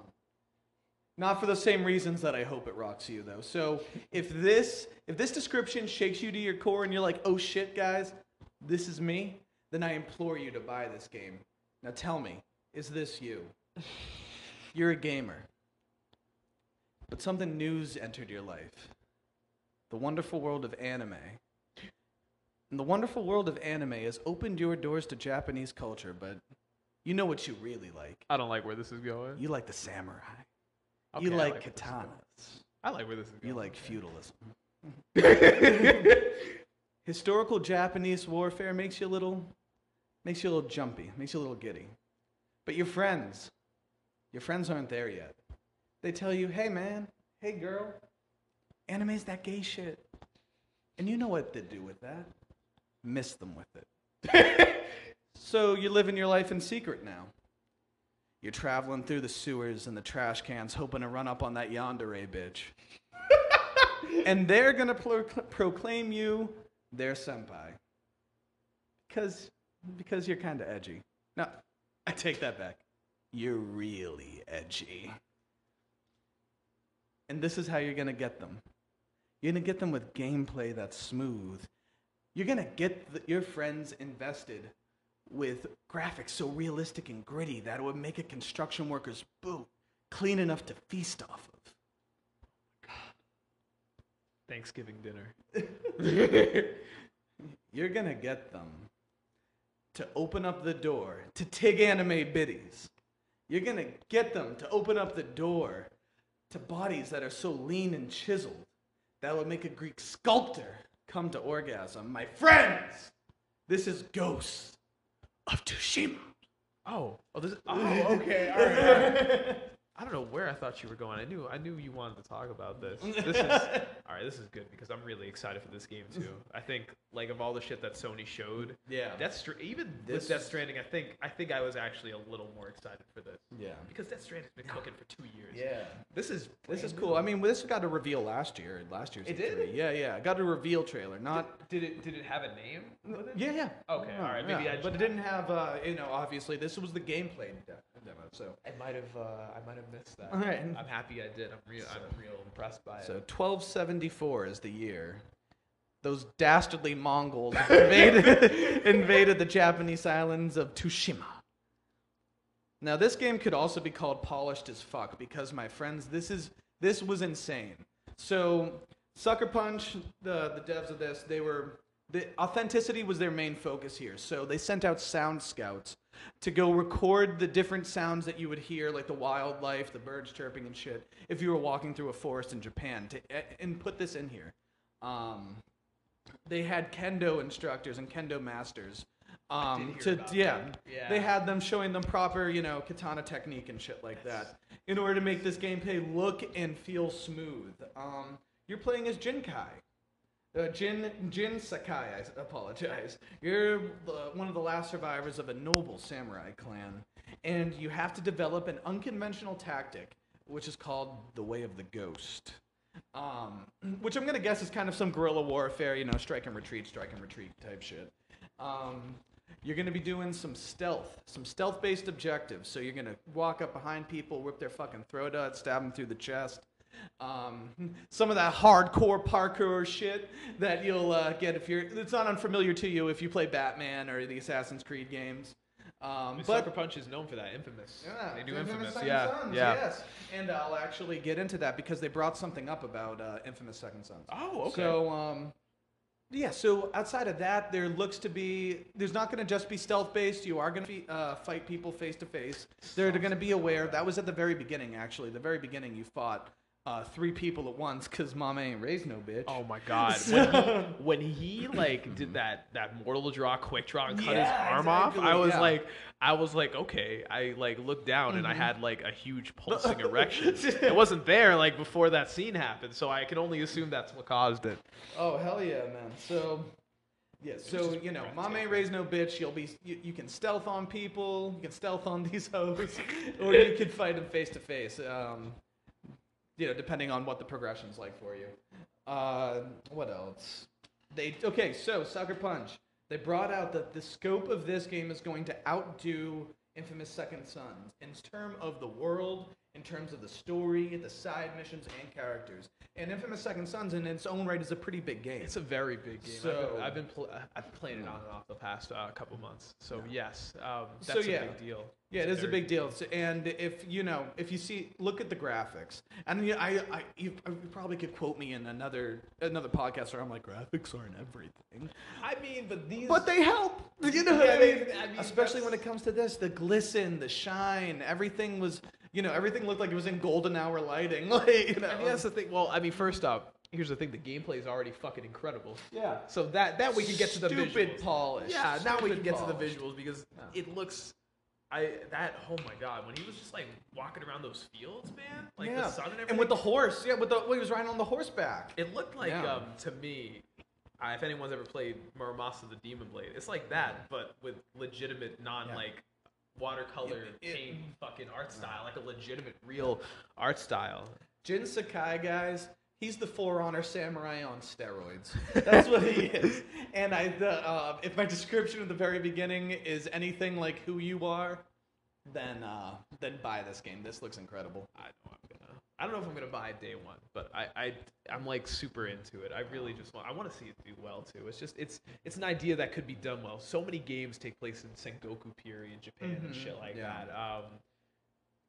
not for the same reasons that I hope it rocks you, though. So if this if this description shakes you to your core and you're like, "Oh shit, guys, this is me," then I implore you to buy this game. Now tell me, is this you? You're a gamer, but something new's entered your life. The wonderful world of anime. And the wonderful world of anime has opened your doors to Japanese culture, but you know what you really like. I don't like where this is going. You like the samurai. Okay, you I like is going. katanas. I like where this is going. You like feudalism. Historical Japanese warfare makes you a little makes you a little jumpy, makes you a little giddy. But your friends, your friends aren't there yet. They tell you, "Hey man, hey girl, anime's that gay shit." And you know what to do with that. Miss them with it. so you're living your life in secret now. You're traveling through the sewers and the trash cans, hoping to run up on that yandere bitch. and they're gonna pro- proclaim you their senpai. Because, because you're kind of edgy. No, I take that back. You're really edgy. And this is how you're gonna get them. You're gonna get them with gameplay that's smooth. You're gonna get the, your friends invested with graphics so realistic and gritty that it would make a construction worker's boot clean enough to feast off of. Thanksgiving dinner. You're gonna get them to open up the door to Tig Anime Biddies. You're gonna get them to open up the door to bodies that are so lean and chiseled that would make a Greek sculptor come to orgasm. My friends, this is Ghost of Tsushima. Oh, oh, this. Oh, okay. All right, all right. I don't know where I thought you were going. I knew, I knew you wanted to talk about this. This is all right. This is good because I'm really excited for this game too. I think, like, of all the shit that Sony showed, Yeah. Death Stra- even This with Death Stranding, I think, I think I was actually a little more excited for this Yeah. because Death Stranding's been cooking for two years. Yeah. This is This is cool. I mean, this got a reveal last year. Last year's It did? E3. Yeah, yeah. Got a reveal trailer. Not. Did it? Did it have a name? with it? Yeah, yeah. Okay, all right, maybe I just- but it didn't have. Uh, you know, obviously, this was the gameplay de- demo. So, I might have. Uh, I might have missed that. All right. I'm happy I did. I'm real. I'm real impressed by it. so 1274 is the year. Those dastardly Mongols invaded, invaded the Japanese islands of Tsushima. Now, this game could also be called polished as fuck because, my friends, this is this was insane. So, Sucker Punch, the the devs of this, they were the authenticity was their main focus here. So they sent out sound scouts to go record the different sounds that you would hear, like the wildlife, the birds chirping and shit, if you were walking through a forest in Japan, to and put this in here. Um, they had kendo instructors and kendo masters. Um, to yeah. Yeah. they had them showing them proper, you know, katana technique and shit like that, in order to make this gameplay look and feel smooth. Um, you're playing as Jinkai. Uh, Jin Jin Sakai, I apologize. You're the, one of the last survivors of a noble samurai clan, and you have to develop an unconventional tactic, which is called the Way of the Ghost. Um, which I'm gonna guess is kind of some guerrilla warfare, you know, strike and retreat, strike and retreat type shit. Um, you're gonna be doing some stealth, some stealth-based objectives. So you're gonna walk up behind people, whip their fucking throat out, stab them through the chest. Um, some of that hardcore parkour shit that you'll uh, get if you're. It's not unfamiliar to you if you play Batman or the Assassin's Creed games. Um, But but Sucker Punch is known for that. Infamous. yeah, they do Infamous Infamous. Second yeah. Sons, yeah. Yes, and I'll actually get into that because they brought something up about uh, Infamous Second Sons. Oh, okay. So, um, yeah. So outside of that, there looks to be there's not going to just be stealth based. You are going to uh, fight people face to face. They're going to be aware. That was at the very beginning, actually. The very beginning, you fought uh, three people at once because Mama ain't raised no bitch. Oh my god! When he, when he like did that that mortal draw, quick draw, and cut his Yeah, arm off, exactly, I was yeah. like, I was like, okay. I like looked down and I had like a huge pulsing erection. It wasn't there like before that scene happened, so I can only assume that's what caused it. Oh hell yeah, man! So, yeah, so you know, mom ain't raised no bitch. You'll be you, you can stealth on people. You can stealth on these hoes, or you can fight them face to face. Um, you know, depending on what the progression's like for you. Uh, what else? They okay. So Sucker Punch. They brought out that the scope of this game is going to outdo Infamous Second Sons in terms of the world, in terms of the story, the side missions, and characters. And Infamous Second Sons, in its own right, is a pretty big game. It's a very big game. So- I've been, I've been, pl- I've been playing it on and off the past uh, couple months. So yes, um, So, that's yeah. a big deal. Yeah, it It's a big deal. So, and if you know, if you see, look at the graphics, and you, I, I, you, you probably could quote me in another another podcast where I'm like, graphics aren't everything, I mean, but these. but they help. You know what I mean? I mean, Especially that's- when it comes to this, the glisten, the shine, everything was, you know, everything looked like it was in golden hour lighting. Like, you know, I mean, that's the thing. Well, I mean, first up, here's the thing: the gameplay is already fucking incredible. Yeah. So that that we can get to the Stupid visuals. polished. Yeah, now we can get to the polished. visuals because Yeah. it looks. I that oh my god when he was just like walking around those fields, man, like yeah. the sun and everything. and with the horse, yeah, with the well, he was riding on the horseback. it looked like Yeah. um to me. Uh, if anyone's ever played Muramasa the Demon Blade, it's like that, but with legitimate, non Yeah. like watercolor It- it- paint fucking art style, like a legitimate, real art style. Jin Sakai, guys, he's the For Honor samurai on steroids. That's what he is. And I, the, uh, if my description at the very beginning is anything like who you are, then uh, then buy this game. This looks incredible. I know. I don't know if I'm gonna buy it day one, but I, I I'm like super into it. I really just want. I want to see it do well too. It's just it's it's an idea that could be done well. So many games take place in Sengoku period Japan and Mhm, shit like yeah. that. Um,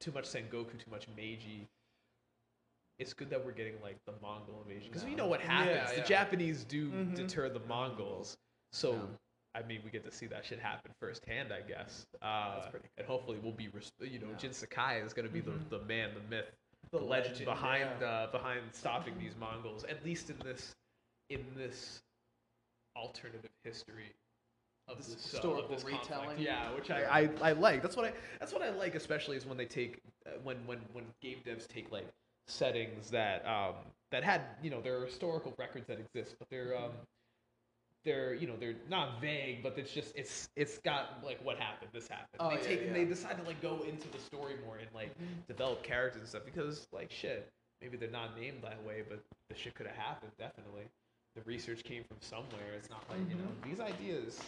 too much Sengoku, too much Meiji. It's good that we're getting like the Mongol invasion because you know what Yeah, happens. The. Japanese do Mhm. deter the Mongols, so. Yeah. I mean, we get to see that shit happen firsthand, I guess. Uh, That's pretty And hopefully, we'll be, res- you know, Yeah. Jin Sakai is going to be Mhm. the, the man, the myth, The the, legend, legend, behind yeah. uh, behind stopping these Mongols. At least in this in this alternative history of This this, uh, of historical this conflict. retelling. Yeah, which I, I, I like. That's what I that's what I like, especially is when they take uh, when when when game devs take like settings that um that had you know there are historical records that exist, but they're um they're you know they're not vague, but it's just it's it's got like what happened, this happened. Oh, they yeah, take yeah. they decide to like go into the story more and like mm-hmm. develop characters and stuff because like shit, maybe they're not named that way, but the shit could have happened definitely. The research came from somewhere. It's not like you know mm-hmm. these ideas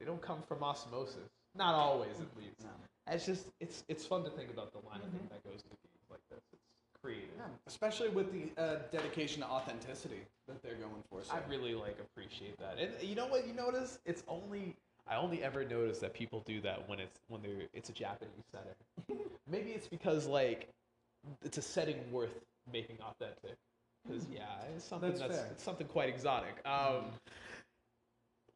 they don't come from osmosis. Not always, at least. No. It's just it's it's fun to think about the line of mm-hmm. thinking that goes into games like this. It's creative. Yeah, Especially with the uh, dedication to authenticity that they're going for. So. I really like appreciate that. And you know what you notice? It's only I only ever notice that people do that when it's when they're it's a Japanese setting. Maybe it's because like it's a setting worth making authentic. Because yeah, it's something That's that's, it's something quite exotic. Um,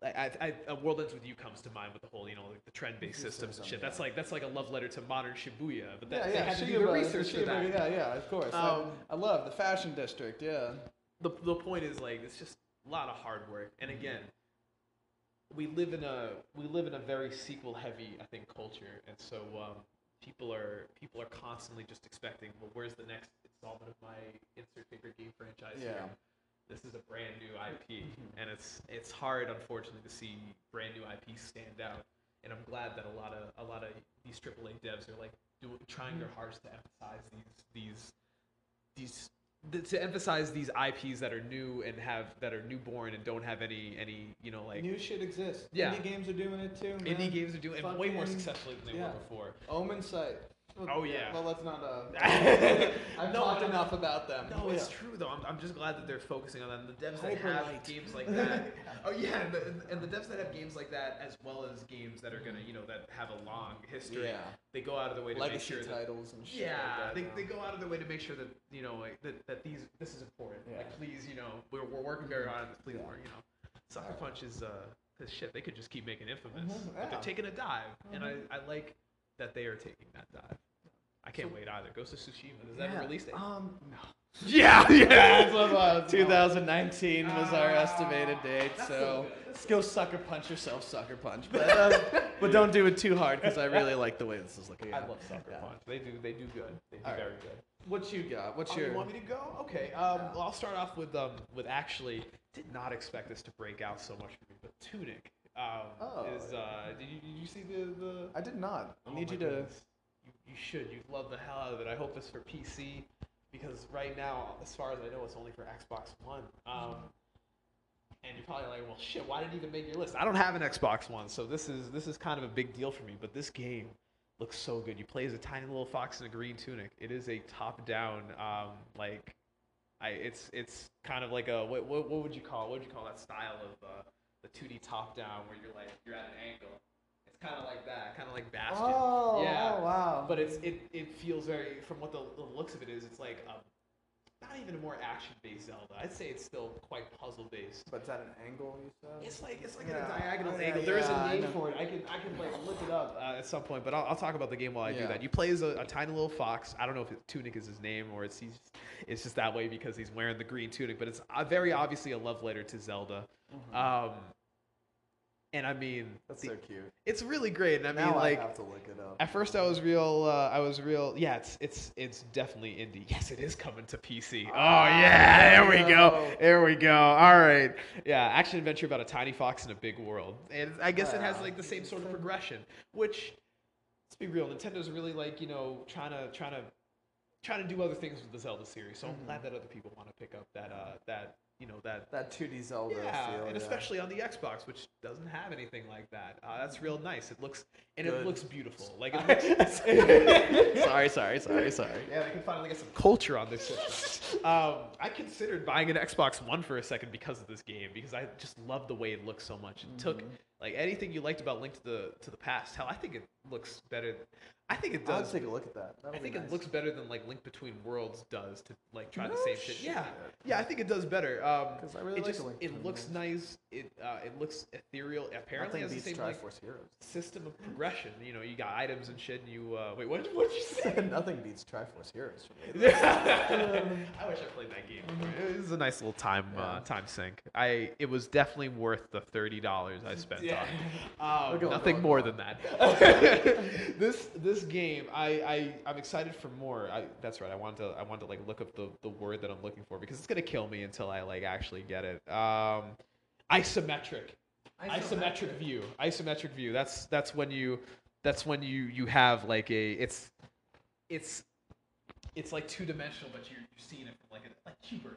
I, I, I, a World Ends with You comes to mind with the whole, you know, like the trend-based systems and shit. That's like that's like a love letter to modern Shibuya, but that, yeah, they yeah, had to do the research for that. Yeah, yeah, of course. Um, I, I love the fashion district. Yeah. the the point is like it's just a lot of hard work and again we live in a we live in a very sequel heavy i think culture and so um, people are people are constantly just expecting well where's the next installment of my insert favorite game franchise Yeah. here? This is a brand new ip mm-hmm. and it's it's hard unfortunately to see brand new ip stand out and i'm glad that a lot of a lot of these aaa devs are like doing trying their mm-hmm. hardest to emphasize these these these th- to emphasize these IPs that are new and have that are newborn and don't have any any you know like New shit exists. Yeah. Indie games are doing it too. Man. indie games are doing it way more successfully than they yeah. were before. Omensight. Oh, yeah. Well, let's not. Uh, I've No, talked no. enough about them. No, it's Yeah. true though. I'm, I'm just glad that they're focusing on that. And the devs that have light. games like that. oh yeah, and the, and the devs that have games like that, as well as games that are gonna you know that have a long history. Yeah. They go out of their way to Legacy make sure that titles and shit. Yeah, like that, they, they go out of their way to make sure that you know like that, that these this is important. Yeah. Like please, you know, we're, we're working very hard on this. Please, Yeah. more, you know, Sucker Punch is uh, cause shit. They could just keep making Infamous, Mhm, but yeah. they're taking a dive, and I. I like that they are taking that dive. I can't wait either. Ghost of Tsushima. Does that Yeah. a release date? Um, no. yeah, That's what it was. 2019 was our Ah, estimated date, so so let's go sucker punch yourself, sucker punch. But, uh, but don't do it too hard because I really like the way this is looking. I out. love Sucker Yeah. Punch. They do they do good. They do All right. very good. What you got? What's Oh, your? you want me to go? Okay. Um, well, I'll start off with um, with actually did not expect this to break out so much for me, but Tunic um, Oh. is. Uh, did you did you see the the? I did not. I Oh need you to. You, you should. You love the hell out of it. I hope it's for PC because right now, as far as I know, it's only for Xbox One. Um, and you're probably like, well, shit, why did it even make your list? I don't have an Xbox One, so this is this is kind of a big deal for me. But this game looks so good. You play as a tiny little fox in a green tunic. It is a top-down, um, like, I it's it's kind of like a what, what what would you call what would you call that style of uh, the 2D top-down where you're like you're at an angle. It's kind of like that, kind of like Bastion. Oh, yeah. oh, wow. But it's it it feels very from what the, the looks of it is. It's like a not not even a more action-based Zelda. I'd say it's still quite puzzle-based. But it's at an angle you said? It's like it's like Yeah. a diagonal Oh, yeah, angle. There is a name for it. I can I can like look it up uh, at some point, but I'll, I'll talk about the game while I do that. You play as a, a tiny little fox. I don't know if it, Tunic is his name or it's he's it's just that way because he's wearing the green tunic, but it's uh, very obviously a love letter to Zelda. Um, and I mean, Mm-hmm. That's the- so cute. it's really great. And I mean, now like I have to look it up. at first, I was real. Uh, I was real. Yeah, it's it's it's definitely indie. Yes, it is coming to PC. Oh Ah, yeah, there we go. There we go. All right. Yeah, action adventure about a tiny fox in a big world, and I guess it has Ah, like the same sort of progression. Which, let's be real, Nintendo's really like you know trying to trying to trying to do other things with the Zelda series. So I'm glad that other people want to pick up that uh that you know that that 2D Zelda yeah, feel. and yeah. especially on the Xbox, which doesn't have anything like that. Uh, that's real nice. It looks and it looks beautiful. Like it looks, sorry, sorry, sorry, sorry. Yeah, they can finally get some culture on this system. Um, I considered buying an Xbox One for a second because of this game because I just love the way it looks so much. It took Mm-hmm. like anything you liked about Link to the to the Past. Hell, I think it looks better. I think it I'll does. take a look at that. That'll I think nice. it looks better than like Link Between Worlds does to like try the same shit. Yeah, shit. yeah, I think it does better. Um, 'Cause I really it like just Link it Between looks nice. It uh, it looks ethereal. Apparently, Nothing has the beats same like, Triforce Heroes. system of progression. You know, you got items and shit. And you uh, wait, what did what did you say? Nothing beats Triforce Heroes for me. I wish I played that game. more. It was a nice little time uh, time sink. I it was definitely worth the thirty dollars I spent Yeah. on. We're Um, going nothing going more on. than that. this this game, I, I I'm excited for more. I, that's right. I want to I want to like look up the, the word that I'm looking for because it's gonna kill me until I like actually get it. Um, isometric isometric view isometric view that's that's when you that's when you you have like a it's it's it's like two dimensional but you're, you're seeing it from like a like cuber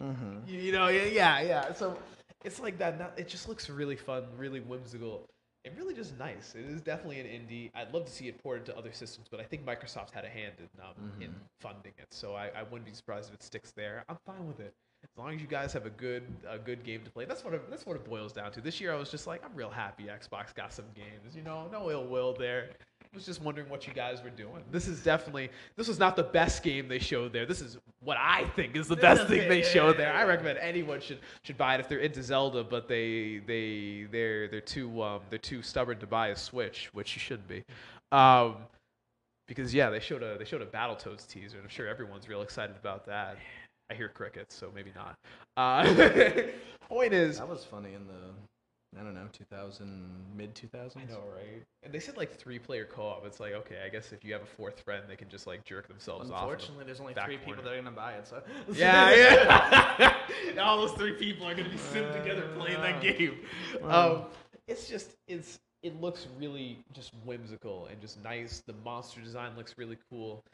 Mm-hmm. you, you know yeah yeah yeah so it's like that it just looks really fun really whimsical and really just nice. It is definitely an indie. I'd love to see it ported to other systems but i think microsoft had a hand in um, in funding it so I, I wouldn't be surprised if it sticks there. I'm fine with it. As long as you guys have a good a good game to play. That's what it, that's what it boils down to. This year i was just like i'm real happy xbox got some games you know? No ill will there was just wondering what you guys were doing. This is definitely this was not the best game they showed there. This is what I think is the best thing they showed there. I recommend anyone should should buy it if they're into Zelda, but they they they're they're too um they're too stubborn to buy a Switch, which you shouldn't be. Um because yeah, they showed a they showed a Battletoads teaser, and I'm sure everyone's real excited about that. I hear crickets, so maybe not. Uh, point is, That was funny in the I don't know 2000 mid 2000s. I know, right? And they said like three player co op. It's like okay, I guess if you have a fourth friend, they can just like jerk themselves off. in Unfortunately, there's only three corner. people that are gonna buy it. So Yeah, yeah. And all those three people are gonna be sitting together playing that game. Um, it's just it's it looks really just whimsical and just nice. The monster design looks really cool,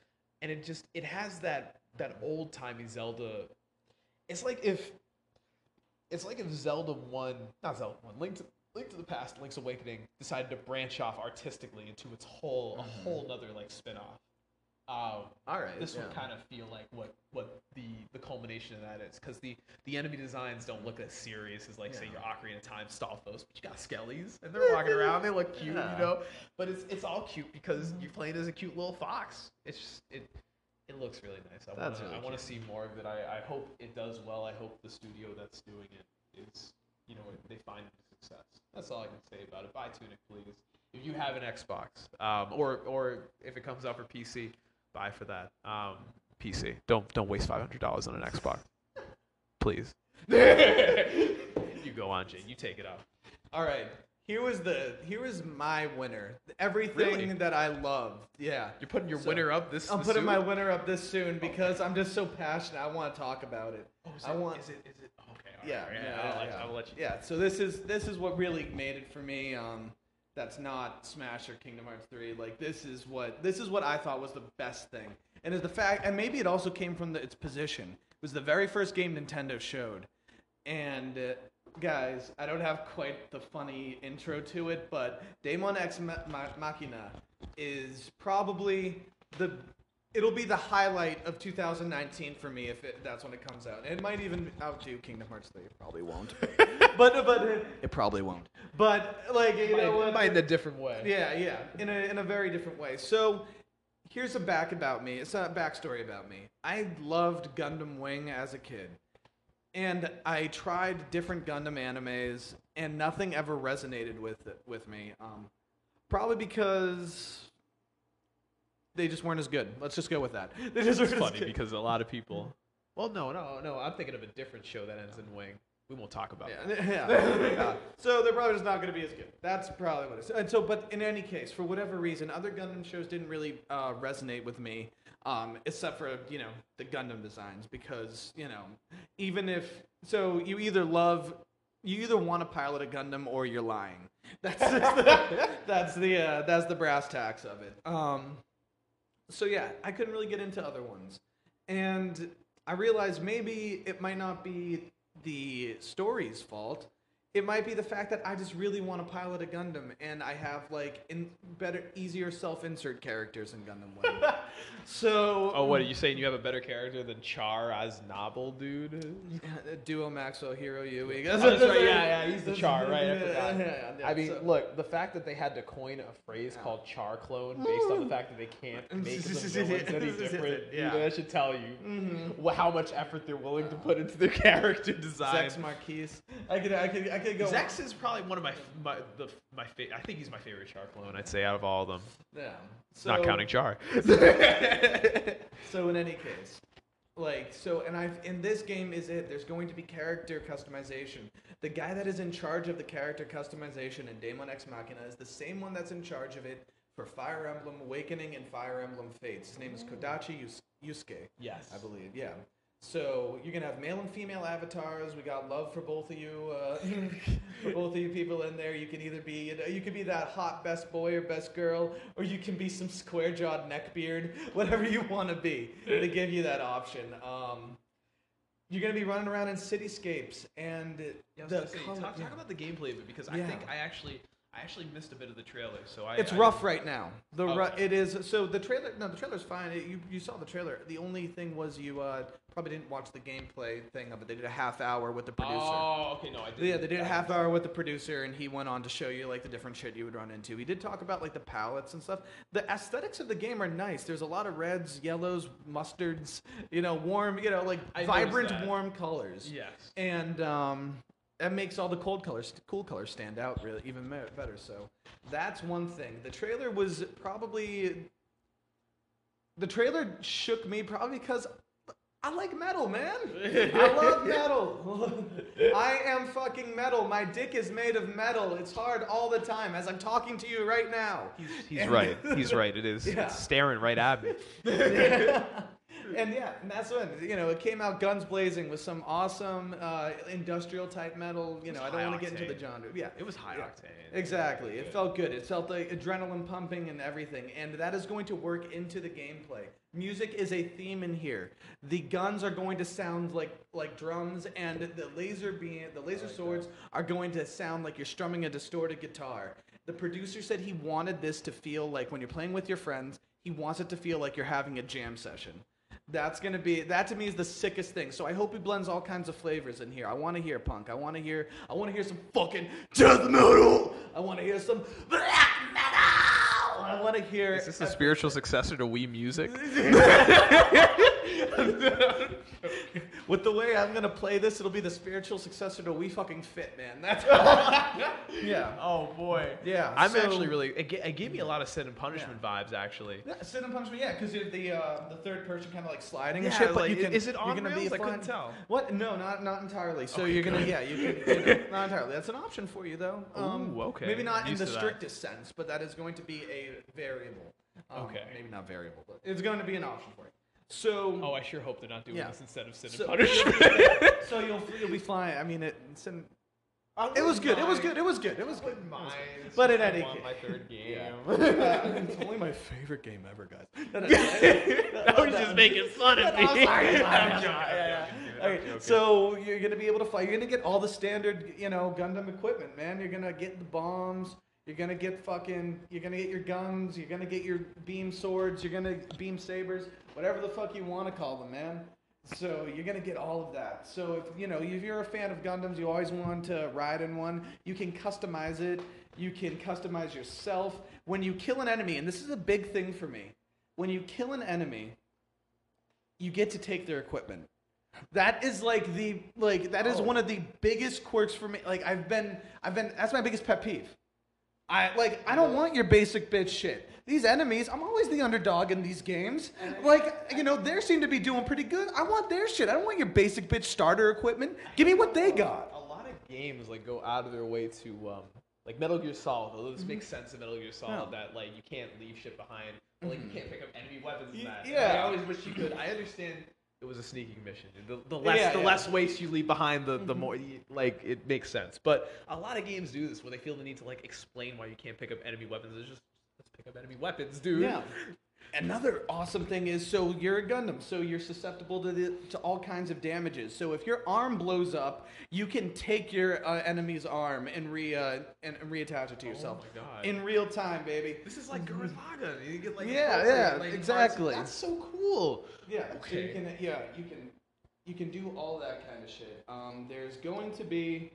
and it just it has that that old timey Zelda. It's like if it's like if Zelda one, not Zelda one, Link to Link to the Past, Link's Awakening decided to branch off artistically into its whole a whole nother like spin off. Um, all right, this would kind of feel like what what the the culmination of that is because the the enemy designs don't look as serious as like say your Ocarina of Time Stalfos, but you got Skellies and they're walking around, they look cute, Yeah. you know. But it's it's all cute because you're playing as a cute little fox. It's just it it looks really nice. I That's wanna, really I want to see more of it. I, I hope it does well. I hope the studio that's doing it is you know they find success. That's all I can say about it. Buy Tunic, please. If you have an Xbox, um, or or if it comes out for PC, buy for that. Um, PC. Don't don't waste five hundred dollars on an Xbox, please. you go on, Jay. You take it out. All right. Here was the here was my winner. Everything Really? that I loved. Yeah. You're putting your So, winner up this. I'm putting my winner up this soon because I'm just so passionate. I want to talk about it. Oh, is I it- want. Is it? Is it? Okay. all right, yeah, all right, yeah, I'll, yeah, let, yeah. I'll let you. Yeah, so this is this is what really made it for me. Um, that's not Smash or Kingdom Hearts 3. Like this is what this is what I thought was the best thing, and is the fact, and maybe it also came from the, its position. It was the very first game Nintendo showed, and uh, guys, I don't have quite the funny intro to it, but Daemon X Ma- Ma- Machina is probably the it'll be the highlight of 2019 for me if it, that's when it comes out. It might even outdo Kingdom Hearts 3. It probably won't. but but it, it probably won't. But like you know Might, what? might in a different way. Yeah, yeah, in a in a very different way. So here's a back about me. It's a backstory about me. I loved Gundam Wing as a kid, and I tried different Gundam animes, and nothing ever resonated with it, with me. Um, probably because they just weren't as good. Let's just go with that. They just It's funny because a lot of people. Well, no, no, no. I'm thinking of a different show that ends in wing. We won't talk about that. Yeah, yeah. yeah. So they're probably just not going to be as good. That's probably what it is. And so, but in any case, for whatever reason, other Gundam shows didn't really uh, resonate with me, um, except for you know the Gundam designs, because you know even if so, you either love. You either want to pilot a Gundam or you're lying. That's the that's the, uh, that's the brass tacks of it. Um, so yeah, I couldn't really get into other ones, and I realized maybe it might not be the story's fault. It might be the fact that I just really want to pilot a Gundam, and I have like in better, easier self-insert characters in Gundam Wing. so Oh, what are you saying? You have a better character than Char Aznable, dude? Duo Maxwell Heero Yuy. Oh, that's right. Yeah, yeah. He's the Char, right? I forgot. Yeah, yeah, I mean, so- look, the fact that they had to coin a phrase called char clone based on the fact that they can't make the villains any different, Yeah. dude, that should tell you mm-hmm. wh- how much effort they're willing to put into their character design. Zechs Merquise. I could, I could, I could go. Zechs is probably one of my my the my fa- I think he's my favorite char clone. I'd say out of all of them, Yeah. So, not So- counting char. So in any case, like so, and I in this game is it. There's going to be character customization. The guy that is in charge of the character customization in Daemon X Machina is the same one that's in charge of it for Fire Emblem Awakening and Fire Emblem Fates. His name is mm. Kozaki Yus- Yusuke. Yes. I believe. Yeah. So you're gonna have male and female avatars. We got love for both of you, uh, for both of you people in there. You can either be, you, know, you can be that hot best boy or best girl, or you can be some square jawed neckbeard, whatever you want to be. They give you that option. Um, you're gonna be running around in cityscapes, and Yeah, the say, color- talk, yeah. talk about the gameplay of it because I think I actually I actually missed a bit of the trailer. So I It's I- rough right now. The Oh, ru- okay. it is so the trailer. No, the trailer's fine. It, you you saw the trailer. The only thing was you uh, probably didn't watch the gameplay thing of it. They did a half hour with the producer. Oh, okay, no, I did. Yeah, they did a half hour with the producer, and he went on to show you like the different shit you would run into. He did talk about like the palettes and stuff. The aesthetics of the game are nice. There's a lot of reds, yellows, mustards. You know, warm. You know, like I vibrant, warm colors. Yes. And um, that makes all the cold colors, cool colors stand out really even better. So that's one thing. The trailer was probably the trailer shook me probably because I like metal, man. I love metal. I am fucking metal. My dick is made of metal. It's hard all the time as I'm talking to you right now. He's right. He's right. It is. Yeah. It's staring right at me. And yeah, and that's when you know it came out guns blazing with some awesome uh, industrial type metal. You know, I don't want to get into the genre. Yeah, It was high Yeah. octane. Exactly. It felt good. It felt like adrenaline pumping and everything. And that is going to work into the gameplay. Music is a theme in here. The guns are going to sound like like drums and the laser beam the laser swords are going to sound like you're strumming a distorted guitar. The producer said he wanted this to feel like when you're playing with your friends, he wants it to feel like you're having a jam session. That's gonna be that to me is the sickest thing. So I hope he blends all kinds of flavors in here. I want to hear punk. I want to hear. I want to hear some fucking death metal. I want to hear some black metal. I want to hear. Is this a spiritual successor to Wii Music? With the way I'm gonna play this, it'll be the spiritual successor to We Fucking Fit, man. That's yeah, Oh boy. yeah. I'm so- actually really. It, ga- it gave me a lot of Sin and Punishment vibes, actually. Yeah, Sin and Punishment, yeah, because the uh, the third person kind of like sliding Yeah, and shit. But like, you can, is it you're on gonna rails? Be I couldn't tell. What? No, not not entirely. So Okay, you're gonna, good. yeah, you can, you know, not entirely. That's an option for you though. Um, Ooh, okay. Maybe not in the strictest sense, but that is going to be a variable. Um, Okay. Maybe not variable, but it's going to be an option for you. So. Oh, I sure hope they're not doing Yeah. this instead of Sin so, and Punishment. so you'll you'll be fine. I mean, it. It's in, it was good. It was good. It was good. It was good. It was good. But in any case, my third game. It's only my favorite game ever, guys. I was just making fun of me. I'm sorry, I'm sorry, I'm I'm joking. I'm Yeah, yeah. joking, dude, I'm Okay, joking. so you're gonna be able to fight. You're gonna get all the standard, you know, Gundam equipment, man. You're gonna get the bombs. You're gonna get fucking. You're gonna get your guns. You're gonna get your beam swords. You're gonna beam sabers. Whatever the fuck you want to call them, man. So you're gonna get all of that. So if you know if you're a fan of Gundams, you always want to ride in one. You can customize it. You can customize yourself when you kill an enemy, and this is a big thing for me. when you kill an enemy, you get to take their equipment. That is like the like that is Oh. one of the biggest quirks for me. Like I've been I've been that's my biggest pet peeve. I like I don't want your basic bitch shit. These enemies, I'm always the underdog in these games. Like, you know, they seem to be doing pretty good. I want their shit. I don't want your basic bitch starter equipment. Give me what they got. A lot of games like go out of their way to um, like Metal Gear Solid. Although this makes sense in Metal Gear Solid Yeah. that like you can't leave shit behind. Like you can't pick up enemy weapons and that. yeah. I always wish you could. I understand. It was a sneaking mission. The, the less Yeah, the yeah. less waste you leave behind, the the mm-hmm. more you- like it makes sense. But a lot of games do this where they feel the need to like explain why you can't pick up enemy weapons. It's just let's pick up enemy weapons, dude. Yeah. Another awesome thing is so you're a Gundam, so you're susceptible to the, to all kinds of damages. So if your arm blows up, you can take your uh, enemy's arm and re uh, and, and reattach it to yourself my God. in real time, baby. This is like Gurren Lagann. You get like Yeah, appropriate, yeah, like, exactly. parts. That's so cool. Yeah, so you Okay. can yeah you can you can do all that kind of shit. Um, there's going to be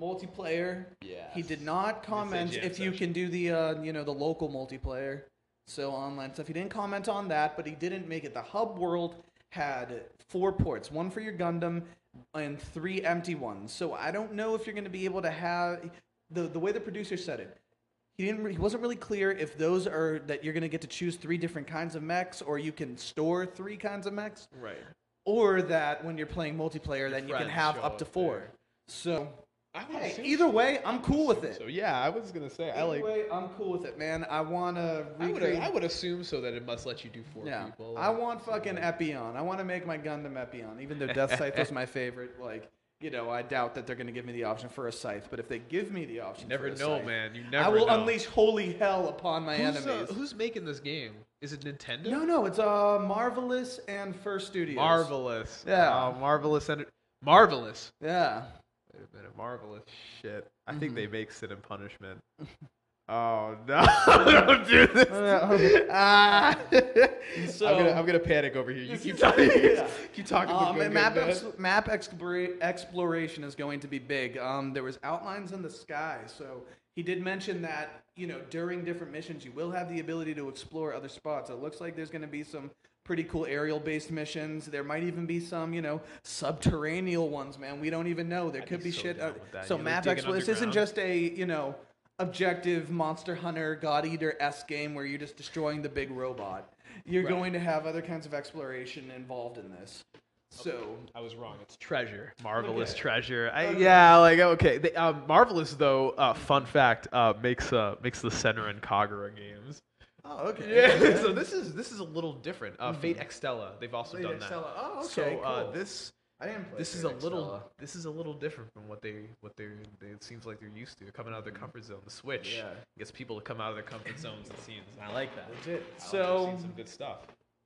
multiplayer. Yeah. He did not comment jam if you can do the uh, you know the local multiplayer, so online stuff. He didn't comment on that, but he didn't make it. The hub world had four ports, one for your Gundam and three empty ones. So I don't know if you're going to be able to have the the way the producer said it. He didn't. He wasn't really clear if those are that you're going to get to choose three different kinds of mechs, or you can store three kinds of mechs, Right. or that when you're playing multiplayer, then you can friends have show up to up four. there. So I would hey, either way, I'm cool with it. So yeah, I was gonna say I like. way, I'm cool with it, man. I want to I would, recreate. I would assume so that it must let you do four yeah, people. I want fucking Epyon. I want to make my Gundam Epyon. Even though Death Scythe was my favorite, like you know, I doubt that they're gonna give me the option for a scythe. But if they give me the option, You never for a know, scythe, man. You never. I will know. unleash holy hell upon my Who's, uh, enemies. who's making this game? Is it Nintendo? no, no, it's uh marvelous and First Studios. Marvelous. Yeah. Oh, marvelous. And marvelous. Yeah. Wait a minute. Marvelous. Shit. I think they make Sin and Punishment. oh no! Don't do this. ah. So- I'm, gonna, I'm gonna panic over here. You keep talking. keep talking. Um, and map ex- map explora- exploration is going to be big. Um, there was outlines in the sky, so he did mention that you know during different missions you will have the ability to explore other spots. It looks like there's going to be some pretty cool aerial-based missions. There might even be some you know subterranean ones. Man, we don't even know. There I'd could be be so shit. Uh, so You like map exploration. This isn't just a you know objective monster hunter god eater s game where you're just destroying the big robot. You're Right. going to have other kinds of exploration involved in this. So I was wrong. It's treasure. Marvelous Okay. treasure. I, Okay. yeah, like okay. They, um, Marvelous though. Uh, fun fact. Uh, makes uh makes the Senran Kagura games. Oh, okay. Yeah. so this is this is a little different. Uh, Fate Extella. They've also Fate done that. Extella. Oh, okay. So uh, cool. this I didn't play this is a little this is a little different from what they what they, they it seems like they're used to coming out of their comfort zone. The Switch Yeah. gets people to come out of their comfort zones. It seems. And I like that. Legit. I like So seeing some good stuff.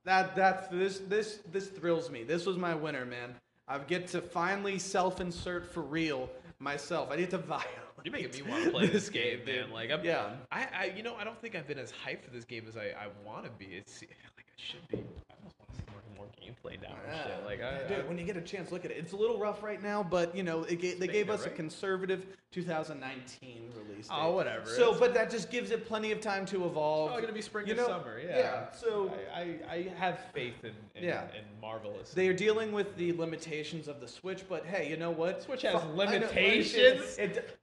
that that's this this this thrills me. This was my winner, man. I get to finally self-insert for real myself. I need to violate. You're making me want to play this game, man. Like I'm, Yeah. I, I, you know, I don't think I've been as hyped for this game as I, I want to be. It's like I should be. I almost want to see more, more gameplay now and shit. Like I, Dude, I- when you get a chance, look at it. It's a little rough right now, but you know, it they gave us a right? conservative 2019 release. Oh, whatever. So, It's- but that just gives it plenty of time to evolve. probably gonna be spring you know, summer. Yeah. yeah, so- I, I, I have faith in, in, Yeah. in marvelous. They are dealing with the limitations of the Switch, but hey, you know what? Switch has know- limitations? It,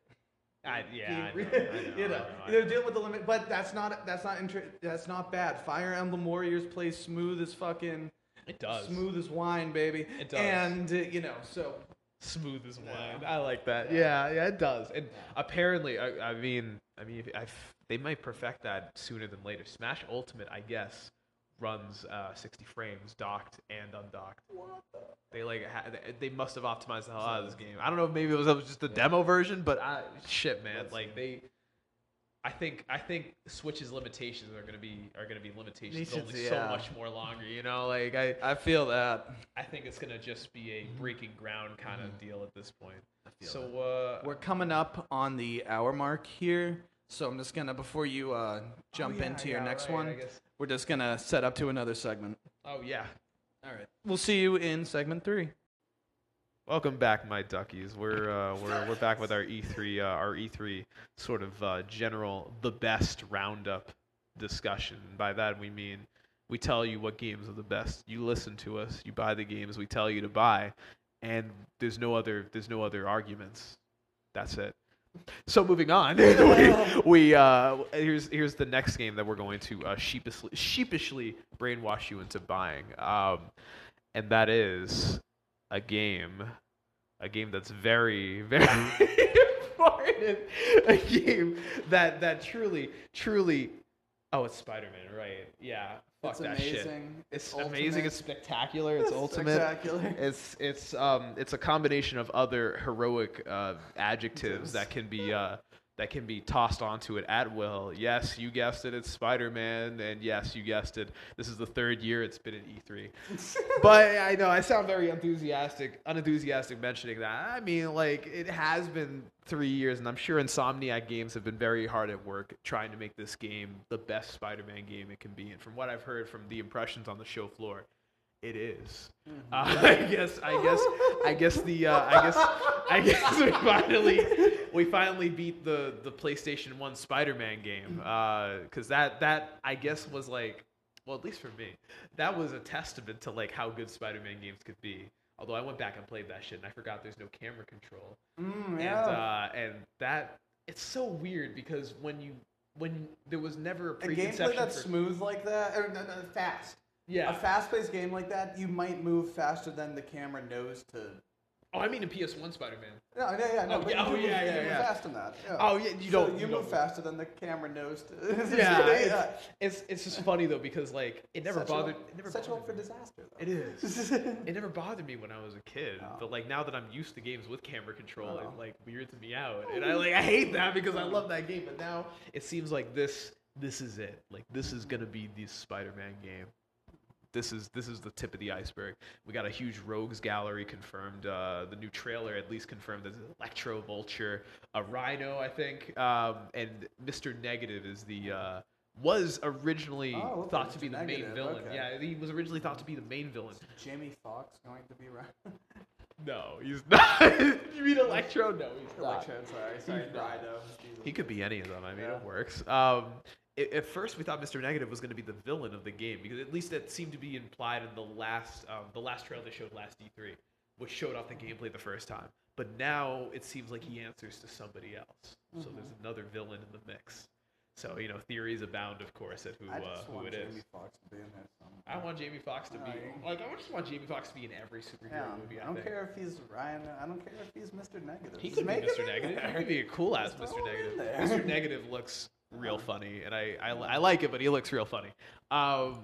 I, yeah, I know, you I know, I know, know, they're dealing with the limit, but that's not that's not inter- that's not bad. Fire Emblem Warriors plays smooth as fucking It does. smooth as wine, baby. It does. And uh, you know, so smooth as wine. Yeah. I like that. Yeah. Yeah, yeah, it does. And apparently, I, I mean, I mean, I f- they might perfect that sooner than later. Smash Ultimate, I guess, runs uh, 60 frames docked and undocked. They like ha- they- they must have optimized the hell out of this game. I don't know if maybe it was, it was just a demo version, but I, shit, man, Let's like see. they. I think I think Switch's limitations are gonna be are gonna be limitations Limitations, only yeah. so much more longer. You know, like I I feel that. I think it's gonna just be a breaking ground kind of Mm-hmm. deal at this point. feel So uh, We're coming up on the hour mark here, so I'm just gonna before you uh, jump Oh, yeah, into your yeah, next right, one, guess. we're just gonna set up to another segment. Oh yeah. All right. We'll see you in segment three. Welcome back, my duckies. We're uh, we're we're back with our E3 uh, our E3 sort of uh, general the best roundup discussion. By that we mean We tell you what games are the best. You listen to us. You buy the games we tell you to buy, and there's no other there's no other arguments. That's it. So moving on, we, we uh, here's here's the next game that we're going to uh, sheepishly sheepishly brainwash you into buying, um, and that is a game, a game that's very very important, a game that that truly truly, oh it's Spider Man right? Yeah, fuck It's that shit. amazing. It's ultimate. amazing. It's spectacular. It's ultimate. Spectacular. It's it's um it's a combination of other heroic uh, adjectives that can be uh, that can be tossed onto it at will. Yes, you guessed it. It's Spider Man, and yes, you guessed it. This is the third year it's been at E3. but I know I sound very enthusiastic, unenthusiastic mentioning that. I mean, like it has been three years, and I'm sure Insomniac Games have been very hard at work trying to make this game the best Spider Man game it can be. And from what I've heard from the impressions on the show floor, it is. Uh, I guess. I guess. I guess the. Uh, I guess. I guess we finally we finally beat the the PlayStation One Spider-Man game because that that I guess was like well at least for me that was a testament to like how good Spider-Man games could be. Although I went back and played that shit and I forgot there's no camera control Mm, and yeah. uh, and that it's so weird because when you when there was never a a gameplay that's for smooth like that, or no, no, fast. Yeah A fast-paced game like that, you might move faster than the camera knows to. oh I mean in PS1 Spider-Man No, yeah, yeah, no, Oh, but yeah, you oh, yeah, move, yeah, you yeah. fast in that. Yeah. oh yeah you So don't you don't move faster than the camera knows to. yeah, yeah. it's, it's it's just funny though because like it never you bothered up- it never you up bothered for me. disaster. Though. It is. It never bothered me when I was a kid, Oh. but like now that I'm used to games with camera control, it like weirds me out, and I like I hate that because I love that game. But now it seems like this this is it. Like this is gonna be the Spider-Man game. This is this is the tip of the iceberg. We got a huge rogues gallery confirmed. Uh, the new trailer at least confirmed there's Electro Vulture, a Rhino, I think, um, and Mr. Negative is the. Uh, was originally Oh, thought to be the main villain. okay. Yeah, he was originally thought to be the main villain. Jamie Foxx going to be right. No, he's not. you mean Electro? No, he's not. Electro, sorry, sorry. Rhino. He could be any of them. I mean, Yeah. it works. Um, at first, we thought Mr. Negative was going to be the villain of the game because at least that seemed to be implied in the last um, the last trailer they showed last E3, which showed off the gameplay the first time. But now it seems like he answers to somebody else. So Mm-hmm. there's another villain in the mix. So you know, theories abound, of course, at who I uh, who want it is. Jamie Foxx to be in there. I want Jamie Foxx to be like I just want Jamie Foxx to be in every superhero Yeah, movie. I I, don't think. care if he's Rhino. I don't care if he's Mr. Negative. He Just could be Mr. Negative. He could be a cool ass Mr. throw him in Negative. Mr. Negative looks real funny, and I, I, I like it, but he looks real funny. Um,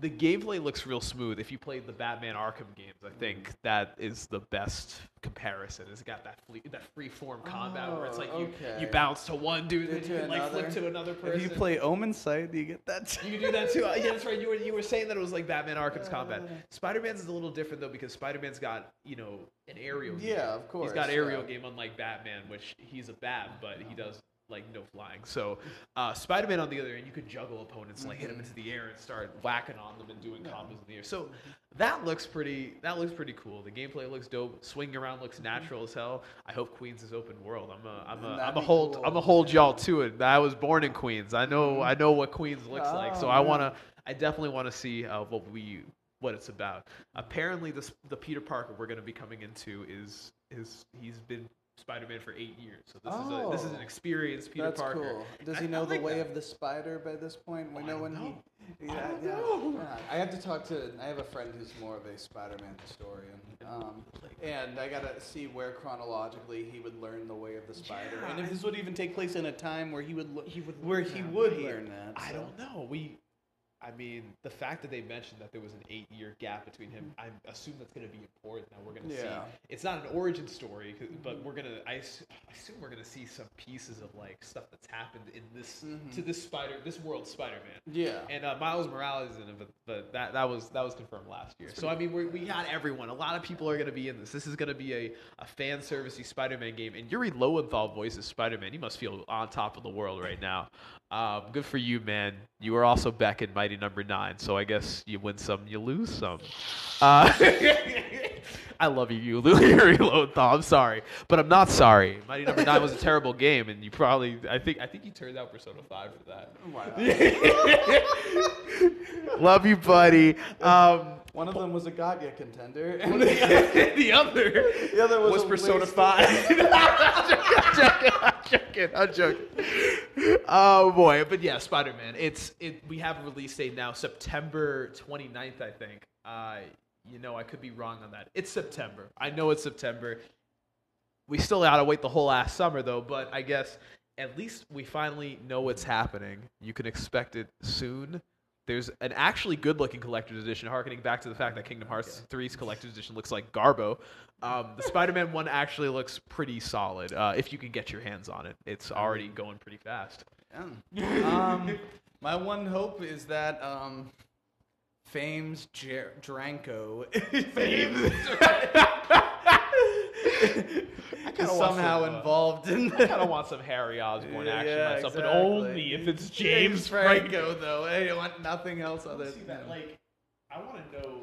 the gameplay looks real smooth. If you played the Batman Arkham games, I think that is the best comparison. It's got that free, that free form combat where it's Oh, like you, okay. you bounce to one dude and you like flip to another person. If you play Omensight, do you get that? too? You can do that too. Uh, yeah, that's right. You were you were saying that it was like Batman Arkham's combat. Spider Man's is a little different though because Spider Man's got you know an aerial. game. Yeah, of course. He's got aerial yeah. game unlike Batman, which he's a bat, but he does like no flying. So uh, Spider Man on the other end, you could juggle opponents, and, like hit them into the air and start whacking on them and doing combos in the air. So that looks pretty. That looks pretty cool. The gameplay looks dope. Swinging around looks natural as hell. I hope Queens is open world. I'm a I'm a I'm a hold cool. I'm a hold y'all to it. I was born in Queens. I know I know what Queens looks like. So Oh, I wanna I definitely want to see uh, what we what it's about. Apparently, this the Peter Parker we're going to be coming into is is he's been Spider-Man for eight years. So this is a, this is an Oh. experienced Peter That's Parker. cool. Does he I know the like way that. of the spider by this point? We Oh, I know when know. he. I Yeah, don't yeah. yeah. I have to talk to. I have a friend who's more of a Spider-Man historian, um, and I gotta see where chronologically he would learn the way of the spider, And and if this would even take place in a time where he would, lo- He would where he would learn that. I don't know. We, I mean, the fact that they mentioned that there was an eight-year gap between him, I assume that's going to be important. Now we're going to Yeah. see. It's not an origin story, but we're gonna. I assume we're gonna see some pieces of like stuff that's happened in this Mhm. to this Spider, this world Spider-Man. yeah. And uh, Miles Morales is in it, but, but that, that was that was confirmed last year. So I mean, we we got everyone. A lot of people are going to be in this. This is going to be a, a fan servicey Spider-Man game. And Yuri Lowenthal voices Spider-Man. He must feel on top of the world right now. Um, good for you, man. You were also back in Mighty Number Nine, so I guess you win some, you lose some. Uh, I love you, you Yuri Lowenthal. I'm sorry, but I'm not sorry. Mighty Number Nine was a terrible game, and you probably, I think, I think you turned out Persona Five for that. love you, buddy. Um, One of them was a Gaga contender, and the, the other, the other was, was Persona Five. I'm joking. I'm joking. I'm joking. Oh boy, but yeah, Spider Man. It's it. We have a release date now, September 29th, I think. Uh, you know, I could be wrong on that. It's September. I know it's September. We still gotta wait the whole last summer though, but I guess at least we finally know what's happening. You can expect it soon. There's an actually good looking collector's edition, harkening back to the fact that Kingdom Hearts 3's collector's edition looks like Garbo. Um, the Spider Man one actually looks pretty solid uh, if you can get your hands on it. It's already going pretty fast. Yeah. Um, my one hope is that um, Fame's Jer- Dranko is want somehow some, uh, involved in I kind of want some Harry Osborn action Yeah, myself, but only if it's James James Franco. Franco, though. I want nothing else other than that, like, I want to know.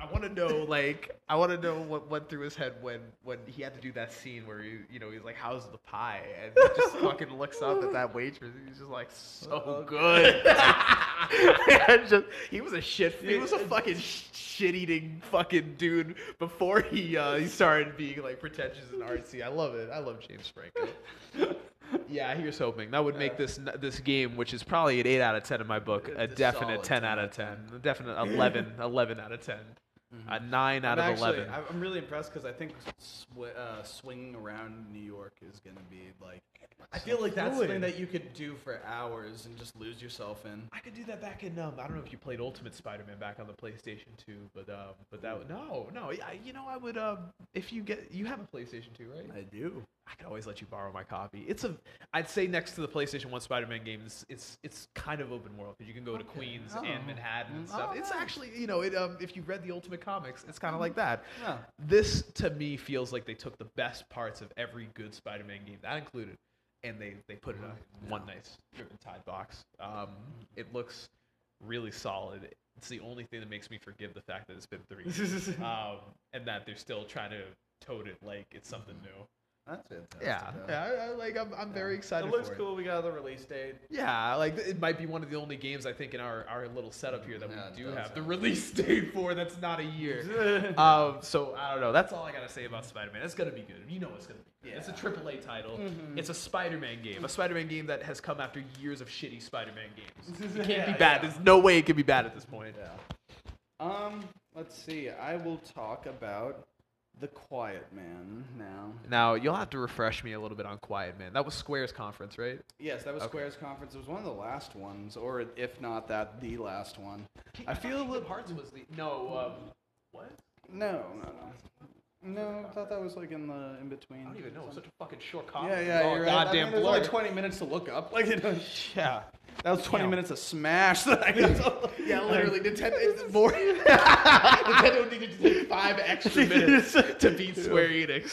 I want to know, like, I want to know what went through his head when when he had to do that scene where he, you know, he's like, "How's the pie?" and he just fucking looks up at that waitress. and He's just like, "So Oh, good." And just, he was a shit. He was a fucking shit eating fucking dude before he uh, he started being like pretentious and artsy. I love it. I love James Franco. Yeah, here's hoping that would make this this game, which is probably an eight out of ten in my book, a It's a definite solid ten out of ten, a definite 11, 11 out of ten, a nine out I'm of actually, eleven. I'm really impressed because I think sw- uh, swinging around New York is going to be like. I feel like that's fluid. something that you could do for hours and just lose yourself in. I could do that back in. Um, I don't know if you played Ultimate Spider-Man back on the PlayStation 2, but um, but that would, no, no. I, you know, I would. Um, if you get, you have a PlayStation 2, right? I do. I could always let you borrow my copy. It's a, I'd say next to the PlayStation One Spider-Man games, it's it's kind of open world because you can go to Queens Oh. and Manhattan and stuff. oh, it's nice. actually, you know, it um, if you've read the Ultimate Comics, it's kind of like that. Yeah. This to me feels like they took the best parts of every good Spider-Man game, that included, and they they put it in one nice driven tied box. Um, it looks really solid. It's the only thing that makes me forgive the fact that it's been three, years. um, and that they're still trying to tote it like it's something new. That's fantastic. Yeah, yeah, I, I, like I'm, I'm very excited. It looks for cool. We got the release date. Yeah, like it might be one of the only games I think in our, our little setup here that Yeah, we do have the release date for. That's not a year. um, so I don't know. That's all I gotta say about Spider-Man. It's gonna be good. You know it's gonna be good. It's a AAA title. It's a Spider-Man game. A Spider-Man game that has come after years of shitty Spider-Man games. It can't be bad. yeah. There's no way it can be bad at this point. Yeah. Um. Let's see. I will talk about the Quiet Man now. Now you'll have to refresh me a little bit on Quiet Man. That was Square's conference, right? Yes, that was Okay. Square's conference. It was one of the last ones, or if not that, the last one. I feel a little. Hearts was the no. Um, what? No, no, no. No, I thought that was like in the in between. I don't even know. It was such a fucking short Yeah, yeah, It's all you're right. I Goddamn mean, there's blur. only 20 minutes to look up. Like, you know, Yeah. that was 20 Damn. minutes of Smash that I got. Yeah, literally, Nintendo is more. Nintendo needed to take five extra minutes to beat Square Enix.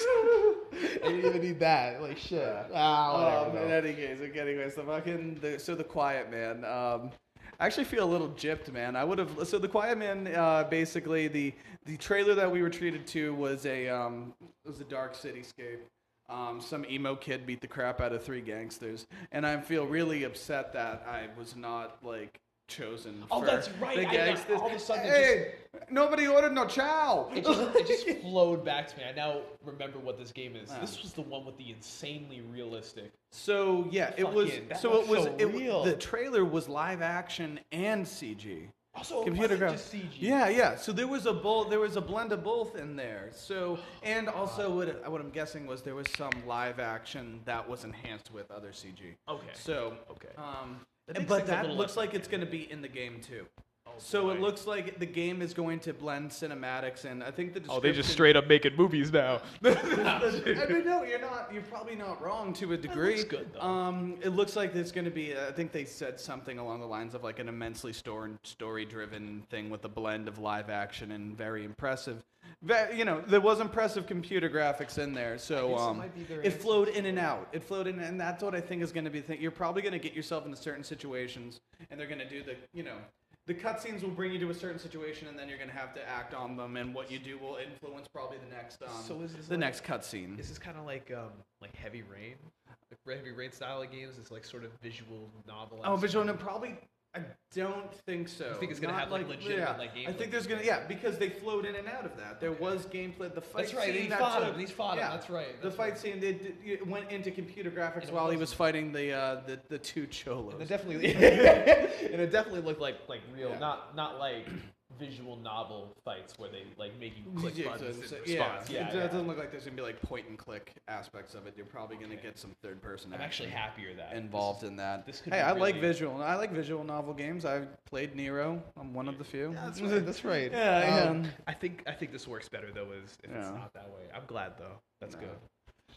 they didn't even need that. Like shit. Ah, Um, whatever. in though. any case, anyways, the fucking the, so the Quiet Man. Um, I actually feel a little gypped, man. I would have so the Quiet Man. Uh, basically, the the trailer that we were treated to was a um, was a dark cityscape. Um, some emo kid beat the crap out of three gangsters, and I feel really upset that I was not like chosen. Oh, that's right. The I got- gangsters. all of a sudden it hey, nobody ordered no chow. It just, it just flowed back to me. I now remember what this game is. This was the one with the insanely realistic. So yeah, it was. Fucking- that So it looks was. so it, real. The trailer was live action and CG. Also, Computer gra- wasn't just CG. Yeah, yeah. So there was a both. There was a blend of both in there. So and also what, what I'm guessing was there was some live action that was enhanced with other CG. Okay. So Okay. Um, That but that looks less like it's going to be in the game too. Oh, So it looks like the game is going to blend cinematics and I think the Oh, they just straight up making movies now. I mean, no, you're not. You're probably not wrong to a degree. looks good, though. Um, it looks like there's going to be. I think they said something along the lines of like an immensely story story-driven thing with a blend of live action and very impressive. You know, there was impressive computer graphics in there, so it um, might be their it flowed in and out. It flowed in, and that's what I think is going to be. The. You're probably going to get yourself into certain situations, and they're going to do the, you know. the cutscenes will bring you to a certain situation, and then you're gonna have to act on them, and what you do will influence probably the next um, So is this the like- next cutscene. Is this kind of like um like Heavy Rain, like Heavy Rain style of games? It's like sort of visual novel. Oh, visual no, probably. I don't think so. You think it's gonna Not have, like, legitimate, yeah. like, I think there's gonna yeah because they flowed in and out of that. There was gameplay. The fight That's right. scene He that fought took- him. He's fought him. That's right. The fight right. scene it, it went into computer graphics And while he wasn't- was fighting the uh, the the two cholos. And it definitely, and it definitely looked like like real, Yeah. not not like visual novel fights where they like make you click Yeah, buttons so- in response. yeah, Yeah, it yeah. doesn't look like there's gonna be like point and click aspects of it. You're probably gonna Okay. get some third person. I'm actually happier that involved in that. this could hey, be I like visual. I like visual novel games. I played Nero. I'm one of the few. Yeah, that's right. That's right. Yeah, Um, yeah. I think I think this works better though, is if it's not that way. I'm glad though. That's No. good.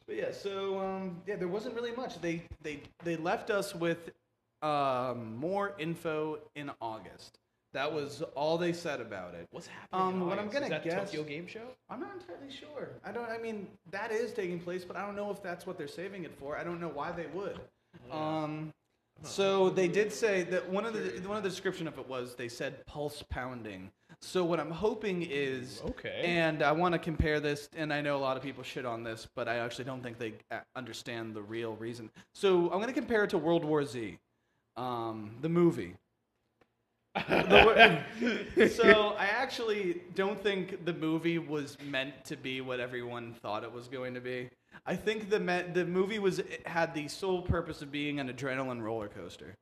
But yeah, so um, yeah, there wasn't really much. They they they left us with um, more info in August. That was all they said about it. What's happening? Um, in what I'm August? gonna is that guess- Tokyo Game Show. I'm not entirely sure. I don't. I mean, that is taking place, but I don't know if that's what they're saving it for. I don't know why they would. Um, so they did say that one of the one of the description of it was they said pulse pounding. So what I'm hoping is Okay. and I want to compare this, and I know a lot of people shit on this, but I actually don't think they uh, understand the real reason. So I'm going to compare it to World War Z, um, the movie. The- so I actually don't think the movie was meant to be what everyone thought it was going to be. I think the me- the movie was had the sole purpose of being an adrenaline roller coaster,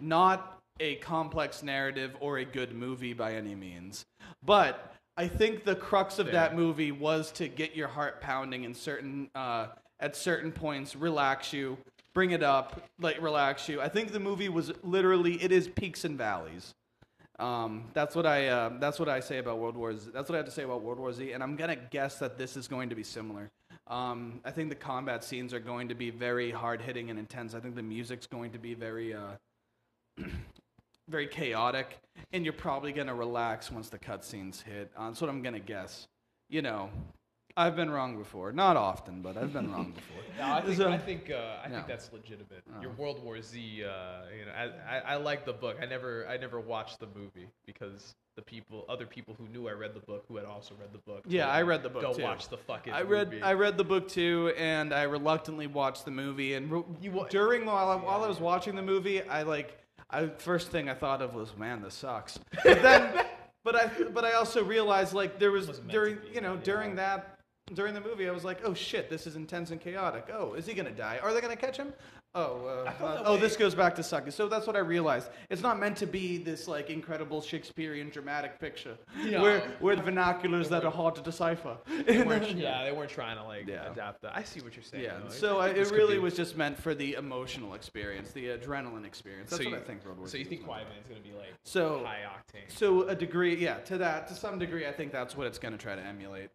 not a complex narrative or a good movie by any means. But I think the crux of that movie was to get your heart pounding in certain uh, at certain points, relax you, bring it up, like relax you. I think the movie was literally it is peaks and valleys. Um, that's what I uh, that's what I say about World War Z. That's what I have to say about World War Z, and I'm gonna guess that this is going to be similar. Um, I think the combat scenes are going to be very hard hitting and intense. I think the music's going to be very uh, very chaotic, and you're probably gonna relax once the cutscenes hit. Uh, that's what I'm gonna guess. You know, I've been wrong before, not often, but I've been wrong before. No, I think So- I think uh, I think that's legitimate. Oh. Your World War Z, uh, you know, I, I I like the book. I never I never watched the movie because the people, other people who knew I read the book, who had also read the book. Yeah, I read the book, Go too. watch the fucking. I read movie." I read the book too, and I reluctantly watched the movie. And re- You during while I, while I was watching the movie, I like I first thing I thought of was, man, this sucks. But then, but I but I also realized like there was Wasn't during be, you know yeah. during that during the movie, I was like, oh shit, this is intense and chaotic. Oh, is he gonna die? Are they gonna catch him? Oh, uh, uh, oh, way- this goes back to sucking. So that's what I realized. It's not meant to be this like incredible Shakespearean dramatic picture No. where where the vernaculars that are hard to decipher. They yeah, they weren't trying to like Yeah. adapt that. I see what you're saying. Yeah, though. so I, it really be- was just meant for the emotional experience, the adrenaline experience. That's so what you, I think World War So you think Quiet Man's gonna be like. So, high octane? so a degree, yeah, to that, to some degree, I think that's what it's going to try to emulate,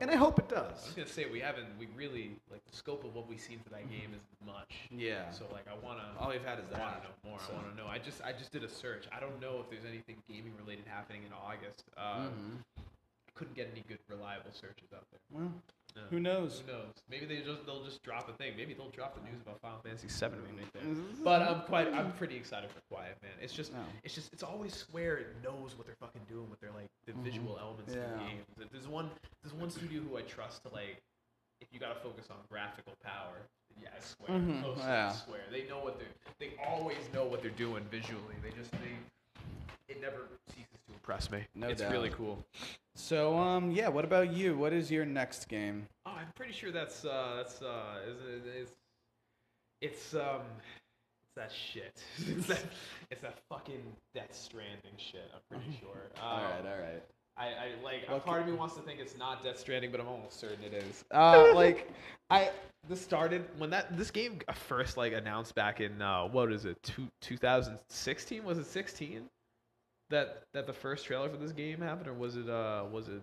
and I hope it does. I was gonna say we haven't we really like the scope of what we've seen for that game is much. Yeah. So like I wanna All we've had is I want that. to know more. so. I want to know. I just I just did a search. I don't know if there's anything gaming related happening in August. Uh, Mhm. I couldn't get any good reliable searches out there. Well, No. who knows? Who knows? Maybe they just they'll just drop a thing. Maybe they'll drop the news about Final Fantasy VII remake there. But I'm quite I'm pretty excited for Quiet Man. It's just No. it's just it's always Square It knows what they're fucking doing with their like the visual elements of Mm-hmm. The games. There's one there's one studio who I trust to like if you gotta focus on graphical power, yeah, it's Square. Mhm, Mostly yeah. it's Square. They know what they're they always know what they're doing visually. They just they it never ceases to impress me. No it's doubt. really cool. So, um, yeah. What about you? What is your next game? Oh, I'm pretty sure that's uh that's uh is it, it's it's um it's that shit. it's that it's that fucking Death Stranding shit. I'm pretty sure. Um, all right, all right. I, I like a What part of me wants to think it's not Death Stranding, but I'm almost certain it is. Uh, like I this started when that this game first like announced back in uh, what is it two, 2016 was it 16 that that the first trailer for this game happened or was it uh was it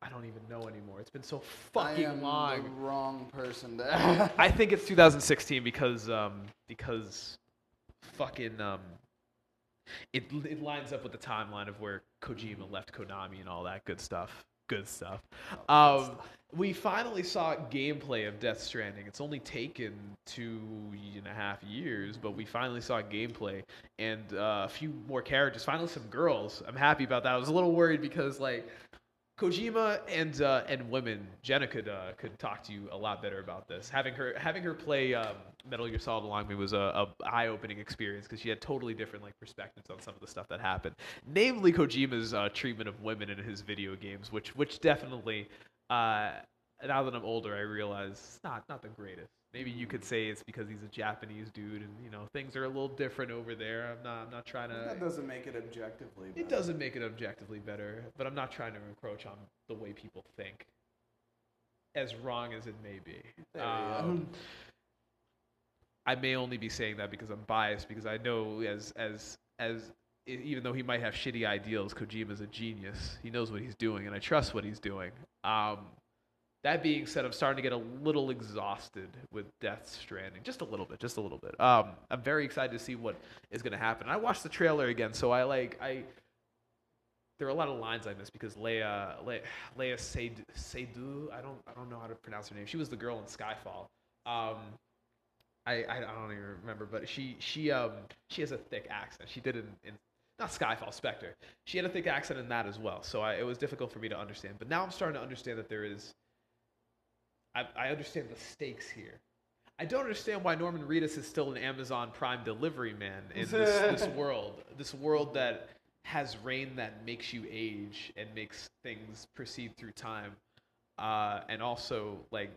I don't even know anymore. It's been so fucking I am long. the wrong person to. I think it's 2016 because um because fucking um it it lines up with the timeline of where Kojima left Konami and all that good stuff. Good stuff. Um we finally saw gameplay of Death Stranding. It's only taken two and a half years, but we finally saw gameplay and uh, a few more characters. Finally, some girls. I'm happy about that. I was a little worried because like Kojima and uh, and women, Jenna could uh, could talk to you a lot better about this. Having her having her play um, Metal Gear Solid along me was a, a eye opening experience because she had totally different like perspectives on some of the stuff that happened. Namely, Kojima's uh, treatment of women in his video games, which which definitely uh, now that I'm older, I realize not not the greatest. Maybe you could say it's because he's a Japanese dude, and you know things are a little different over there. I'm not I'm not trying to. That doesn't make it objectively. It doesn't make it objectively better, but I'm not trying to encroach on the way people think. As wrong as it may be. Um, I may only be saying that because I'm biased, because I know as as as even though he might have shitty ideals, Kojima's a genius. He knows what he's doing, and I trust what he's doing. Um, that being said, I'm starting to get a little exhausted with Death Stranding, just a little bit, just a little bit. Um, I'm very excited to see what is going to happen. I watched the trailer again, so I like I. There are a lot of lines I missed because Leia Le, Leia Seydoux, I don't I don't know how to pronounce her name. She was the girl in Skyfall. Um, I, I I don't even remember, but she she um she has a thick accent. She did it in, in not Skyfall, Spectre. She had a thick accent in that as well, so I, it was difficult for me to understand. But now I'm starting to understand that there is. I, I understand the stakes here. I don't understand why Norman Reedus is still an Amazon Prime delivery man in this, this world. This world that has rain that makes you age and makes things proceed through time. Uh, and also, like,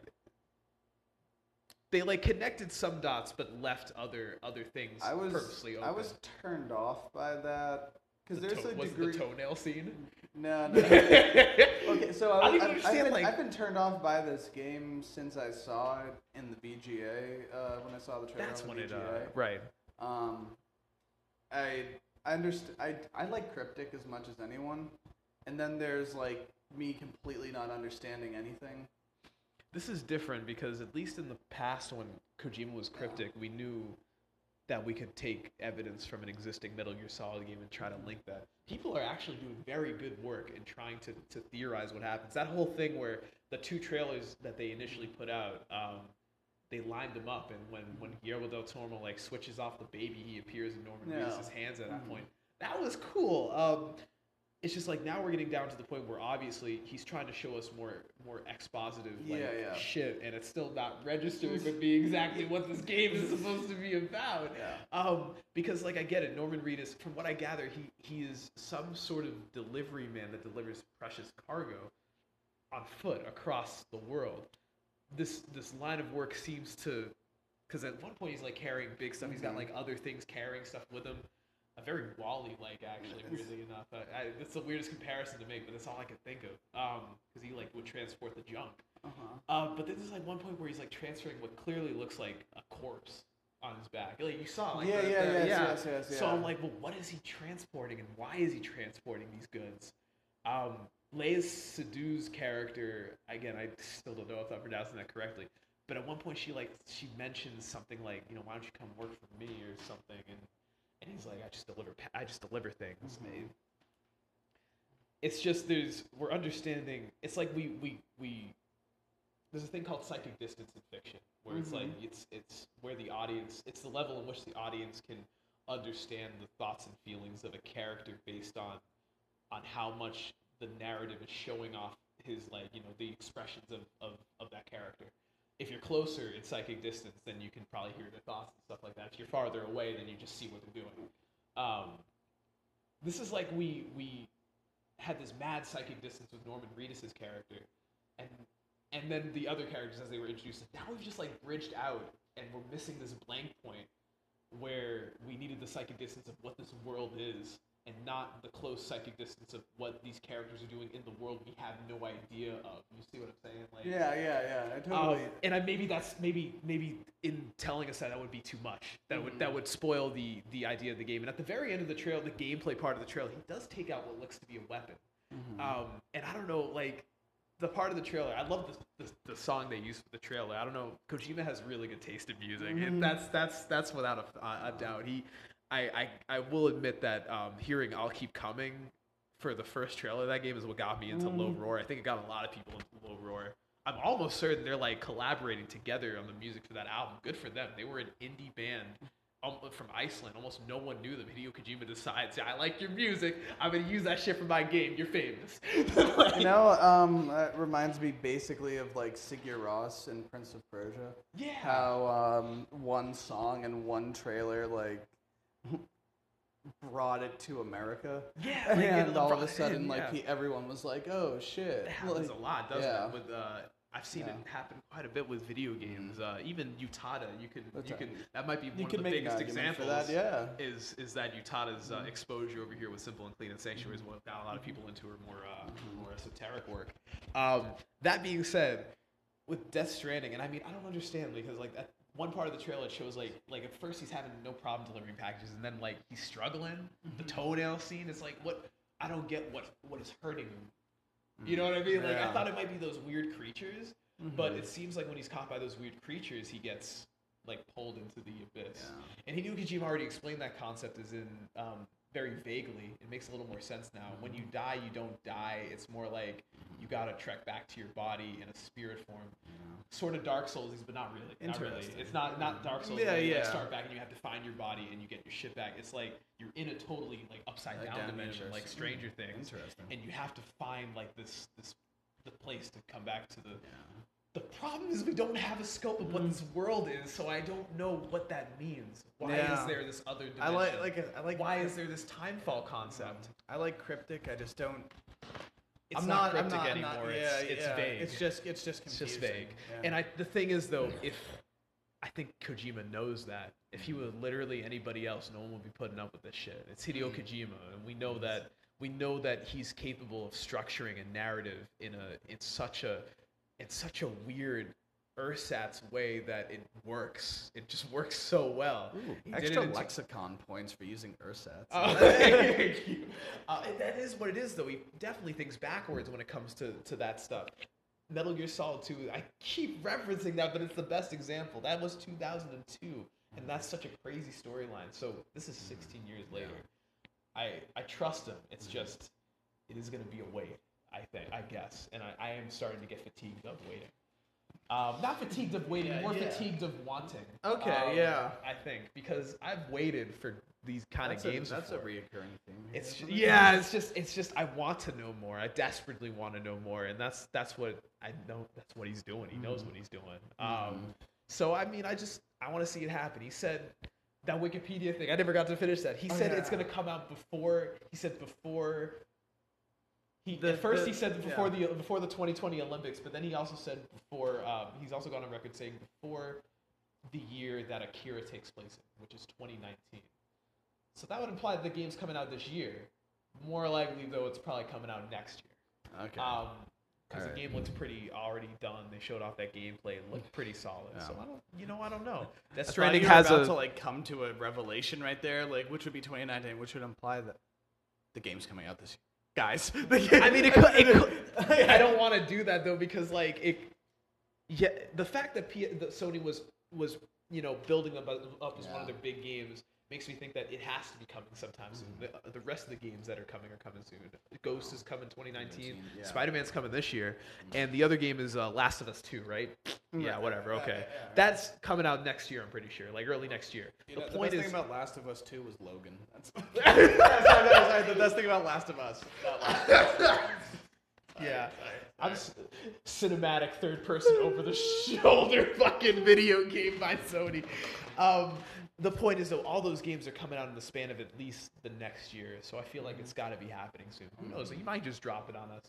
they like connected some dots but left other other things I was purposely open. I was turned off by that because The there's to- a was degree. the toenail scene. no, no. okay, okay, so I I, don't even I've, understand, been, like- I've been turned off by this game since I saw it in the VGA uh, when I saw the trailer. That's on when the it VGA. uh, right. Um, I I understand. I I like cryptic as much as anyone, and then there's like me completely not understanding anything. This is different because at least in the past when Kojima was cryptic, we knew that we could take evidence from an existing Metal Gear Solid game and try to link that. People are actually doing very good work in trying to, to theorize what happens. That whole thing where the two trailers that they initially put out, um, they lined them up, and when when Guillermo del Toro like switches off the baby, he appears in Norman Yeah. Reedus' hands at that Mhm. point. That was cool. Um, it's just like now we're getting down to the point where obviously he's trying to show us more more expositive like Yeah, yeah. shit and it's still not registering with me exactly what this game is supposed to be about Yeah. um because like i get it norman reedus from what i gather he he is some sort of delivery man that delivers precious cargo on foot across the world this this line of work seems to because at one point he's like carrying big stuff he's got Mhm. like other things carrying stuff with him a very Wally like actually, weirdly enough. I, I, it's the weirdest comparison to make, but that's all I could think of. Um, because he like would transport the junk. Uh-huh. Uh, but then there's like one point where he's like transferring what clearly looks like a corpse on his back. Like you saw, like yeah, the- yeah, the- yes, yeah. yes, yes, So yeah. I'm like, well, what is he transporting, and why is he transporting these goods? Um, Leia Seydoux's character, again, I still don't know if I'm pronouncing that correctly, but at one point she like she mentions something like, you know, why don't you come work for me or something, and and he's like, I just deliver, I just deliver things. Mhm. It's just there's we're understanding. It's like we we we there's a thing called psychic distance in fiction where it's like Mhm. it's it's where the audience it's the level in which the audience can understand the thoughts and feelings of a character based on on how much the narrative is showing off his like you know the expressions of, of, of that character if you're closer in psychic distance then you can probably hear their thoughts and stuff like that if you're farther away then you just see what they're doing um, this is like we we had this mad psychic distance with Norman Reedus' character, and and then the other characters as they were introduced. Now we've just like bridged out, and we're missing this blank point where we needed the psychic distance of what this world is, and not the close psychic distance of what these characters are doing in the world we have no idea of. You see what I'm saying? Like, Yeah, yeah, yeah. I um, and I, maybe that's maybe maybe in telling us that that would be too much. That would Mhm. that would spoil the the idea of the game. And at the very end of the trail, the gameplay part of the trail, he does take out what looks to be a weapon. Mhm. Um, and I don't know, like the part of the trailer. I love the, the, the song they used for the trailer. I don't know. Kojima has really good taste in music. And Mhm. that's that's that's without a, a, a doubt. He, I, I I will admit that um, hearing "I'll Keep Coming" for the first trailer of that game is what got me into Low Mhm. Roar. I think it got a lot of people into Low Roar. I'm almost certain they're like collaborating together on the music for that album. Good for them. They were an indie band um, from Iceland. Almost no one knew them. Hideo Kojima decides, yeah, I like your music. I'm gonna use that shit for my game. You're famous. Like, You know, um, that reminds me basically of like Sigur Rós and Prince of Persia. yeah. How um, one song and one trailer like brought it to America. Yeah, like, and all of a sudden, in, like yeah. he, everyone was like, "Oh shit!" It happens like, a lot, doesn't yeah. it? With uh, I've seen it Yeah. Mm-hmm. happen quite a bit with video games. Uh, even Utada, you could That's you right. could that might be one of the biggest examples. that, yeah. Mm-hmm. Is is that Utada's uh, exposure over here with Simple and Clean and Sanctuary is what got a lot of people into her more uh, Mm-hmm. more esoteric work. Um, that being said, with Death Stranding, and I mean I don't understand because like that one part of the trailer it shows like like at first he's having no problem delivering packages and then like he's struggling. The Mm-hmm. toenail scene is like what I don't get what what is hurting him. You know what I mean? Like I thought it might be those weird creatures, but Mhm. it seems like when he's caught by those weird creatures, he gets like pulled into the abyss. Yeah. And knew Kojima already explained that concept is in um, very vaguely. It makes a little more sense now. When you die, you don't die. It's more like you gotta trek back to your body in a spirit form. Sort of Dark Souls, but not really. Not really. Interesting. It's not not Dark Souls. Yeah, where you like yeah. start back and you have to find your body and you get your shit back. It's like you're in a totally like upside Like down down dimension, universe. like Stranger hmm. Things Interesting. and you have to find like this this the place to come back to the the problem is we don't have a scope of what this world is so i don't know what that means why Yeah. is there this other dimension I like like I like why is there this time fall concept I like cryptic. I just don't. it's I'm not, cryptic I'm not, anymore I'm not- it's, yeah, it's yeah, vague It's just it's just it's confusing. just vague Yeah. and i the thing is though if i think kojima knows that if he was literally anybody else no one would be putting up with this shit it's hideo Mm. kojima and we know that we know that he's capable of structuring a narrative in a in such a in such a weird ersatz way that it works it just works so well did Extra it in two- lexicon points for using ersatz. Oh, thank you. Uh, that is what it is, though. He definitely thinks backwards when it comes to, to that stuff. Metal Gear Solid 2, I keep referencing that, but it's the best example. That was 2002, and that's such a crazy storyline. So this is 16 years later. I I trust him. It's just, it is going to be a wait, I think, I guess. And I, I am starting to get fatigued of waiting. Um, not fatigued of waiting, Yeah, more yeah. fatigued of wanting. Okay, Um, yeah. I think because I've waited for these kind of games. that's before. a reoccurring thing. It's ju- yeah, it's just it's just I want to know more. I desperately want to know more, and that's that's what I know. That's what he's doing. He knows what he's doing. Um, so I mean, I just I want to see it happen. He said that Wikipedia thing. I never got to finish that. He Oh, said it's yeah. gonna come out before. He said before. He The- at first the- he said before yeah. the before the 2020 Olympics, but then he also said before. Um, he's also gone on record saying before the year that Akira takes place in, which is 2019. So that would imply that the game's coming out this year. More likely, though, it's probably coming out next year. Okay. Um, because the game looks pretty already done. They showed off that gameplay; it looked pretty solid. So I don't, you know, I don't know. That Stranding has about a to like come to a revelation right there, like which would be 2019, which would imply that the game's coming out this year. Guys, I mean, it could. It could I don't want to do that though because like it. Yeah, the fact that, P- that Sony was was you know building them up up as one of their big games makes me think that it has to be coming sometime soon. The, the rest of the games that are coming are coming soon. Ghost is coming 2019. yeah. Spider Man's coming this year, and the other game is uh, Last of Us 2, right? Yeah, Right. whatever. Yeah, Okay, yeah, yeah. that's coming out next year. I'm pretty sure, like early next year. You the know, point the is, best thing about Last of Us 2 was Logan. That's, sorry, sorry, sorry, the best thing about Last of Us. Last of Us. Yeah. I'm s- cinematic third person over the shoulder fucking video game by Sony. Um, the point is though, all those games are coming out in the span of at least the next year, so I feel like it's mm-hmm. got to be happening soon. Who knows? You mm-hmm. might just drop it on us.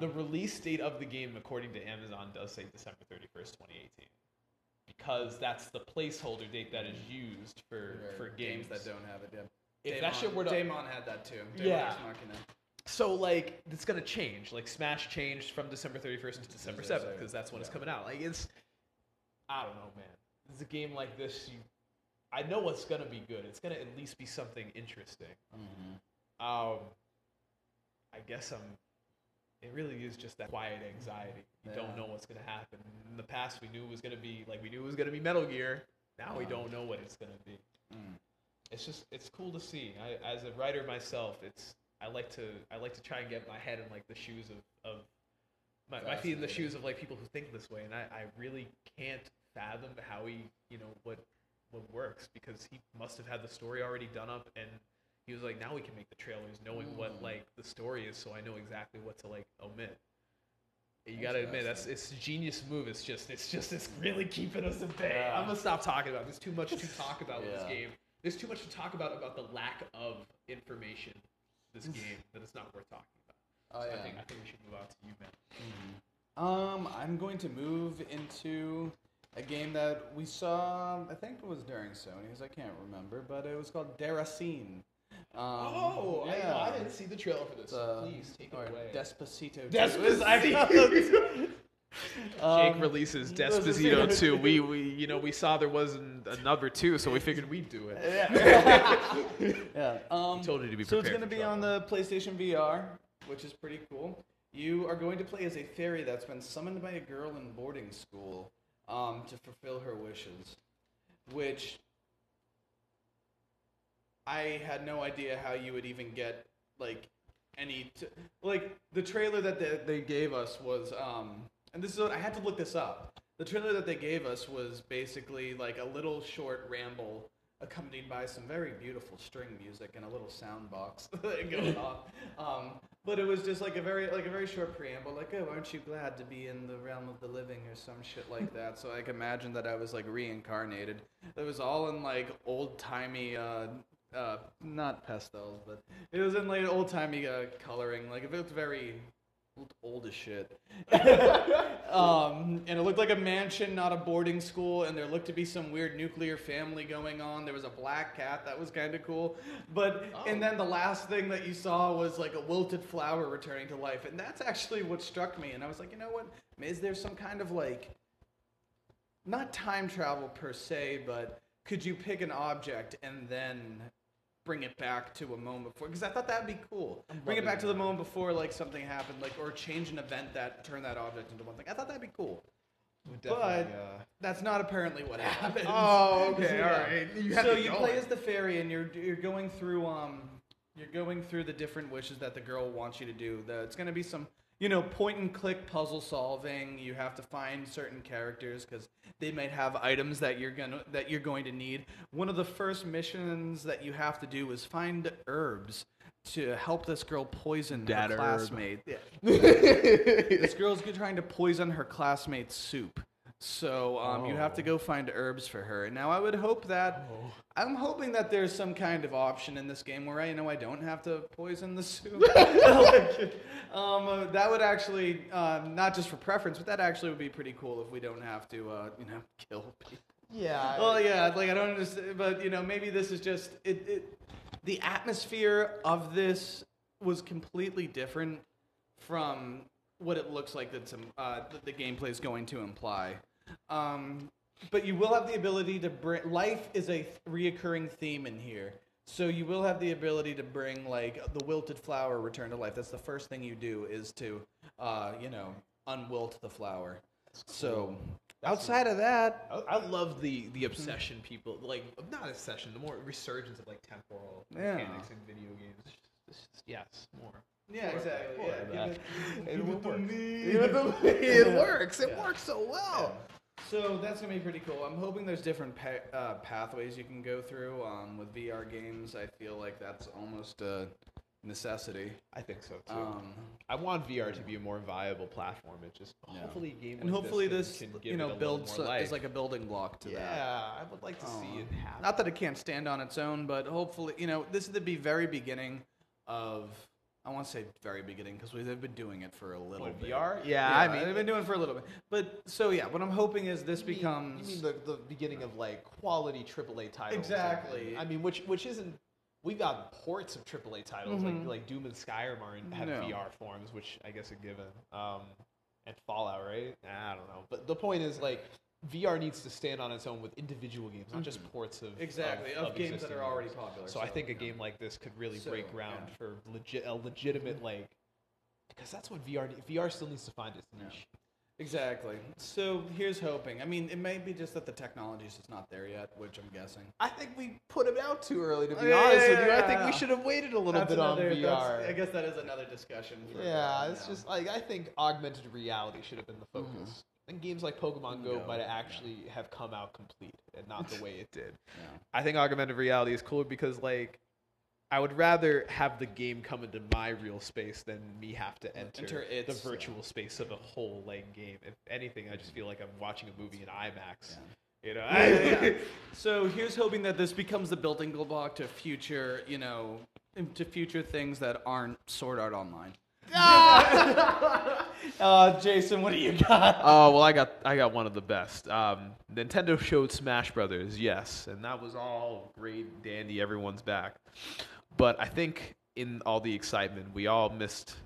The release date of the game, according to Amazon, does say December 31st, 2018, because that's the placeholder date that is used for for games, that don't have it yet. If that shit were to Daemon had that too. Daemon Yeah. Machina. So like it's gonna change. Like Smash changed from December 31st to December 7th because that's when it's coming out. Like it's, I don't know, man. It's a game like this. You, I know what's gonna be good. It's gonna at least be something interesting. Um, I guess I'm. It really is just that quiet anxiety. You don't know what's gonna happen. In the past, we knew it was gonna be like we knew it was gonna be Metal Gear. Now we don't know what it's gonna be. It's just it's cool to see. I, as a writer myself, it's I like to I like to try and get my head in like the shoes of of my, my feet in the shoes of like people who think this way, and I, I really can't fathom how he, you know, what what works because he must have had the story already done up, and he was like, now we can make the trailers knowing what Mm. like the story is, so I know exactly what to like omit. You gotta admit that's it's a genius move. It's just it's just it's really keeping us at bay. Yeah. I'm gonna stop talking about. it. There's too much to talk about with this game. There's too much to talk about about the lack of information this game that it's not worth talking about. Oh, So yeah. I think I think we should move on to you, man. Um, I'm going to move into a game that we saw. I think it was during Sony's. I can't remember, but it was called Deracine. Um, oh, I, yeah. know, I didn't see the trailer for this. Uh, Please take it away. Despacito. Despacito. Um, Jake releases Despacito Despacito 2. We, we, you know, we saw there wasn't another two, so we figured we'd do it. yeah. Um, told you to be so it's going to be trouble. on the PlayStation VR, which is pretty cool. You are going to play as a fairy that's been summoned by a girl in boarding school um, to fulfill her wishes, which I had no idea how you would even get like any t- like the trailer that they, they gave us was um and this is what I had to look this up. The trailer that they gave us was basically like a little short ramble accompanied by some very beautiful string music and a little sound box going on. Um, but it was just like a very like a very short preamble, like, "Oh, aren't you glad to be in the realm of the living?" or some shit like that. So I can imagine that I was like reincarnated. It was all in like old timey, uh, uh, not pastels, but it was in like old timey uh, coloring. Like it looked very looked old as shit. um, and it looked like a mansion, not a boarding school. And there looked to be some weird nuclear family going on. There was a black cat that was kind of cool. But and then the last thing that you saw was like a wilted flower returning to life, and that's actually what struck me. And I was like, you know what? Is there some kind of like not time travel per se, but could you pick an object and then bring it back to a moment before? Because I thought that'd be cool. Bring it back to the moment before like something happened, like or change an event that turned that object into one thing. I thought that'd be cool. But that's not apparently what happened. Oh, okay, all right. You so you play as the fairy, and you're you're going through um you're going through the different wishes that the girl wants you to do. The, it's going to be some you know point and click puzzle solving. You have to find certain characters because they might have items that you're gonna that you're going to need. One of the first missions that you have to do is find herbs to help this girl poison Dat her herb. classmate. this girl's trying to poison her classmate's soup. So um, you have to go find herbs for her. And Now I would hope that I'm hoping that there's some kind of option in this game where I know I don't have to poison the soup. Like, um, uh, that would actually um, not just for preference, but that actually would be pretty cool if we don't have to, uh, you know, kill people. Yeah. Well, yeah, like I don't understand, but you know, maybe this is just it. it the atmosphere of this was completely different from what it looks like that some uh, that the gameplay is going to imply. Um, but you will have the ability to bring life is a reoccurring theme in here. So you will have the ability to bring like the wilted flower return to life. That's the first thing you do is to, uh, you know, unwilt the flower. So outside of that, I, I love the the obsession people like not obsession, the more resurgence of like temporal Yeah. mechanics in video games. It's just, yes, more. yeah, More exactly. more Yeah, give it- It give it to works. it to. It Yeah. works. It Yeah. works so well. So that's gonna be pretty cool. I'm hoping there's different pa- uh, pathways you can go through. Um, with VR games, I feel like that's almost a necessity. I think so too. Um, I want VR to be a more viable platform. It just Yeah. hopefully a game and like hopefully this, this, can, can give you it know, a little builds more life. is like a building block to that. yeah, that. I would like to see it happen. Not that it can't stand on its own, but hopefully, you know, this is the be very beginning of. I want to say very beginning because they've been doing it for a little What, bit. VR? Yeah, I mean, they've been doing it for a little bit. But so yeah, what I'm hoping is this You mean- becomes. You mean the, the beginning of like quality AAA titles? Exactly. I mean, which which isn't. We've got ports of AAA titles Mhm. like like Doom and Skyrim are in, have No. VR forms, which I guess are given. Um, and Fallout, right? I don't know, but the point is like VR needs to stand on its own with individual games, not just ports of Mm-hmm. Exactly, of, games that are already games. popular. So I think a yeah. game like this could really So, break ground yeah. for legit a legitimate like because that's what VR VR still needs to find its Yeah. niche. Exactly. So here's hoping. I mean, it may be just that the technology's just not there yet, which I'm guessing. I think we put it out too early. To be Yeah, honest yeah, with you, I think yeah. we should have waited a little That's bit on VR. I guess that is another discussion. for- Yeah, it's yeah. just like I think augmented reality should have been the focus. And games like Pokemon Go Go, might yeah. actually have come out complete and not the way it did. Yeah. I think augmented reality is cooler because like I would rather have the game come into my real space than me have to enter, Enter its, the yeah. virtual space of a whole like game. If anything, I just feel like I'm watching a movie in IMAX. You know, Yeah, yeah. So here's hoping that this becomes the building block to future, you know, to future things that aren't Sword Art Online. uh, Jason, what do you got? Oh well, I got I got one of the best. Um, Nintendo showed Smash Brothers, yes, and that was all great, dandy. Everyone's back, but I think in all the excitement, we all missed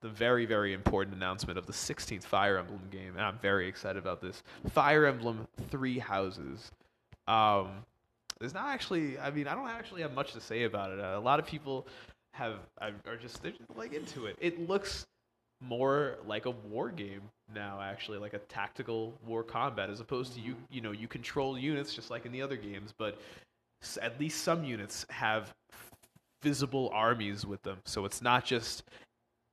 the very very important announcement of the 16th Fire Emblem game, and I'm very excited about this. Fire Emblem Three Houses. Um, there's not actually. I mean, I don't actually have much to say about it. Uh, a lot of people have are just they're just like into it. It looks more like a war game now actually like a tactical war combat as opposed to you you know you control units just like in the other games but at least some units have visible armies with them. So it's not just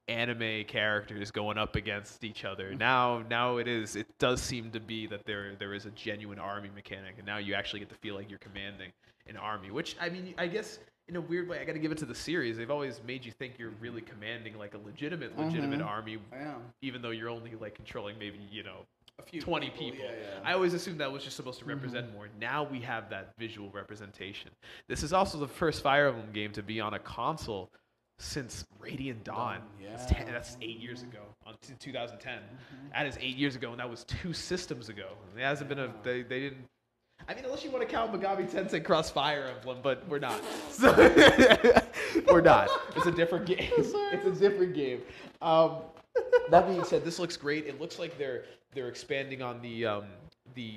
anime characters going up against each other. Mm-hmm. Now now it is it does seem to be that there there is a genuine army mechanic and now you actually get to feel like you're commanding an army which i mean i guess in a weird way i got to give it to the series they've always made you think you're really commanding like a legitimate legitimate Mhm. army Yeah, even though you're only like controlling maybe you know a few 20 people. Yeah, yeah. I always assumed that was just supposed to represent more. Now we have that visual representation. This is also the first Fire Emblem game to be on a console since Radiant Dawn. Dawn, That's, yeah. 10, that's eight years ago, on t- 2010. That is eight years ago, and that was two systems ago. It hasn't been a. They, they didn't. I mean, unless you want to count Megami Tensei Crossfire Emblem, but we're not. So, we're not. It's a different game. It's a different game. Um, that being said, this looks great. It looks like they're they're expanding on the um, the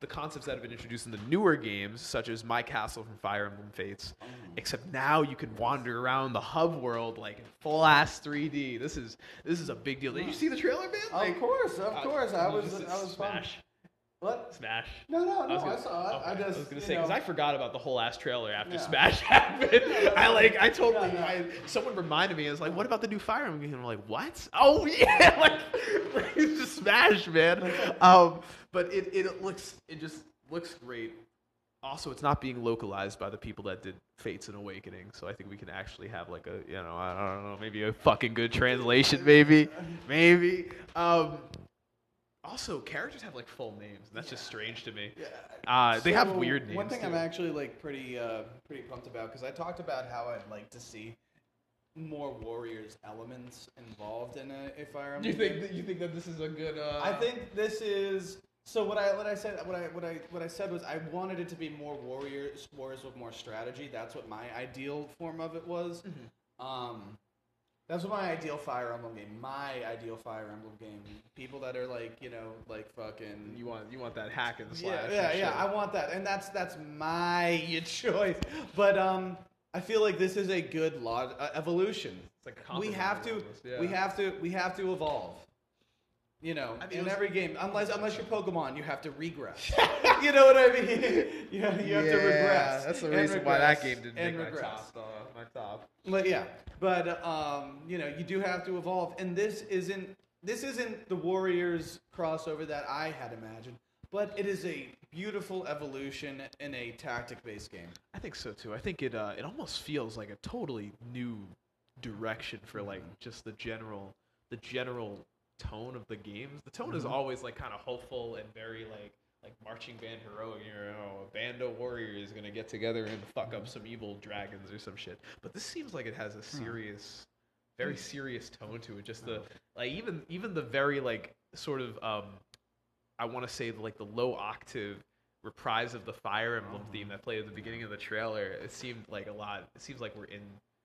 the concepts that have been introduced in the newer games, such as My Castle from Fire Emblem Fates. Except now you can wander around the hub world like in full ass 3D. This is this is a big deal. Did you see the trailer, man? Like, of course, of uh, course. I was, I was fun. What? Smash. No, no, no. I, gonna- saw it. okay, I just. was gonna say because I forgot about the whole ass trailer after Yeah. Smash happened. I like I totally Yeah. I, someone reminded me. I was like, "What about the new Fire Emblem?" game?" I'm like, "What? Oh yeah, like it's just Smash, man." Um, but it it looks it just looks great. Also, it's not being localized by the people that did Fates and Awakening, so I think we can actually have like a you know I don't know maybe a fucking good translation, maybe maybe. Um, also, characters have like full names, and that's just strange to me. Yeah. Uh, they have weird names. One thing too. I'm actually like pretty uh, pretty pumped about because I talked about how I'd like to see more warriors elements involved in a, a Fire Emblem. You think that you think that this is a good? Uh, I think this is so. What I what I said what I what I what I said was I wanted it to be more warriors wars with more strategy. That's what my ideal form of it was. Mm-hmm. Um, that's what my ideal Fire Emblem game. My ideal Fire Emblem game. People that are like you know like fucking you want you want that hack and slash. yeah, yeah, yeah. I want that, and that's that's my choice. But um, I feel like this is a good log- uh, evolution. It's like We have to, yeah. we have to, we have to evolve. You know, I mean, in was- every game, unless unless you're Pokemon, you have to regress. you know what I mean? You have, you have to regress. That's the reason why that game didn't make my regress. top. Uh, my top. But yeah, but um, you know, you do have to evolve, and this isn't this isn't the Warriors crossover that I had imagined, but it is a beautiful evolution in a tactic-based game. I think so too. I think it uh, it almost feels like a totally new direction for like Mm-hmm. just the general the general tone of the games. The tone is Mm-hmm. always like kind of hopeful and very like like marching band heroic. You know, a band of warriors is gonna get together and fuck up some evil dragons or some shit. But this seems like it has a serious, very serious tone to it. Just the like even even the very like sort of um, I want to say like the low octave reprise of the Fire Emblem theme that played at the beginning of the trailer. It seemed like a lot. It seems like we're in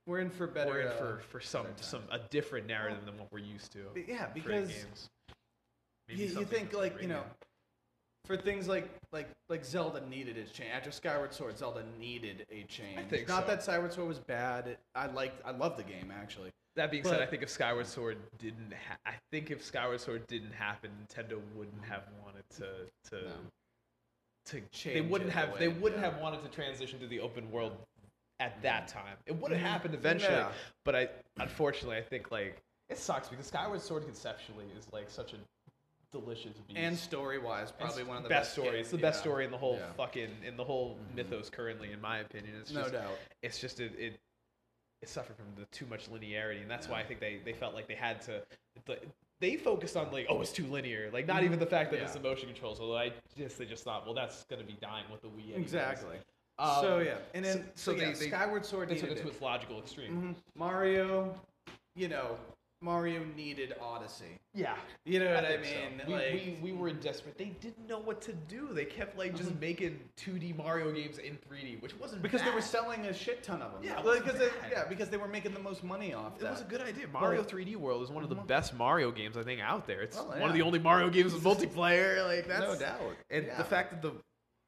We're in for better. we're in uh, for for some some a different narrative than what we're used to. Yeah, because games. Maybe you, you think like you know. For things like like like Zelda needed its change after Skyward Sword. Zelda needed a change. think Not so. that Skyward Sword was bad. I liked I loved the game actually, That being said, I think if Skyward Sword didn't, ha- I think if Skyward Sword didn't happen, Nintendo wouldn't have wanted to to No. to. Change. They wouldn't have. They wouldn't yeah. have wanted to transition to the open world at that mm. time. It would have mm. happened eventually, Yeah. but I unfortunately I think like it sucks because Skyward Sword conceptually is like such a delicious beast. And story wise, probably It's one of the best best, story. games- It's the best yeah. story in the whole Yeah. fucking in the whole Mhm. mythos currently, in my opinion. It's No just, doubt. it's just it, it it suffered from the too much linearity, and that's why I think they they felt like they had to. the- They focused on like, oh, it's too linear. Like, not even the fact that it's Yeah. the motion controls. Although I just they just thought, well, that's gonna be dying with the Wii. Exactly. Um, so yeah, and then so- so, so yeah, they- they- Skyward Sword They took it to its logical extreme. Mhm. Mario, you know, Mario needed Odyssey. Yeah. You know what I, think so. mean? We, like, we, we were desperate. They didn't know what to do. They kept like just Mhm. making 2D Mario games in 3D, which wasn't because they were selling a shit ton of them. Yeah, Like, they, yeah, because they were making the most money off It that. was a good idea. Mario But- 3D World is one of the Mhm. best Mario games I think out there. It's one yeah. of the only Mario games with multiplayer. Like that's no doubt. And Yeah. the fact that the,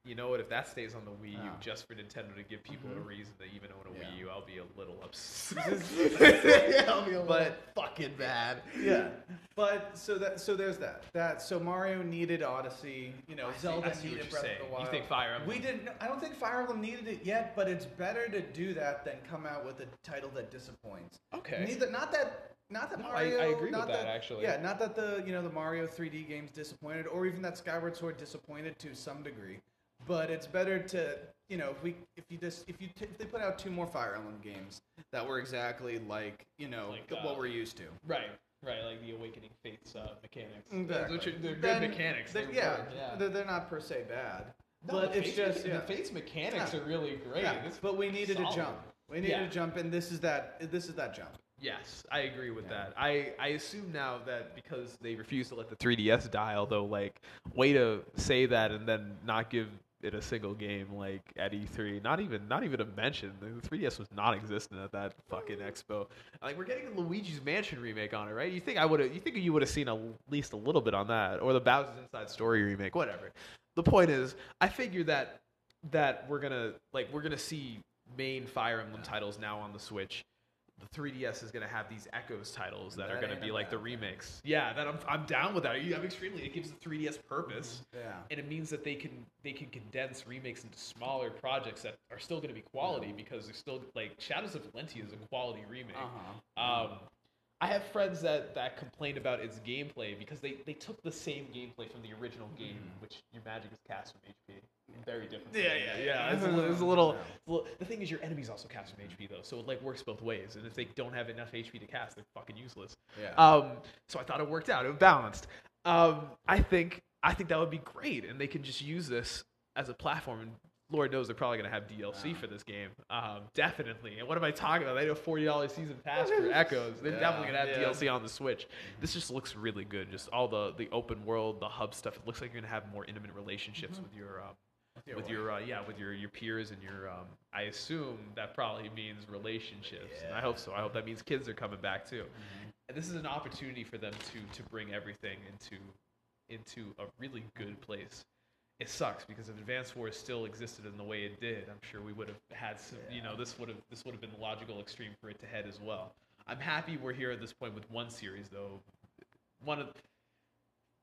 you know what, if that stays on the Wii U Yeah. just for Nintendo to give people a Mhm. reason to even own a Yeah. Wii U, I'll be a little upset. yeah, I'll be a little But- fucking bad. yeah, but so that so there's that that so Mario needed Odyssey. You know, I Zelda I see needed Breath saying. of the Wild. You think Fire Emblem- We didn't. I don't think Fire Emblem needed it yet, but it's better to do that than come out with a title that disappoints. Okay. Neither, not that. Not that No, I- I Mario. agree with not that, actually. Yeah, not that the you know the Mario 3D games disappointed, or even that Skyward Sword disappointed to some degree. But it's better to you know if we if you just if you t- if they put out two more Fire Emblem games that were exactly like you know Like, th- uh, what we're used to. Right. Right, like the Awakening Fates uh, mechanics. Exactly. Which are, they're good mechanics. they're- They're yeah, good, yeah. They're, they're not per se bad, No, but the it's Fates just mecha- yeah. the Fates mechanics Yeah. are really great. Yeah, This- but we needed solid. a jump. We needed Yeah. a jump, and this is that. This is that jump. Yes, I agree with Yeah. that. I, I assume now that because they refuse to let the 3DS die, although like way to say that and then not give it a single game like at E3, not even not even a mention. The 3DS was non-existent at that fucking expo. Like we're getting a Luigi's Mansion remake on it, right? You think I would have? You think you would have seen at least a little bit on that, or the Bowser's Inside Story remake, whatever. The point is, I figure that that we're gonna like we're gonna see main Fire Emblem titles now on the Switch the 3DS is going to have these Echoes titles that, are going to be like the remakes. Yeah, that I'm, I'm down with that. I'm extremely. It gives the 3DS purpose, Yeah. and it means that they can they can condense remakes into smaller projects that are still going to be quality because they're still like Shadows of Valentia is a quality remake. Uh-huh. Um, I have friends that, that complain about its gameplay because they, they took the same gameplay from the original game, Mhm. which your magic is cast from HP. Very different. Yeah, yeah, yeah. It's a, it's a little, Yeah. the thing is, your enemies also cast from HP though, so it like works both ways. And if they don't have enough HP to cast, they're fucking useless. Yeah. Um, so I thought it worked out. It balanced. Um, I think I think that would be great, and they can just use this as a platform. And Lord knows they're probably gonna have DLC Wow. for this game. Um, definitely. And what am I talking about? They do a forty dollars season pass for Echoes. They're Yeah, definitely gonna have yeah. DLC on the Switch. This just looks really good. Just all the the open world, the hub stuff. It looks like you're gonna have more intimate relationships with your. Um, with wife. your uh, yeah with your your peers and your um, I assume that probably means relationships and I hope so I hope that means kids are coming back too Mhm. and this is an opportunity for them to to bring everything into into a really good place. It sucks because if Advance Wars still existed in the way it did, I'm sure we would have had some. You know, this would have this would have been the logical extreme for it to head as well. I'm happy we're here at this point with one series though. One of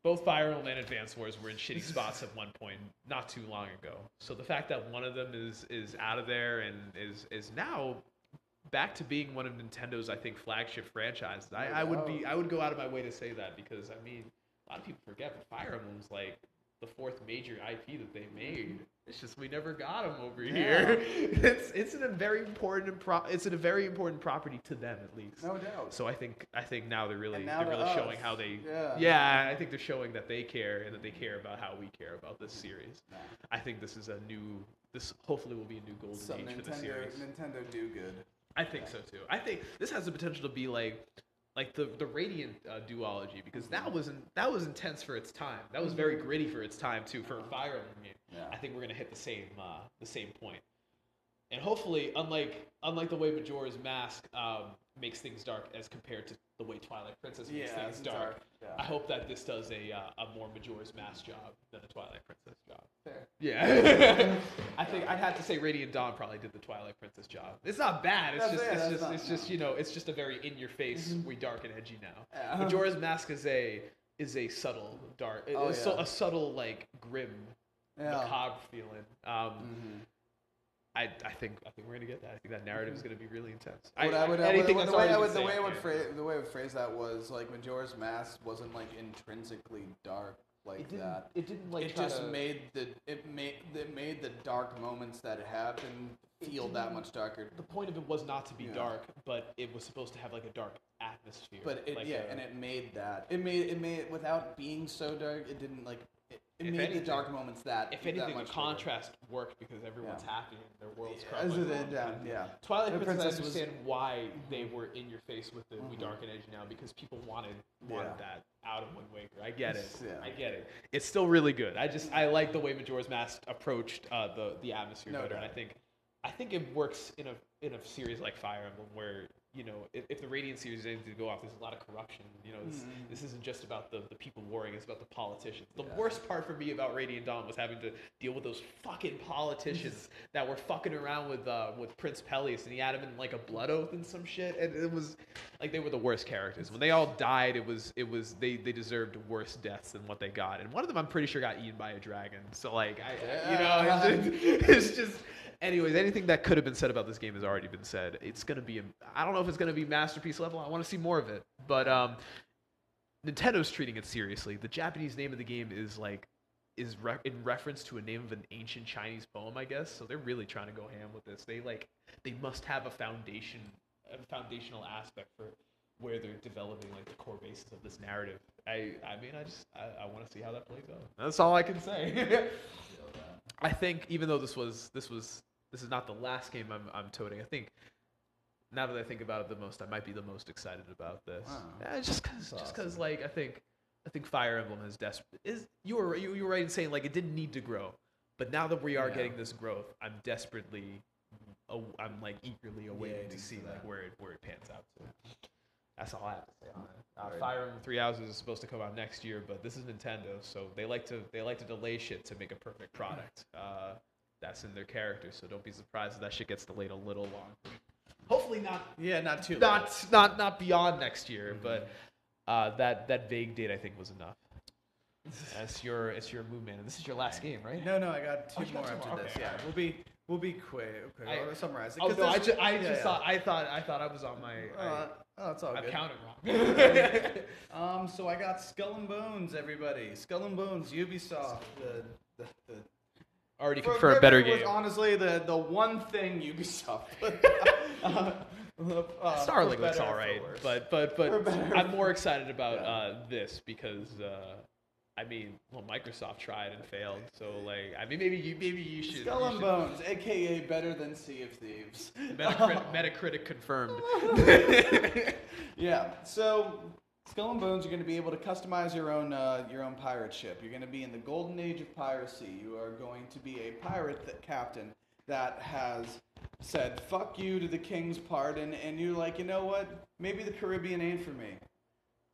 both Fire Emblem and Advance Wars were in shitty spots at one point not too long ago. So the fact that one of them is is out of there and is is now back to being one of Nintendo's I think flagship franchises. I, I would be. I would go out of my way to say that because I mean a lot of people forget but Fire Emblem's like the fourth major IP that they made. It's just we never got them over Yeah. here. It's it's a very important pro- it's a very important property to them at least. No doubt. So I think I think now they're really now they're really us. showing how they Yeah. yeah I think they're showing that they care and that they care about how we care about this series. Nah. I think this is a new this hopefully will be a new golden Some age for the series. Nintendo do good. I think so too. I think this has the potential to be like like the the Radiant uh, duology because that was in, that was intense for its time. That was very gritty for its time too for a Fire Emblem game. Yeah. I think we're gonna hit the same uh, the same point. And hopefully, unlike unlike the way Majora's Mask um, makes things dark as compared to the way Twilight Princess makes Yeah, things dark. dark, yeah. I hope that this does a uh, a more Majora's Mask job than the Twilight Princess job. Fair. Yeah, I think I'd have to say Radiant Dawn probably did the Twilight Princess job. It's not bad. It's That's- just it's that's just it's just you know it's just a very in your face. We dark and edgy now. Yeah. Majora's Mask is a is a subtle dark, Oh, it's so- yeah. a subtle like grim. Mm-hmm. macabre feeling. Um, I, I think I think we're gonna get that. I think that narrative is mm-hmm. gonna be really intense. What I would, I would- anything the, way I would, the way I would yeah. phrase the way I would phrase that was like Majora's Mask wasn't like intrinsically dark like it didn't that. it didn't like it just to- made the it made it made the dark moments that happened feel that much darker. the point of it was not to be Yeah. dark, but it was supposed to have like a dark atmosphere. But it like yeah, a- and it made that it made it made without being so dark. It didn't like it, If made anything- the dark moments that if that anything, the much bigger. contrast worked because everyone's Yeah. happy and their world's Yeah, crumbling. as it- yeah, yeah. Twilight The Princess, I princess was- understand why they were in your face with the We Mhm. Dark and Edgy now because people wanted wanted Yeah. that out of Wind Waker. I get it. Yeah. I get it. It's still really good. I just I like the way Majora's Mask approached uh, the the atmosphere No better, and I think I think it works in a in a series like Fire Emblem where you know if, if the Radiant series is anything to go off, there's a lot of corruption. You know, this, Mhm. this isn't just about the, the people warring; it's about the politicians. The Yeah. worst part for me about Radiant Dawn was having to deal with those fucking politicians that were fucking around with uh, with Prince Pelleas, and he had him in like a blood oath and some shit, and it was like they were the worst characters. When they all died, it was it was they they deserved worse deaths than what they got, and one of them I'm pretty sure got eaten by a dragon. So like I, you know, it's just, it's just. Anyways, anything that could have been said about this game has already been said. It's gonna be. A, I don't know if it's gonna be masterpiece level. I want to see more of it, but um, Nintendo's treating it seriously. The Japanese name of the game is like is re- in reference to a name of an ancient Chinese poem, I guess. So they're really trying to go ham with this. They like they must have a foundation, a foundational aspect for where they're developing like the core basis of this narrative. I I mean I just I, I want to see how that plays out. That's all I can say. I think even though this was this was this is not the last game I'm I'm toting. I think now that I think about it the most, I might be the most excited about this. Wow. Yeah, just cause, just cause like I think I think Fire Emblem is desperate. Is you were you, you were right in saying like it didn't need to grow, but now that we are Yeah. getting this growth, I'm desperately, oh, I'm like eagerly awaiting Waiting to see like where it where it pans out to. That's all I have to say on it. Uh, Right. Fire Emblem Three Houses is supposed to come out next year, but this is Nintendo, so they like to they like to delay shit to make a perfect product. Uh, that's in their character, so don't be surprised if that shit gets delayed a little long. Hopefully not Yeah, not too. not not not beyond next year, but uh, that that vague date I think was enough. That's your it's your move, man. And this is your last game, right? No, no, I got two Oh, you got more after more. this. Okay, Yeah, we'll be we'll be quick. Okay, I- I'll summarize it. Oh 'cause no, I just I yeah, just yeah. thought I thought I thought I was on my. Uh, oh, it's all I, I good. counted wrong. Um, so I got Skull and Bones, everybody. Skull and Bones, Ubisoft. The the, the Already For- confirmed for- better game. honestly the the one thing Ubisoft. uh, uh, Starlink looks all right, but but but I'm more excited about Yeah. uh, this because uh, I mean, well, Microsoft tried and failed, so like I mean, maybe you maybe you should. Skull and Bones, aka better than Sea of Thieves. Metacritic, Metacritic confirmed. yeah. So Skull and Bones, you're going to be able to customize your own uh, your own pirate ship. You're going to be in the golden age of piracy. You are going to be a pirate that, captain that has said "fuck you" to the king's pardon, and you're like, you know what? Maybe the Caribbean ain't for me.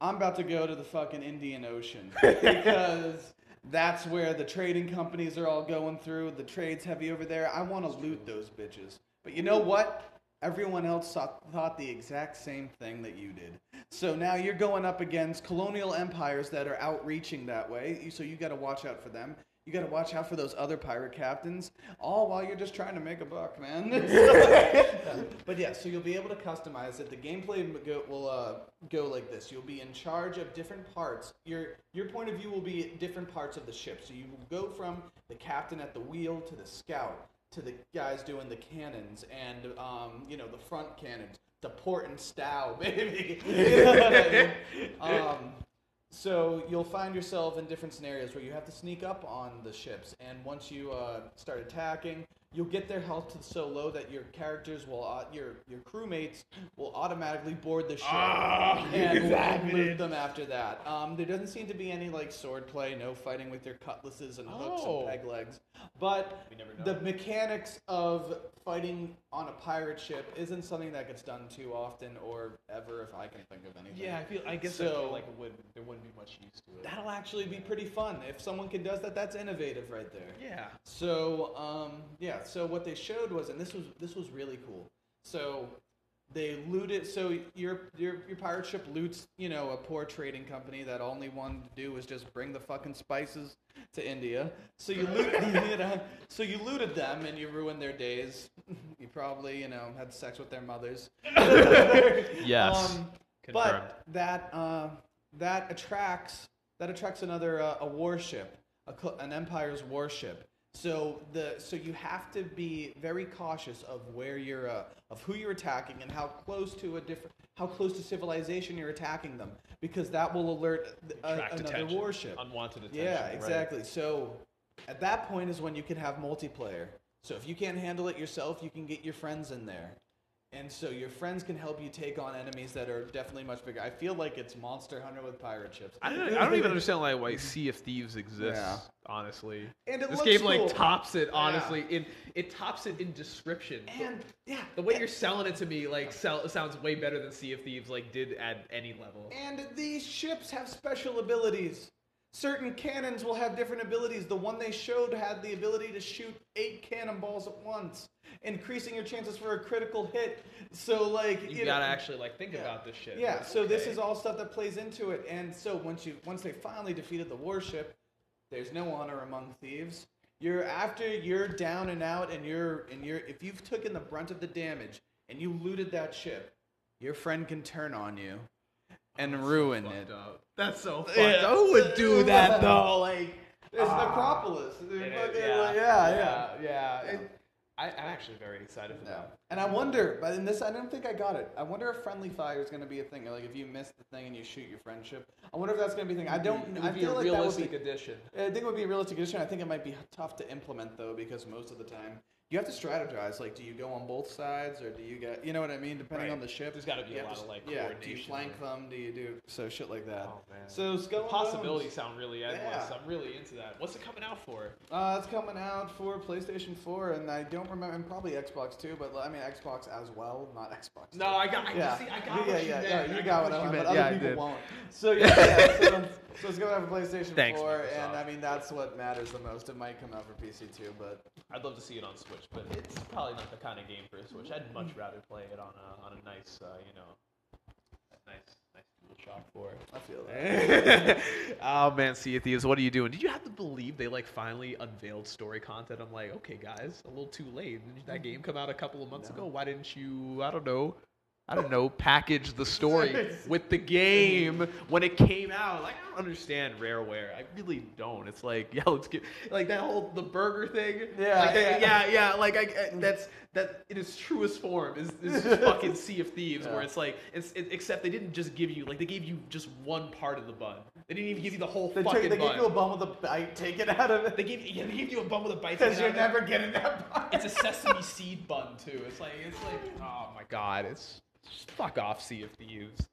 I'm about to go to the fucking Indian Ocean because that's where the trading companies are all going through. The trade's heavy over there. I want to loot those bitches. But you know what? Everyone else thought, the exact same thing that you did. So now you're going up against colonial empires that are outreaching that way. So you got to watch out for them. You got to watch out for those other pirate captains, all while you're just trying to make a buck, man. but yeah, so you'll be able to customize it. The gameplay will uh, go like this: you'll be in charge of different parts. Your your point of view will be different parts of the ship. So you will go from the captain at the wheel to the scout to the guys doing the cannons and um, you know the front cannons, the port and stow, baby. You know I mean? Um, so you'll find yourself in different scenarios where you have to sneak up on the ships, and once you uh, start attacking, you'll get their health to so low that your characters will, uh, your your crewmates will automatically board the ship Ah, and exactly. loot them after that. Um, there doesn't seem to be any like sword play, no fighting with your cutlasses and hooks Oh. and peg legs. But We never know. the mechanics of fighting on a pirate ship isn't something that gets done too often or ever, if I can think of anything. Yeah, I feel. I guess I So- feel like it would, there wouldn't be much use to it. That'll actually be pretty fun. If someone can does that, that's innovative right there. yeah. So um, yeah, so what they showed was, and this was this was really cool. So they looted. So your your your pirate ship loots, you know, a poor trading company that only wanted to do was just bring the fucking spices to India. So you loot, you know, so you looted them and you ruined their days. You probably, you know, had sex with their mothers. Yes. Um, but that uh, that attracts that attracts another uh, a warship, a, an empire's warship. So the so you have to be very cautious of where you're uh, of who you're attacking and how close to a different how close to civilization you're attacking them because that will alert a, another attention. warship. Unwanted attention. Yeah, right. exactly. So at that point is when you can have multiplayer. So if you can't handle it yourself, you can get your friends in there. And so your friends can help you take on enemies that are definitely much bigger. I feel like it's Monster Hunter with pirate ships. I don't, I don't even understand like why Sea of Thieves exists. Yeah. Honestly, And it this game cool. like tops it. Honestly, in it tops it in description. And yeah, the way you're selling it to me like sell, sounds way better than Sea of Thieves like did at any level. And these ships have special abilities. Certain cannons will have different abilities. The one they showed had the ability to shoot eight cannonballs at once, increasing your chances for a critical hit. So, like, You know- gotta actually like think Yeah. about this shit. Yeah, so this is all stuff that plays into it. And so once you once they finally defeated the warship, there's no honor among thieves. You're after you're down and out and you're and you're if you've taken the brunt of the damage and you looted that ship, your friend can turn on you and ruin it. Fucked up. That's so fucked Yeah. up. Who would do that though? Like It's ah. Necropolis. They're it is, yeah, like- yeah, yeah. yeah. It- I, I'm actually very excited for No. that. And I wonder, but in this, I don't think I got it. I wonder if friendly fire is going to be a thing. Like if you miss the thing and you shoot your friendship, I wonder if that's going to be a thing. I don't. It I be feel a like that would realistic be. addition. I think it would be a realistic addition. I think it might be tough to implement though, because most of the time you have to strategize. Like, do you go on both sides, or do you get, you know what I mean? Depending Right. on the ship, There's gotta be a lot to of, s- like, yeah. Do you flank there. them? Do you do so shit like that? Oh, man. So Skull and Possibilities Bones, sound really endless. Yeah. I'm really into that. What's it coming out for? Uh, it's coming out for PlayStation 4, and I don't remember, and probably Xbox too. But I mean Xbox as well, not Xbox. No, I got. I, Yeah, see, I got yeah, what yeah, you yeah, meant. yeah, you I got what you I meant, meant. but Yeah, other I people did. won't. So yeah, yeah so, so it's going to have a PlayStation Thanks, 4, Microsoft. and I mean that's what matters the most. It might come out for PC too, but I'd love to see it on Switch, but it's probably not the kind of game for a Switch. I'd much rather play it on a on a nice, uh, you know, nice nice DualShock Four. I feel that. oh man, Sea of Thieves, what are you doing? Did you have to believe they like finally unveiled story content? I'm like, okay, guys, a little too late. Did that game come out a couple of months No. ago? Why didn't you? I don't know. I don't know. Package the story with the game when it came out. Like I don't understand Rareware. I really don't. It's like yeah, let's get like that whole the burger thing. Yeah, like, yeah. yeah, yeah. Like I, I- that's that in its truest form is is just fucking Sea of Thieves, where it's like it's it, except they didn't just give you like they gave you just one part of the bun. They didn't even give you the whole They, fucking took, they bun. give you a bum with a bite, take it out of it. they gave yeah, they gave you a bun with a bite. Because taken you're out of it. never getting that part. It's a sesame seed bun too. It's like it's like oh my god, it's just fuck off Sea of Thieves.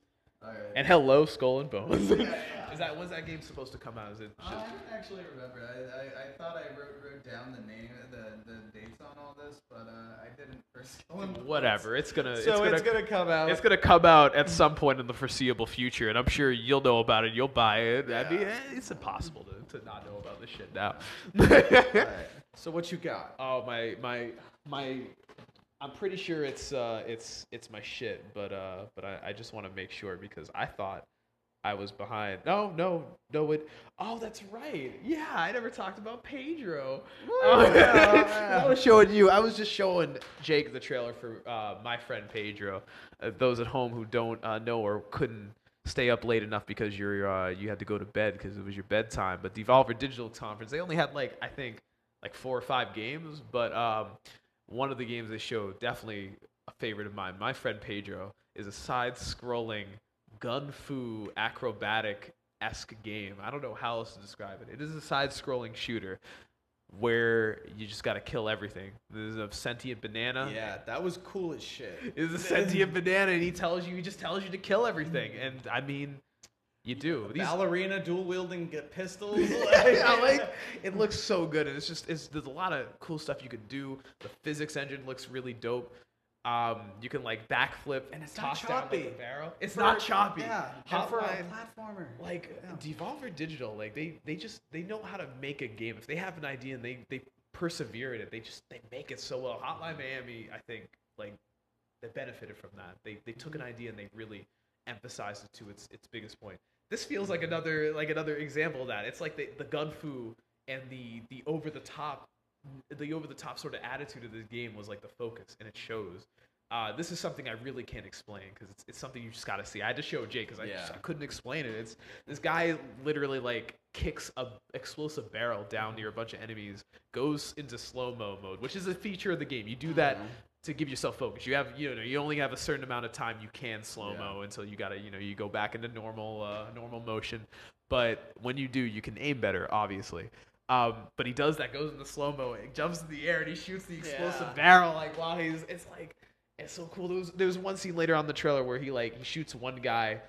Alright. And hello Skull and Bones. Yeah, yeah. Is that when's that game supposed to come out? Is it I don't actually remember. I, I, I thought I wrote, wrote down the name, the, the dates on all this, but uh, I didn't first. whatever? It's gonna So it's it's gonna, gonna come out. It's gonna come out at some point in the foreseeable future, and I'm sure you'll know about it. You'll buy it. I mean, Yeah. it's impossible to, to not know about this shit now. Alright. So what you got? oh my my my! I'm pretty sure it's uh it's it's my shit, but uh but I, I just want to make sure because I thought I was behind. No no no it. Oh that's right. Yeah, I never talked about Pedro. Oh, yeah. I was showing you. I was just showing Jake the trailer for uh, my friend Pedro. Uh, those at home who don't uh, know or couldn't stay up late enough because you're uh, you had to go to bed because it was your bedtime. But Devolver Digital Conference, they only had like I think like four or five games, but um, one of the games they showed definitely a favorite of mine. My friend Pedro is a side-scrolling gun fu acrobatic esque game. I don't know how else to describe it. It is a side-scrolling shooter where you just got to kill everything. There's a sentient banana. Yeah, that was cool as shit. Is a sentient banana, and he tells you, he just tells you to kill everything. And I mean, you do. These, Ballerina dual wielding pistols. yeah, like it looks so good, and it's just it's there's a lot of cool stuff you could do. The physics engine looks really dope. Um, you can like backflip And it's not toss down like, choppy. barrel. It's For- not choppy. Yeah, and for a Hotline- platformer. like Yeah. Devolver Digital, like they they just they know how to make a game. If they have an idea and they they persevere in it, they just they make it so well. Hotline Miami, I think, like they benefited from that. They they took an idea and they really emphasized it to its its biggest point. This feels like another like another example of that. It's like the the gun fu and the the over the top the over the top sort of attitude of this game was like the focus and it shows. Uh, this is something I really can't explain because it's, it's something you just got to see. I had to show Jay because I, Yeah. I couldn't explain it. It's this guy literally like kicks a explosive barrel down near a bunch of enemies, goes into slow mo mode, which is a feature of the game. You do that to give yourself focus. You have you know you only have a certain amount of time you can slow mo until you gotta you know you go back into normal uh, normal motion. But when you do, you can aim better, obviously. Um, but he does that, goes into slow mo, jumps in the air, and he shoots the explosive Yeah. barrel like while he's. It's like it's so cool. There was there was one scene later on the trailer where he like he shoots one guy.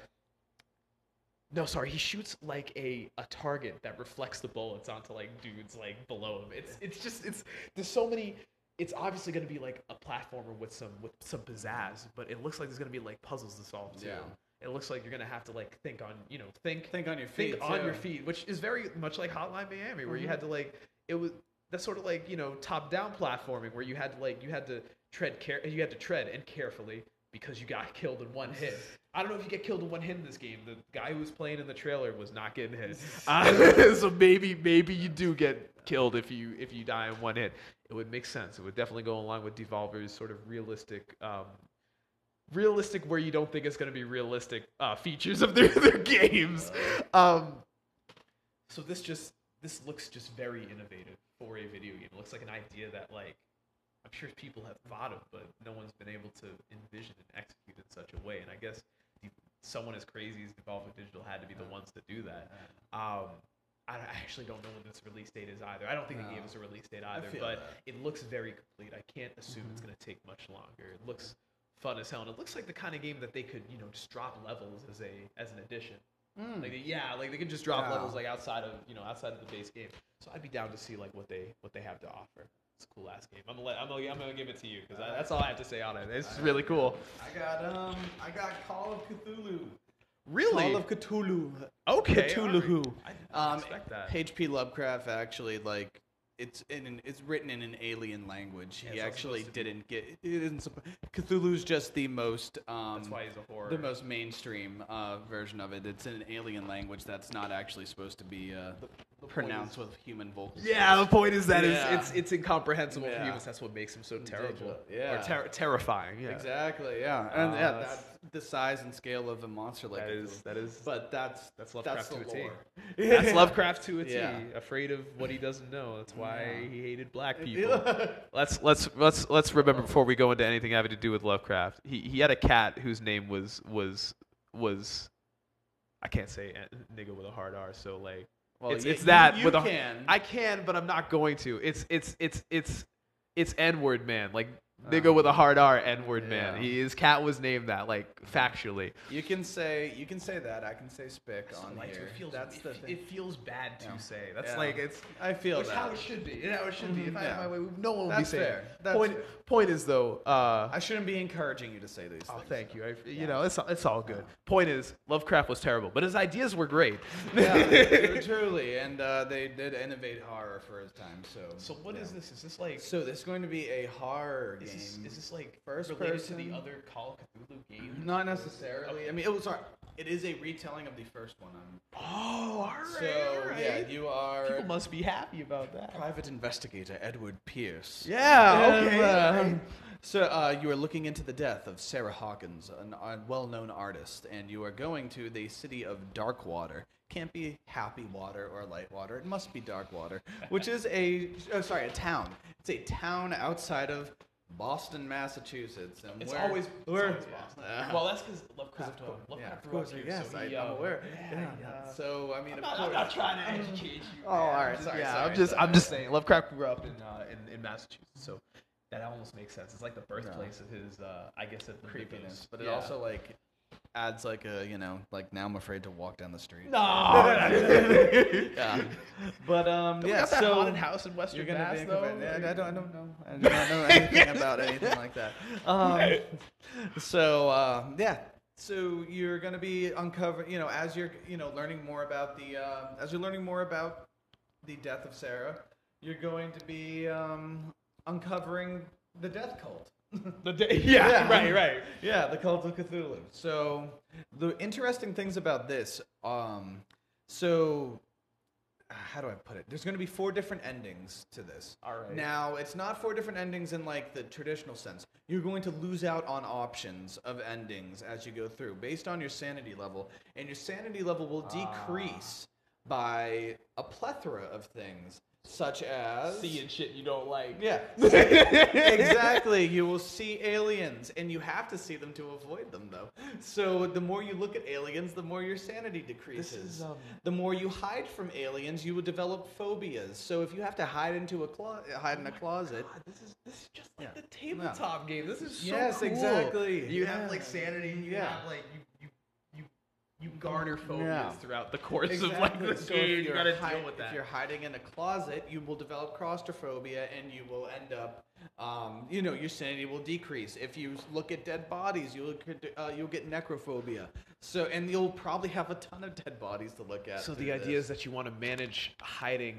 No, sorry, he shoots like a, a target that reflects the bullets onto like dudes like below him. It's it's just it's there's so many. It's obviously going to be like a platformer with some with some pizzazz, but it looks like there's going to be like puzzles to solve too. Yeah. It looks like you're going to have to like think on you know think Think on your feet. think on too. your feet, which is very much like Hotline Miami, where you mm-hmm. had to like it was that's sort of like you know top down platforming where you had to like you had to tread care you had to tread and carefully because you got killed in one hit. I don't know if you get killed in one hit in this game. The guy who was playing in the trailer was not getting hit, uh, so maybe maybe you do get killed if you if you die in one hit. It would make sense. It would definitely go along with Devolver's sort of realistic um, realistic where you don't think it's going to be realistic uh, features of their, their games. Um, so this just this looks just very innovative for a video game. It looks like an idea that like I'm sure people have thought of, but no one's been able to envision and execute in such a way. And I guess someone as crazy as Devolver Digital had to be the ones to do that. Um, I actually don't know when this release date is either. I don't think they gave us a release date either, but that. it looks very complete. I can't assume it's going to take much longer. It looks fun as hell, and it looks like the kind of game that they could, you know, just drop levels as a as an addition. Like yeah, like they could just drop levels like outside of you know outside of the base game. So I'd be down to see like what they what they have to offer. It's a cool ass game. I'm gonna let, I'm gonna, I'm gonna give it to you because that's all I have to say on it. It's really cool. I got um, I got Call of Cthulhu. Really? Call of Cthulhu. okay. Cthulhu. alright. I did not Um, expect that. H.P. Lovecraft actually like it's in an, it's written in an alien language. Yeah, he actually supposed to be- didn't get it isn't Cthulhu's just the most um That's why he's a horror. the most mainstream uh, version of it. It's in an alien language that's not actually supposed to be uh, pronounced with human vocals. Yeah, the point is that it's Yeah. it's, it's incomprehensible Yeah. for humans. That's what makes him so terrible. Yeah. Or ter- terrifying. Yeah. Exactly. Yeah. And Uh, yeah, that's- that's the size and scale of a monster like That is that is But that's that's Lovecraft that's to a T. That's Lovecraft to a T. Yeah. Afraid of what he doesn't know. That's why Yeah. he hated black people. let's let's let's let's remember before we go into anything having to do with Lovecraft. He he had a cat whose name was was was I can't say nigga with a hard R. So like Well, it's y- it's you- that you with a can. I can, but I'm not going to. It's it's it's it's it's N word man. Like nigga with a hard R, N word man. He, his cat was named that like factually. You can say you can say that. I can say spick on Like, here. it feels That's it, the it thing. feels bad to Yeah. say. That's Yeah. like it's I feel Which that. how it should be. And how it should be. If I had my way, no one would That's be saying. fair. That's point fair. point is though. Uh, I shouldn't be encouraging you to say these oh, things. thank you. I, you know, it's it's all good. Point is, Lovecraft was terrible, but his ideas were great. yeah, truly, and uh, they did innovate horror for his time. So, so what is yeah. this? Is this like? So this is going to be a horror Is this, is this like First related to the other Call of Cthulhu game? Not necessarily. I mean, it was sorry. It is a retelling of the first one. Um, Oh, all right. so all right. yeah, you are People must be happy about that. private investigator Edward Pierce. Yeah. Okay. right. So uh, you are looking into the death of Sarah Hawkins, an, a well-known artist, and you are going to the city of Darkwater. Can't be happy water or light water. It must be dark water, which is a oh, sorry, a town. It's a town outside of Boston, Massachusetts, and It's we're, always, it's we're always Boston. Uh, well, that's because Lovecraft. of course, Lovecraft yeah, of grew course, up here, yes, so I, he, I'm uh, aware. Yeah, Yeah, yeah. So I mean, I'm of not, course. I'm not trying to educate you. Oh, all man. right, I'm sorry, yeah, sorry, I'm just, sorry. I'm just saying. Lovecraft grew up in, uh, in, in Massachusetts, so that almost makes sense. It's like the birthplace of his, uh, I guess, of the creepiness, but it Yeah. also like adds like a you know like now I'm afraid to walk down the street. no. yeah, but um We yeah. got that so haunted house in Western you're gonna Mass, be though. Yeah, I don't, I don't know. I do not know anything about anything like that. Um, so uh, yeah. So you're gonna be uncovering, you know, as you're, you know, learning more about the, uh, as you're learning more about the death of Sarah, you're going to be um, uncovering the death cult. The day, yeah, Yeah. right, right. Yeah, the Cult of Cthulhu. So the interesting things about this, um, so how do I put it? There's going to be four different endings to this. All right. Now it's not four different endings in like the traditional sense. You're going to lose out on options of endings as you go through, based on your sanity level, and your sanity level will decrease by a plethora of things, such as Seeing shit you don't like. yeah, exactly. You will see aliens, and you have to see them to avoid them, though. So the more you look at aliens, the more your sanity decreases. is, um, The more you hide from aliens, you will develop phobias. So if you have to hide into a clo- hide in a closet, God, this is this is just like Yeah. the tabletop game. This is so Yes, cool. exactly. You Yeah. have like sanity. And you Yeah. have like you you you you garner phobias Yeah. throughout the course of like the So game. You gotta hi- deal with that. If you're hiding in a closet, you will develop claustrophobia, and you will end up, um, you know, your sanity will decrease. If you look at dead bodies, you'll get, uh, you'll get necrophobia. So, and you'll probably have a ton of dead bodies to look at. So the idea this. is that you want to manage hiding,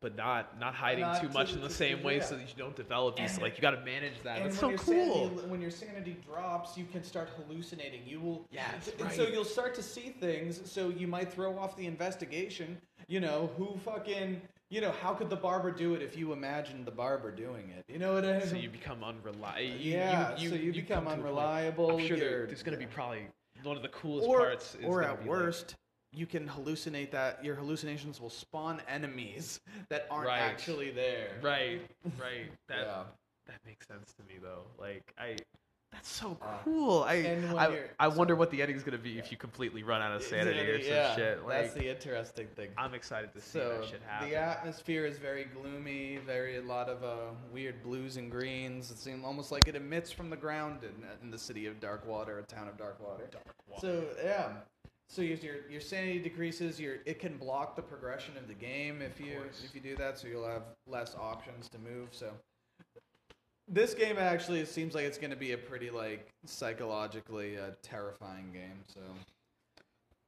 but not not hiding Not too much the- in the to- same to- way, yeah. so that you don't develop these. And- like you got to manage that. When so cool. Sanity, when your sanity drops, you can start hallucinating. You will. Yes, and so you'll start to see things. So you might throw off the investigation. You know who fucking. You know how could the barber do it if you imagined the barber doing it? You know what I mean? So you become unreliable. Yeah, so you become come to a point- unreliable, I'm sure there, there's going to be probably one of the coolest or, parts. Is or at be, like- worst, you can hallucinate that your hallucinations will spawn enemies that aren't Right. actually there. right, right. That Yeah. that makes sense to me though. Like I. That's so Uh, cool. I when I, you're- I wonder what the ending's gonna be if you completely run out of sanity or some yeah, shit. Like that's the interesting thing. I'm excited to see So that shit happen. the atmosphere is very gloomy, very a lot of uh, weird blues and greens. It seems almost like it emits from the ground in, in the city of Darkwater, a town of Darkwater. So yeah, so your your, your sanity decreases. Your it can block the progression of the game if you course. if you do that. So you'll have less options to move. So this game actually seems like it's going to be a pretty like psychologically uh, terrifying game. So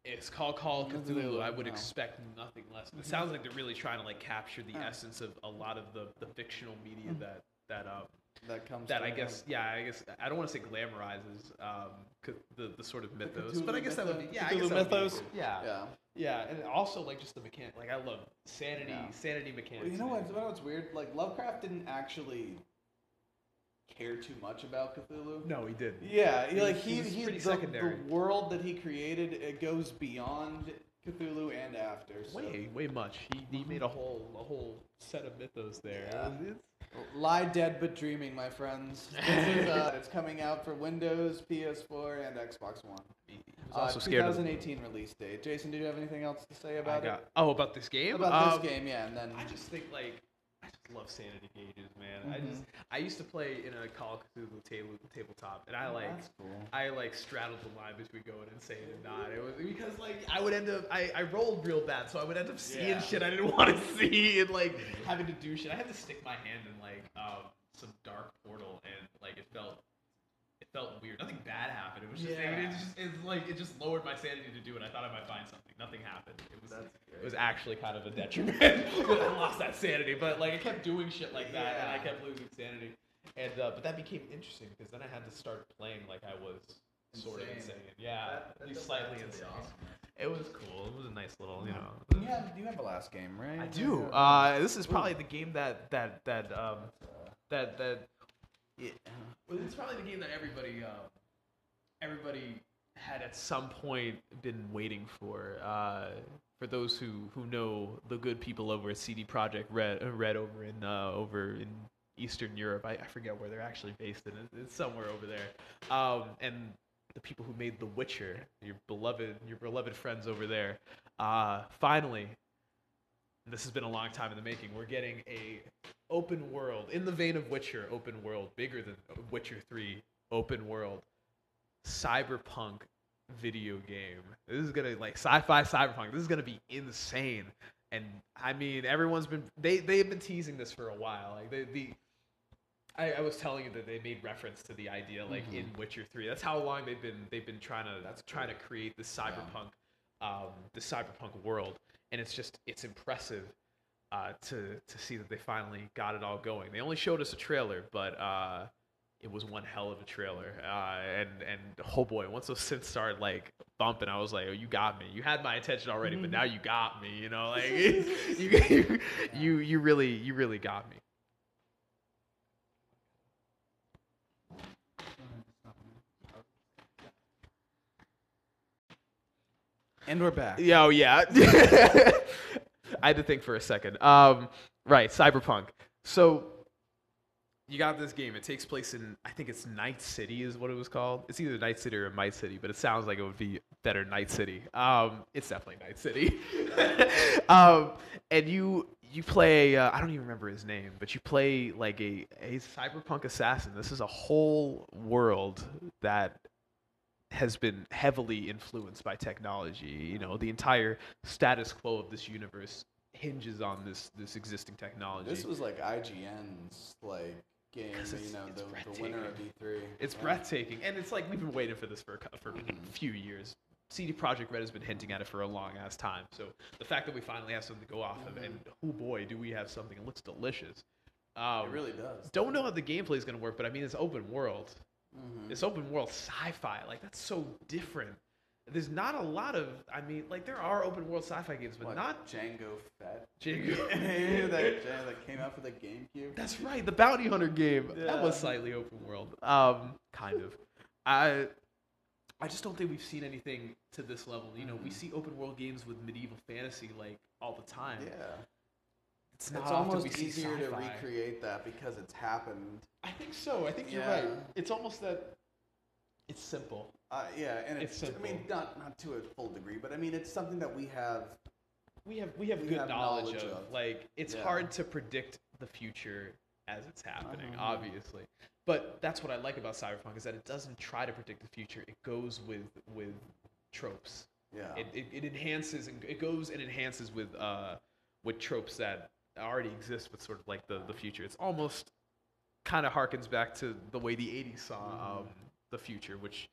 It's called Call of Cthulhu, Cthulhu. I would wow. expect nothing less. It sounds like they're really trying to like capture the Yeah. essence of a lot of the, the fictional media that that um that comes that I mind. guess yeah I guess I don't want to say glamorizes um the the sort of mythos, Cthulhu but I guess that would be yeah I Cthulhu guess that would be mythos? yeah yeah. yeah and also like just the mechanic like I love sanity Yeah. sanity mechanics. Well, you know what? You know what's weird? Like Lovecraft didn't actually care too much about Cthulhu. No, he didn't. Yeah, He like was- he, he he pretty the, secondary. the world that he created it goes beyond Cthulhu and after. So. Way way much. He, he made a whole a whole set of mythos there. Yeah. It's- Lie dead but dreaming, my friends. This is, uh, it's coming out for Windows, PS4, and Xbox One. Uh, also scared of 2018 release date. Jason, do you have anything else to say about got, it? oh, about this game? About Um, this game, yeah, and then I just think like love sanity gauges, man. I Mhm. just I used to play in a Call of Cthulhu table tabletop, and I Oh, like cool. I like straddled the line between going insane and not. It was because like I would end up I, I rolled real bad, so I would end up seeing Yeah. shit I didn't want to see and like having to do shit. I had to stick my hand in like um, some dark portal, and like it felt. It felt weird. Nothing bad happened. It was just, Yeah. it, it just it's like it just lowered my sanity to do it. I thought I might find something. Nothing happened. It was it was actually kind of a detriment I lost that sanity. But like I kept doing shit like that, and I kept losing sanity. And uh, but that became interesting because then I had to start playing like I was sort of Insane. insane. Yeah, That- at least slightly insane. awesome. It was cool. It was a nice little, you know. You have, you have a last game, right? I do. Uh, this is probably the game that that that um that that Yeah. well, it's probably the game that everybody uh, everybody had at some point been waiting for. Uh, for those who, who know the good people over at CD Projekt Red, uh, Red over in uh, over in Eastern Europe. I, I forget where they're actually based in. It's somewhere over there. Um, and the people who made The Witcher, your beloved, your beloved friends over there, uh, finally, this has been a long time in the making. We're getting a open world in the vein of Witcher, open world, bigger than Witcher Three, open world, cyberpunk video game. This is gonna like sci-fi cyberpunk. This is gonna be insane. And I mean, everyone's been they they've been teasing this for a while. Like the the. I, I was telling you that they made reference to the idea like in Witcher Three. That's how long they've been they've been trying to that's trying to create the cyberpunk, um, the cyberpunk world, and it's just it's impressive uh, to to see that they finally got it all going. They only showed us a trailer, but uh, it was one hell of a trailer. Uh, and and oh boy, once those synths started like bumping, I was like, oh, you got me. You had my attention already, but now you got me. You know, like you you you really you really got me. And we're back. Yeah, oh yeah. I had to think for a second. Um, right, Cyberpunk. So you got this game. It takes place in I think it's Night City is what it was called. It's either Night City or Might City, but it sounds like it would be better Night City. Um, it's definitely Night City. um, and you you play uh, I don't even remember his name, but you play like a a cyberpunk assassin. This is a whole world that has been heavily influenced by technology. You know, the entire status quo of this universe hinges on this this existing technology. This was like IGN's like game, you know, the, the winner of E3. It's Yeah. breathtaking, and it's like we've been waiting for this for a, for Mhm. a few years. CD Projekt Red has been hinting at it for a long ass time. So the fact that we finally have something to go off of, and oh boy, do we have something! It looks delicious. Um, It really does. don't know how the gameplay is going to work, but I mean, it's open world. Mhm. It's open world sci-fi. Like that's so different. There's not a lot of. I mean, like there are open world sci-fi games, but What, not Jango Fett. Jango. that, that came out for the GameCube. That's right, the bounty hunter game. That was slightly open world. Um, kind of. I I just don't think we've seen anything to this level. You know, we Mhm. see open world games with medieval fantasy like all the time. Yeah. It's It's, not often almost easier to recreate that because it's happened. I think so. I think you're Yeah. right. It's almost that it's simple. Uh, yeah, and It's it's, I mean, not not to a full degree, but I mean, it's something that we have. We have we have We good have knowledge, knowledge of. of. Like it's Yeah. hard to predict the future as it's happening, Uh-huh. obviously. But that's what I like about Cyberpunk is that it doesn't try to predict the future. It goes with with tropes. Yeah. It, it, it enhances and it goes and enhances with uh with tropes that already exists with sort of like the the future. It's almost kind of harkens back to the way the 80s saw um, the future, which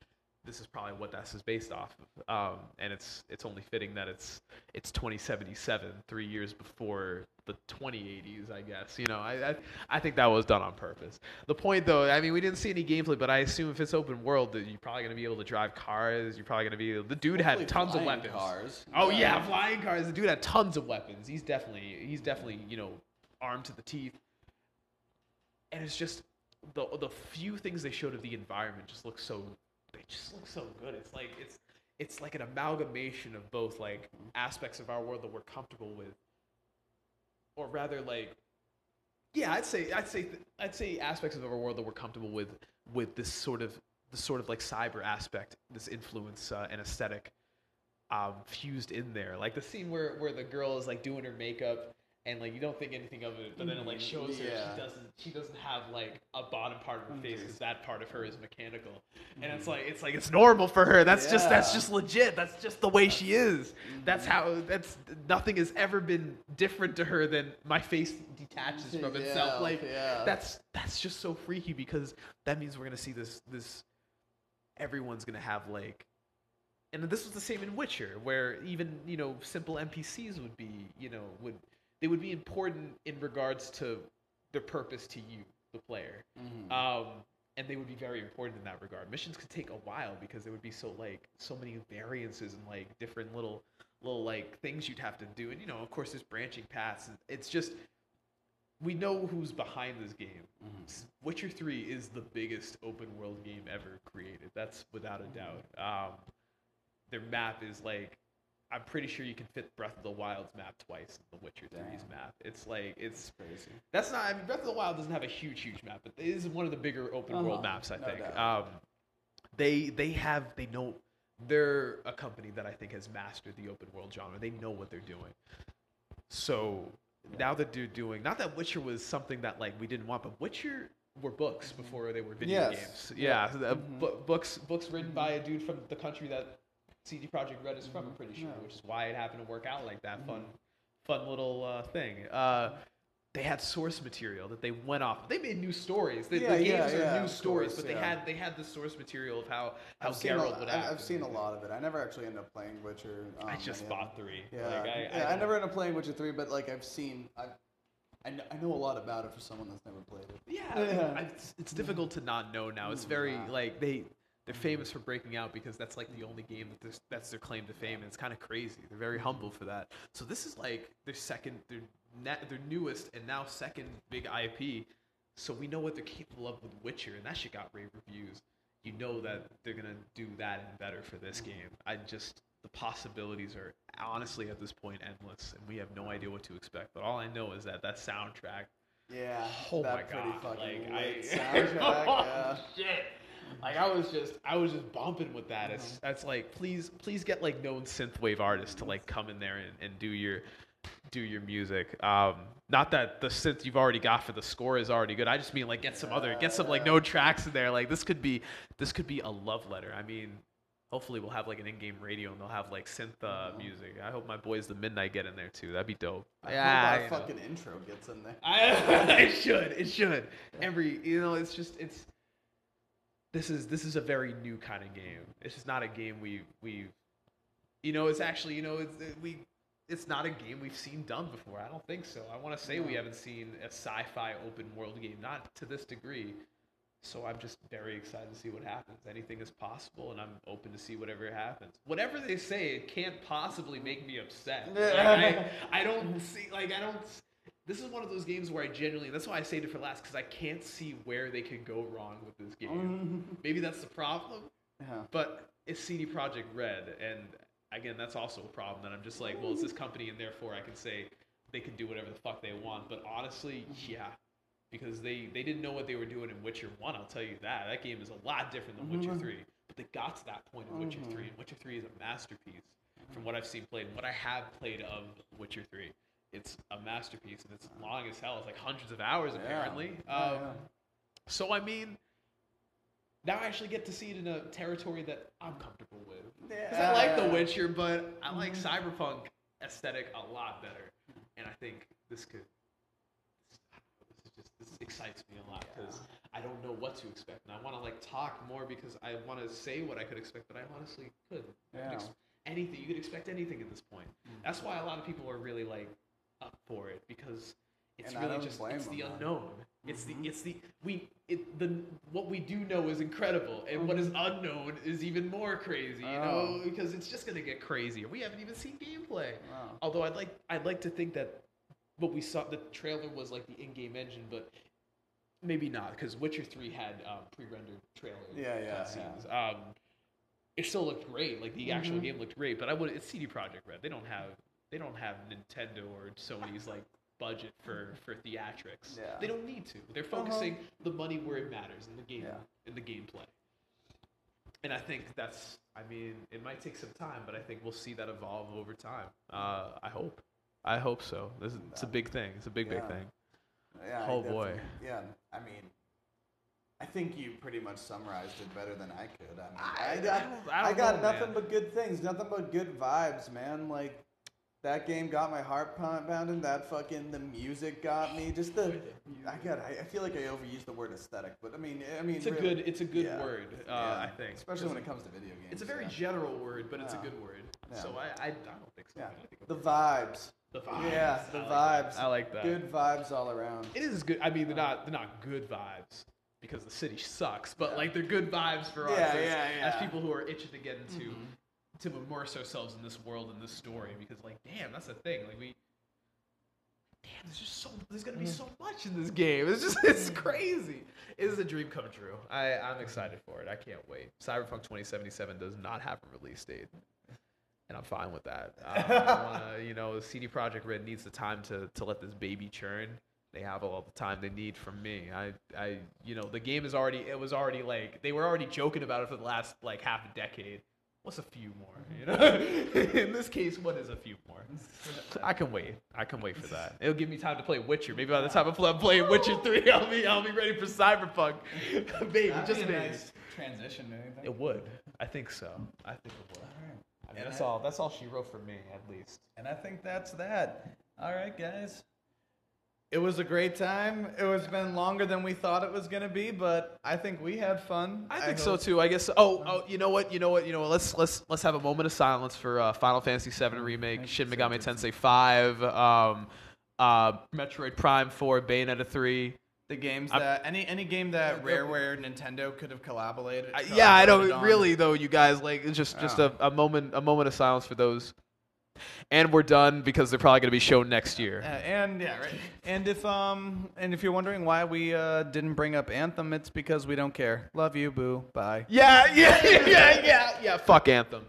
this is probably what this is based off of. Um, and it's it's only fitting that it's it's 2077, three years before the 2080s, I guess. You know, I, I I think that was done on purpose. The point, though, I mean, we didn't see any gameplay, but I assume if it's open world, that you're probably gonna be able to drive cars. You're probably gonna be able, the dude Hopefully had tons of weapons. Cars. Oh yeah, flying cars. The dude had tons of weapons. He's definitely he's definitely you know armed to the teeth. And it's just the the few things they showed of the environment just look so they just look so good. It's like it's it's like an amalgamation of both like aspects of our world that we're comfortable with, or rather like yeah, I'd say I'd say I'd say aspects of our world that we're comfortable with with this sort of the sort of like cyber aspect, this influence uh, and aesthetic um, fused in there. Like the scene where, where the girl is like doing her makeup and like you don't think anything of it, but then it like Mhm, shows her she doesn't she doesn't have like a bottom part of her face mm-hmm. because that part of her is mechanical, and it's mm-hmm. like it's like it's normal for her. That's just that's just legit. That's just the way she is. That's mm-hmm. how that's nothing has ever been different to her than my face detaches from itself. Yeah, Like yeah. that's that's just so freaky because that means we're gonna see this this everyone's gonna have like and this was the same in Witcher, where even you know simple NPCs would be you know would they would be important in regards to their purpose to you, the player, Mhm. um, and they would be very important in that regard. Missions could take a while because there would be so like so many variances and like different little little like things you'd have to do, and you know of course there's branching paths. It's just we know who's behind this game. Mhm. Witcher 3 is the biggest open world game ever created. That's without a doubt. Um, their map is like I'm pretty sure you can fit Breath of the Wild's map twice in the Witcher 3's Damn. map. It's like it's crazy. that's not. I mean, Breath of the Wild doesn't have a huge, huge map, but it is one of the bigger open world Uh-huh. maps. I No think. Um, they they have they know they're a company that I think has mastered the open world genre. They know what they're doing. So now that they're doing not that Witcher was something that like we didn't want, but Witcher were books before they were video Yes. games. Yeah, so the, Mhm. bu- books books written by a dude from the country that CD Projekt Red is from. I'm pretty sure, Yeah. which is why it happened to work out like that. Fun, fun little uh, thing. Uh, they had source material that they went off. They made new stories. The, Yeah, the yeah, games are yeah, new stories, course, but they yeah. had they had the source material of how how I've seen, a, would I've, act. I've seen a lot of it. I never actually end up playing Witcher. Um, I just bought three. Yeah, Like, I, yeah. I, don't- never end up playing Witcher three, but like I've seen, I, I know, I know a lot about it for someone that's never played it. Yeah, I mean, it's, it's difficult to not know now. It's Mm, very like they they're famous for breaking out because that's like the only game that that's their claim to fame, and it's kind of crazy. They're very humble for that. So this is like their second, their net, their newest, and now second big IP. So we know what they're capable of with Witcher, and that shit got rave reviews. You know that they're gonna do that and better for this game. I just the possibilities are honestly at this point endless, and we have no idea what to expect. But all I know is that that soundtrack Yeah. Oh that my pretty god! fucking Like I, soundtrack. oh, yeah. shit! Like I was just, I was just bumping with that. It's that's like, please, please get like known synthwave artists to like come in there and, and do your, do your music. Um, not that the synth you've already got for the score is already good. I just mean like get some other, get some like Yeah. known tracks in there. Like this could be, this could be a love letter. I mean. Hopefully we'll have like an in-game radio and they'll have like synth uh, Mhm. music. I hope my boys the Midnight get in there too. That'd be dope. I Yeah, hope you our know. fucking intro gets in there. I, it should. It should. Every you know, it's just it's. This is this is a very new kind of game. It's just not a game we we, you know, it's actually you know it's it, we. It's not a game we've seen done before. I don't think so. I want to say we haven't seen a sci-fi open world game, not to this degree. So I'm just very excited to see what happens. Anything is possible, and I'm open to see whatever happens. Whatever they say, it can't possibly make me upset. Like, I, I don't see like I don't. This is one of those games where I genuinely. That's why I saved it for last because I can't see where they could go wrong with this game. Maybe that's the problem, yeah. but it's CD Projekt Red, and again, that's also a problem. That I'm just like, well, it's this company, and therefore I can say they can do whatever the fuck they want. But honestly, yeah, because they they didn't know what they were doing in Witcher One. I'll tell you that that game is a lot different than Witcher Mhm. Three. But they got to that point in Witcher Mhm. Three, and Witcher Three is a masterpiece from what I've seen played and what I have played of Witcher Three. It's a masterpiece, and it's long as hell. It's like hundreds of hours Yeah. apparently. Yeah, um, yeah. So I mean, now I actually get to see it in a territory that I'm comfortable with. 'Cause I like The Witcher, but I like Mhm. cyberpunk aesthetic a lot better, and I think this could. This just this excites me a lot because I don't know what to expect, and I want to like talk more because I want to say what I could expect, but I honestly couldn't. I could ex- anything you could expect anything at this point. That's why a lot of people are really like up for it because it's And really just it's the unknown. It's the Mhm. it's the we it the what we do know is incredible, and what is unknown is even more crazy. You know, Oh. because it's just gonna get crazier. We haven't even seen gameplay. Wow. Although I'd like I'd like to think that what we saw the trailer was like the in-game engine, but maybe not because Witcher Three had um, pre-rendered trailer Yeah, yeah, cutscenes. Um, it still looked great. Like the actual Mhm. game looked great, but I would. It's CD Projekt Red. They don't have they don't have Nintendo or Sony's like budget for for theatrics. Yeah. They don't need to. They're Uh-huh. focusing the money where it matters in the game Yeah. in the gameplay. And I think that's. I mean, it might take some time, but I think we'll see that evolve over time. Uh, I hope. I hope so. This is, it's a big thing. It's a big, big thing. Yeah, Oh, boy. Yeah, I mean, I think you pretty much summarized it better than I could. I mean, I I, I I got know, nothing man. but good things, nothing but good vibes, man. Like that game got my heart pounding. That fucking the music got me. Just the I got. I, I feel like I overused the word aesthetic, but I mean, I mean, It's a really- good. It's a good yeah. word. Uh, Yeah. I think, especially when it comes to video games. It's a very yeah. general word, but it's a good word. Yeah. So I, I, I don't think so. Yeah. The vibes. the vibes. Yeah, I the that. vibes. I like that. Good vibes all around. It is good. I mean, they're not they're not good vibes because the city sucks, but Yeah. like they're good vibes for us Yeah, as, yeah, as people who are itching to get into Mhm. To immerse ourselves in this world and this story because like damn, that's the thing. Like we damn, there's just so there's gonna be so much in this game. It's just it's crazy. It is a dream come true. I I'm excited for it. I can't wait. Cyberpunk 2077 does not have a release date. and I'm fine with that. Um, I wanna, you know, CD Projekt Red needs the time to to let this baby churn. They have all the time they need from me. I, I, you know, the game is already. It was already like they were already joking about it for the last like half a decade. What's a few more? You know, in this case, what is a few more? I can wait. I can wait for that. It'll give me time to play Witcher. Maybe by the time I'm playing Witcher three, I'll be I'll be ready for Cyberpunk. Baby, That'd just be a maybe. nice transition to anything. It would. I think so. I think it would. Alright. I mean, that's I- all. That's all she wrote for me, at least. And I think that's that. All right, guys. It was a great time. It was been longer than we thought it was gonna be, but I think we had fun. I think so too. I guess. Oh, oh, you know what? You know what? You know what? Let's let's let's have a moment of silence for uh, Final Fantasy VII remake, Shin Megami Tensei Five, um, uh, Metroid Prime Four, Bayonetta Three. The games I'm- that any any game that Rareware Nintendo could have collaborated. I, yeah, I collaborated don't on. really though. You guys like it's just just Oh. a, a moment a moment of silence for those. And we're done because they're probably going to be shown next year. Uh, and yeah, right. And if um and if you're wondering why we uh, didn't bring up Anthem, it's because we don't care. Love you, boo. Bye. Yeah, yeah, yeah, yeah, yeah. Fuck Anthem.